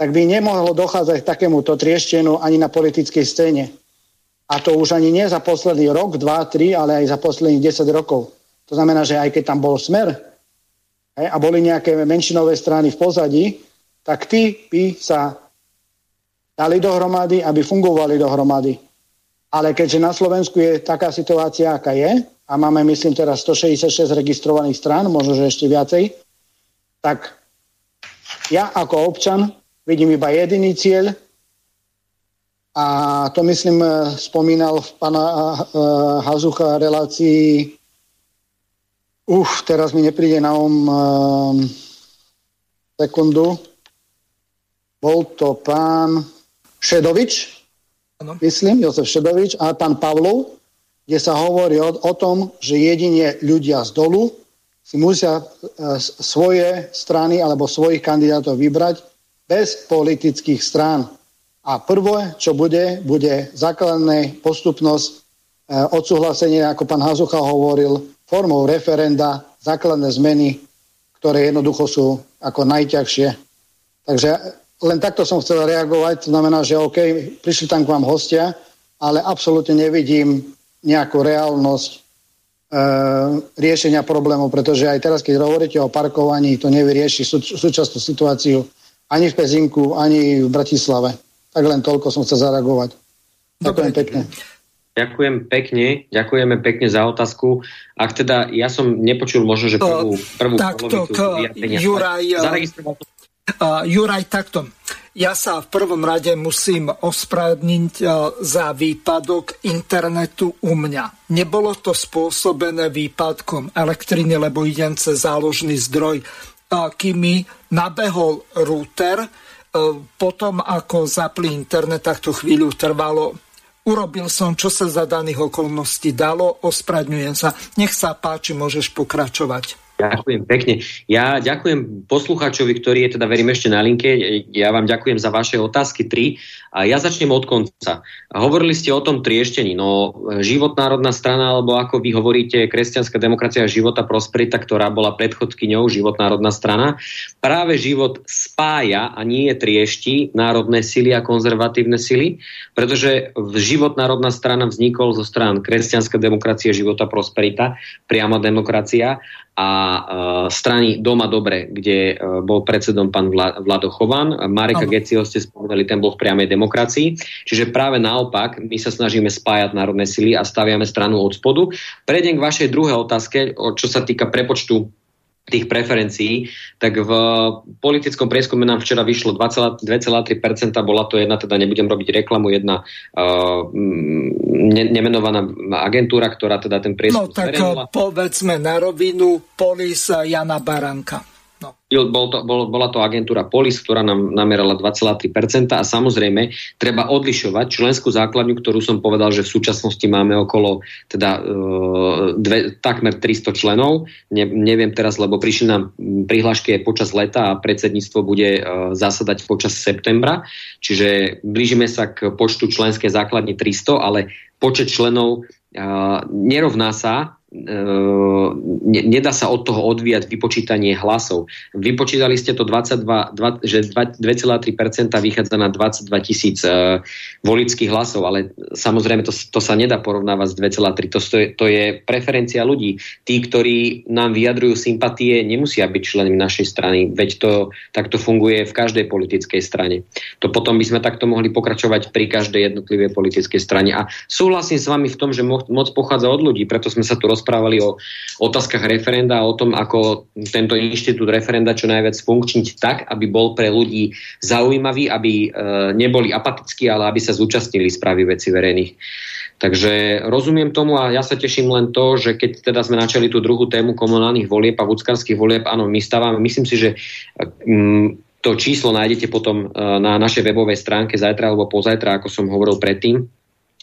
tak by nemohlo dochádzať k takémuto trieštenu ani na politickej scéne. A to už ani nie za posledný rok, dva, tri, ale aj za posledných 10 rokov. To znamená, že aj keď tam bol smer hej, a boli nejaké menšinové strany v pozadí, tak tí by sa dali dohromady, aby fungovali dohromady. Ale keďže na Slovensku je taká situácia, aká je, a máme, myslím, teraz 166 registrovaných strán, možno, že ešte viacej, tak ja ako občan vidím iba jediný cieľ a to, myslím, spomínal v pana Hazucha relácii Uf, teraz mi nepríde na um, uh, sekundu. Bol to pán Šedovič, myslím, Jozef Šedovič a pán Pavlov, kde sa hovorí o, o tom, že jedine ľudia z dolu si musia uh, svoje strany alebo svojich kandidátov vybrať bez politických strán. A prvé, čo bude, bude základné postupnosť e, odsúhlasenie, ako pán Hazucha hovoril, formou referenda, základné zmeny, ktoré jednoducho sú ako najťažšie. Takže len takto som chcel reagovať, to znamená, že OK, prišli tam k vám hostia, ale absolútne nevidím nejakú reálnosť e, riešenia problémov, pretože aj teraz, keď hovoríte o parkovaní, to nevyrieši sú, súčasnú situáciu ani v Pezinku, ani v Bratislave. Tak len toľko som chcel zareagovať. Ďakujem pekne. Ďakujem pekne, ďakujeme pekne za otázku. Ak teda, ja som nepočul možno, že prvú, prvú takto, Juraj, uh, Juraj, takto. Ja sa v prvom rade musím ospravedlniť za výpadok internetu u mňa. Nebolo to spôsobené výpadkom elektriny, lebo idem cez záložný zdroj. Kým mi nabehol router, potom ako zapli internet, tak to chvíľu trvalo Urobil som, čo sa za daných okolností dalo, ospravedňujem sa. Nech sa páči, môžeš pokračovať. Ďakujem pekne. Ja ďakujem poslucháčovi, ktorý je teda, verím, ešte na linke. Ja vám ďakujem za vaše otázky tri. A ja začnem od konca. Hovorili ste o tom trieštení. No, život národná strana, alebo ako vy hovoríte, kresťanská demokracia života prosperita, ktorá bola predchodkyňou život národná strana, práve život spája a nie je triešti národné sily a konzervatívne sily, pretože život národná strana vznikol zo strán kresťanská demokracia života prosperita, priama demokracia a e, strany Doma Dobre, kde e, bol predsedom pán Vlado Chovan. Mareka Gecio ste spomenuli, ten bol v priamej demokracii. Čiže práve naopak, my sa snažíme spájať národné sily a staviame stranu od spodu. Prejdem k vašej druhej otázke, čo sa týka prepočtu tých preferencií, tak v politickom prieskume nám včera vyšlo 2,3%, bola to jedna, teda nebudem robiť reklamu, jedna uh, ne, nemenovaná agentúra, ktorá teda ten prieskum No tak zverejnila. povedzme na rovinu Polis Jana Baranka. No. Bol to, bol, bola to agentúra Polis, ktorá nám namerala 2,3% a samozrejme treba odlišovať členskú základňu, ktorú som povedal, že v súčasnosti máme okolo teda e, dve, takmer 300 členov. Ne, neviem teraz, lebo prišli nám prihlášky počas leta a predsedníctvo bude e, zasadať počas septembra, čiže blížime sa k počtu členskej základne 300, ale počet členov e, nerovná sa ne, nedá sa od toho odvíjať vypočítanie hlasov. Vypočítali ste to 22, 2, že 2,3% vychádza na 22 tisíc uh, volických hlasov, ale samozrejme to, to sa nedá porovnávať s 2,3. To, to je preferencia ľudí. Tí, ktorí nám vyjadrujú sympatie, nemusia byť členmi našej strany, veď to takto funguje v každej politickej strane. To potom by sme takto mohli pokračovať pri každej jednotlivej politickej strane. A súhlasím s vami v tom, že moc pochádza od ľudí, preto sme sa tu rozprávali o otázkach referenda a o tom, ako tento inštitút referenda čo najviac funkčniť tak, aby bol pre ľudí zaujímavý, aby e, neboli apatickí, ale aby sa zúčastnili správy veci verejných. Takže rozumiem tomu a ja sa teším len to, že keď teda sme načali tú druhú tému komunálnych volieb a vúckarských volieb, áno, my stávame, myslím si, že mm, to číslo nájdete potom e, na našej webovej stránke zajtra alebo pozajtra, ako som hovoril predtým.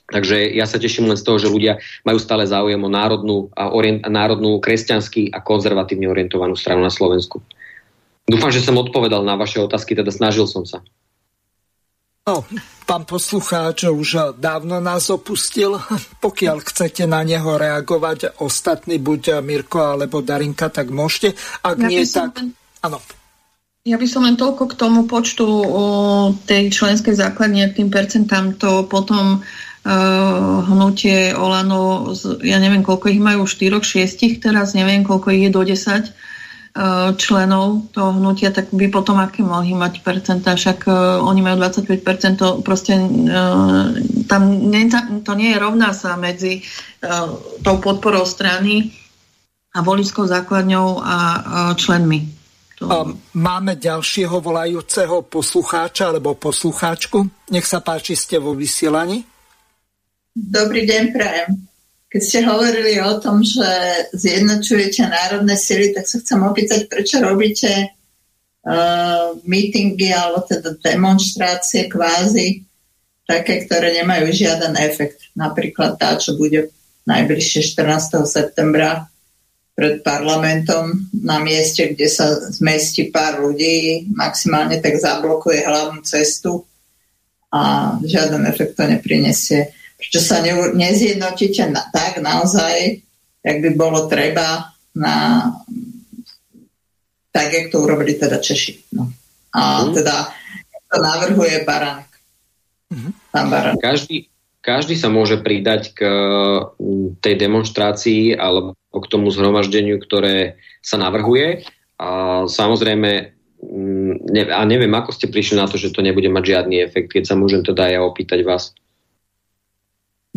Takže ja sa teším len z toho, že ľudia majú stále záujem o národnú, a orient, národnú kresťansky a konzervatívne orientovanú stranu na Slovensku. Dúfam, že som odpovedal na vaše otázky, teda snažil som sa. No, pán poslucháč už dávno nás opustil. (laughs) Pokiaľ chcete na neho reagovať, ostatní, buď Mirko alebo Darinka, tak môžete. Ak ja nie, tak... Áno. Ja by som len toľko k tomu počtu o tej členskej základne, k tým percentám, to potom hnutie Olano, ja neviem, koľko ich majú, 4, 6, teraz neviem, koľko ich je do 10, členov toho hnutia, tak by potom aké mohli mať percentá, však oni majú 25%, to proste tam nie, to nie je rovná sa medzi tou podporou strany a voličskou základňou a členmi. To... Máme ďalšieho volajúceho poslucháča alebo poslucháčku. Nech sa páči, ste vo vysielaní. Dobrý deň, prajem. Keď ste hovorili o tom, že zjednočujete národné sily, tak sa chcem opýtať, prečo robíte uh, mítingy alebo teda demonstrácie kvázi také, ktoré nemajú žiaden efekt. Napríklad tá, čo bude najbližšie 14. septembra pred parlamentom na mieste, kde sa zmestí pár ľudí, maximálne tak zablokuje hlavnú cestu a žiaden efekt to neprinesie. Prečo sa ne, nezjednotíte na, tak naozaj, jak by bolo treba na tak, jak to urobili teda Češi. No. A mm. teda to navrhuje Baranek. Mm-hmm. Baranek. Každý, každý sa môže pridať k tej demonstrácii alebo k tomu zhromaždeniu, ktoré sa navrhuje. A samozrejme, ne, a neviem, ako ste prišli na to, že to nebude mať žiadny efekt, keď sa môžem teda ja opýtať vás.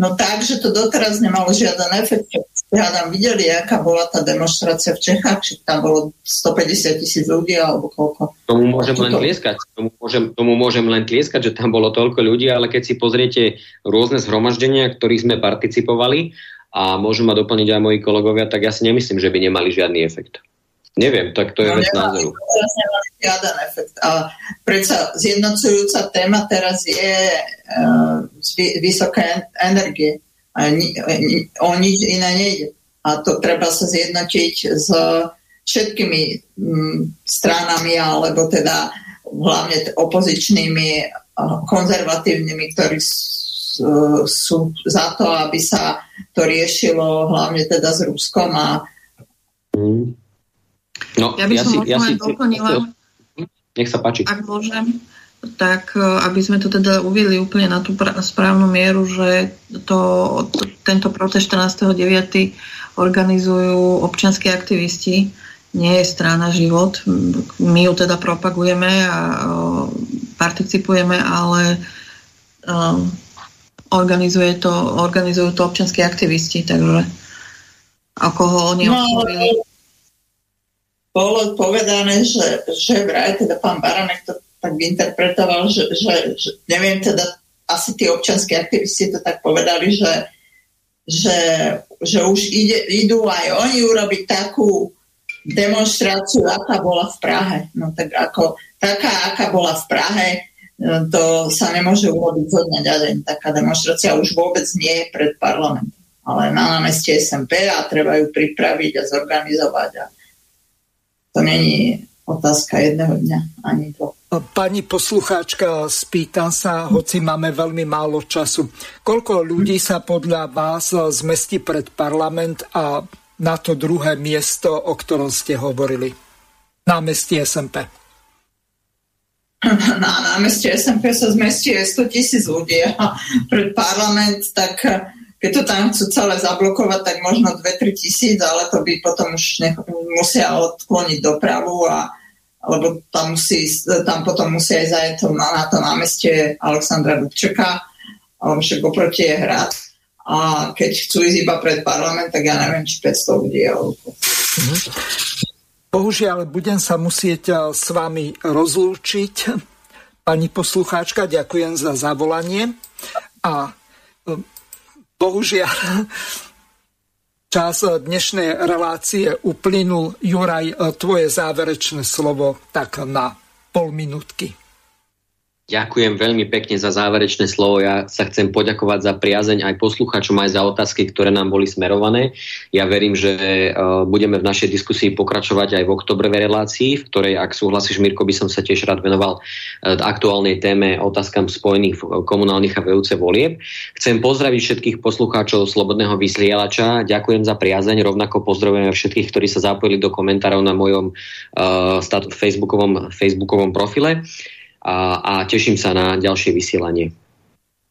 No tak, že to doteraz nemalo žiaden efekt. Hádam, videli, aká bola tá demonstrácia v Čechách, či tam bolo 150 tisíc ľudí, alebo koľko. Tomu môžem len tlieskať. Tomu môžem, tomu môžem len tlieskať, že tam bolo toľko ľudí, ale keď si pozriete rôzne zhromaždenia, ktorých sme participovali, a môžu ma doplniť aj moji kolegovia, tak ja si nemyslím, že by nemali žiadny efekt. Neviem, tak to je no, vec názoru. žiaden efekt. A predsa zjednocujúca téma teraz je uh, vysoká energie. A ni, o nič iné nejde. A to treba sa zjednotiť s všetkými m, stranami, alebo teda hlavne opozičnými, konzervatívnymi, ktorí sú za to, aby sa to riešilo hlavne teda s Ruskom a mm. No, ja by som ja si, ja si, doplnila, nech sa páči. Ak môžem, tak e, aby sme to teda uvili úplne na tú správnu mieru, že to, to, tento protest 14.9. organizujú občianskí aktivisti, nie je strana život. My ju teda propagujeme a e, participujeme, ale um, organizuje to, organizujú to občanskí aktivisti, takže ako ho oni no, oslovili. Bolo povedané, že, že vraj teda pán Baranek to tak interpretoval, že, že, že neviem teda, asi tí občanskí aktivisti to tak povedali, že, že, že už ide, idú aj oni urobiť takú demonstráciu, aká bola v Prahe. No tak ako, taká, aká bola v Prahe, to sa nemôže urobiť zo dňa ďalej. Taká demonstrácia už vôbec nie je pred parlamentom, ale na námestie SMP a treba ju pripraviť a zorganizovať. A to není otázka jedného dňa ani dvoch. Pani poslucháčka, spýtam sa, hoci máme veľmi málo času, koľko ľudí sa podľa vás zmestí pred parlament a na to druhé miesto, o ktorom ste hovorili? Námestie SMP na námestí SMP sa zmestí 100 tisíc ľudí a pred parlament, tak keď to tam chcú celé zablokovať, tak možno 2-3 tisíc, ale to by potom už nech, musia odkloniť dopravu a alebo tam, musí, tam potom musia aj zajeť to, na, na to námestie Alexandra Dubčeka, alebo však oproti je hrad. A keď chcú ísť iba pred parlament, tak ja neviem, či 500 ľudí. Alebo... Mhm. Bohužiaľ, budem sa musieť eh, s vami rozlúčiť. Pani poslucháčka, ďakujem za zavolanie. A eh, bohužiaľ, čas dnešnej relácie uplynul. Juraj, tvoje záverečné slovo tak na pol minútky. Ďakujem veľmi pekne za záverečné slovo. Ja sa chcem poďakovať za priazeň aj posluchačom, aj za otázky, ktoré nám boli smerované. Ja verím, že uh, budeme v našej diskusii pokračovať aj v oktobrovej relácii, v ktorej, ak súhlasíš, Mirko, by som sa tiež rád venoval uh, aktuálnej téme otázkam spojených komunálnych a vejúce volieb. Chcem pozdraviť všetkých poslucháčov Slobodného vysielača. Ďakujem za priazeň. Rovnako pozdravujeme všetkých, ktorí sa zapojili do komentárov na mojom uh, Facebookovom, Facebookovom profile a, a teším sa na ďalšie vysielanie.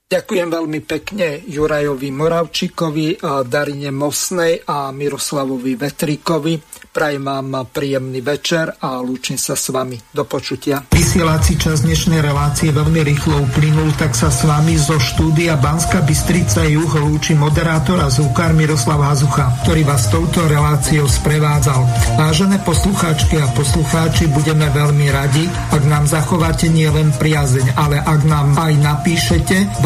Ďakujem veľmi pekne Jurajovi Moravčíkovi, Darine Mosnej a Miroslavovi Vetríkovi. Prajem vám príjemný večer a lúčim sa s vami. Do počutia. Vysielací čas dnešnej relácie veľmi rýchlo uplynul, tak sa s vami zo štúdia Banska Bystrica Juh lúči moderátor a zúkar Miroslav Hazucha, ktorý vás touto reláciou sprevádzal. Vážené poslucháčky a poslucháči, budeme veľmi radi, ak nám zachováte nielen priazeň, ale ak nám aj napíšete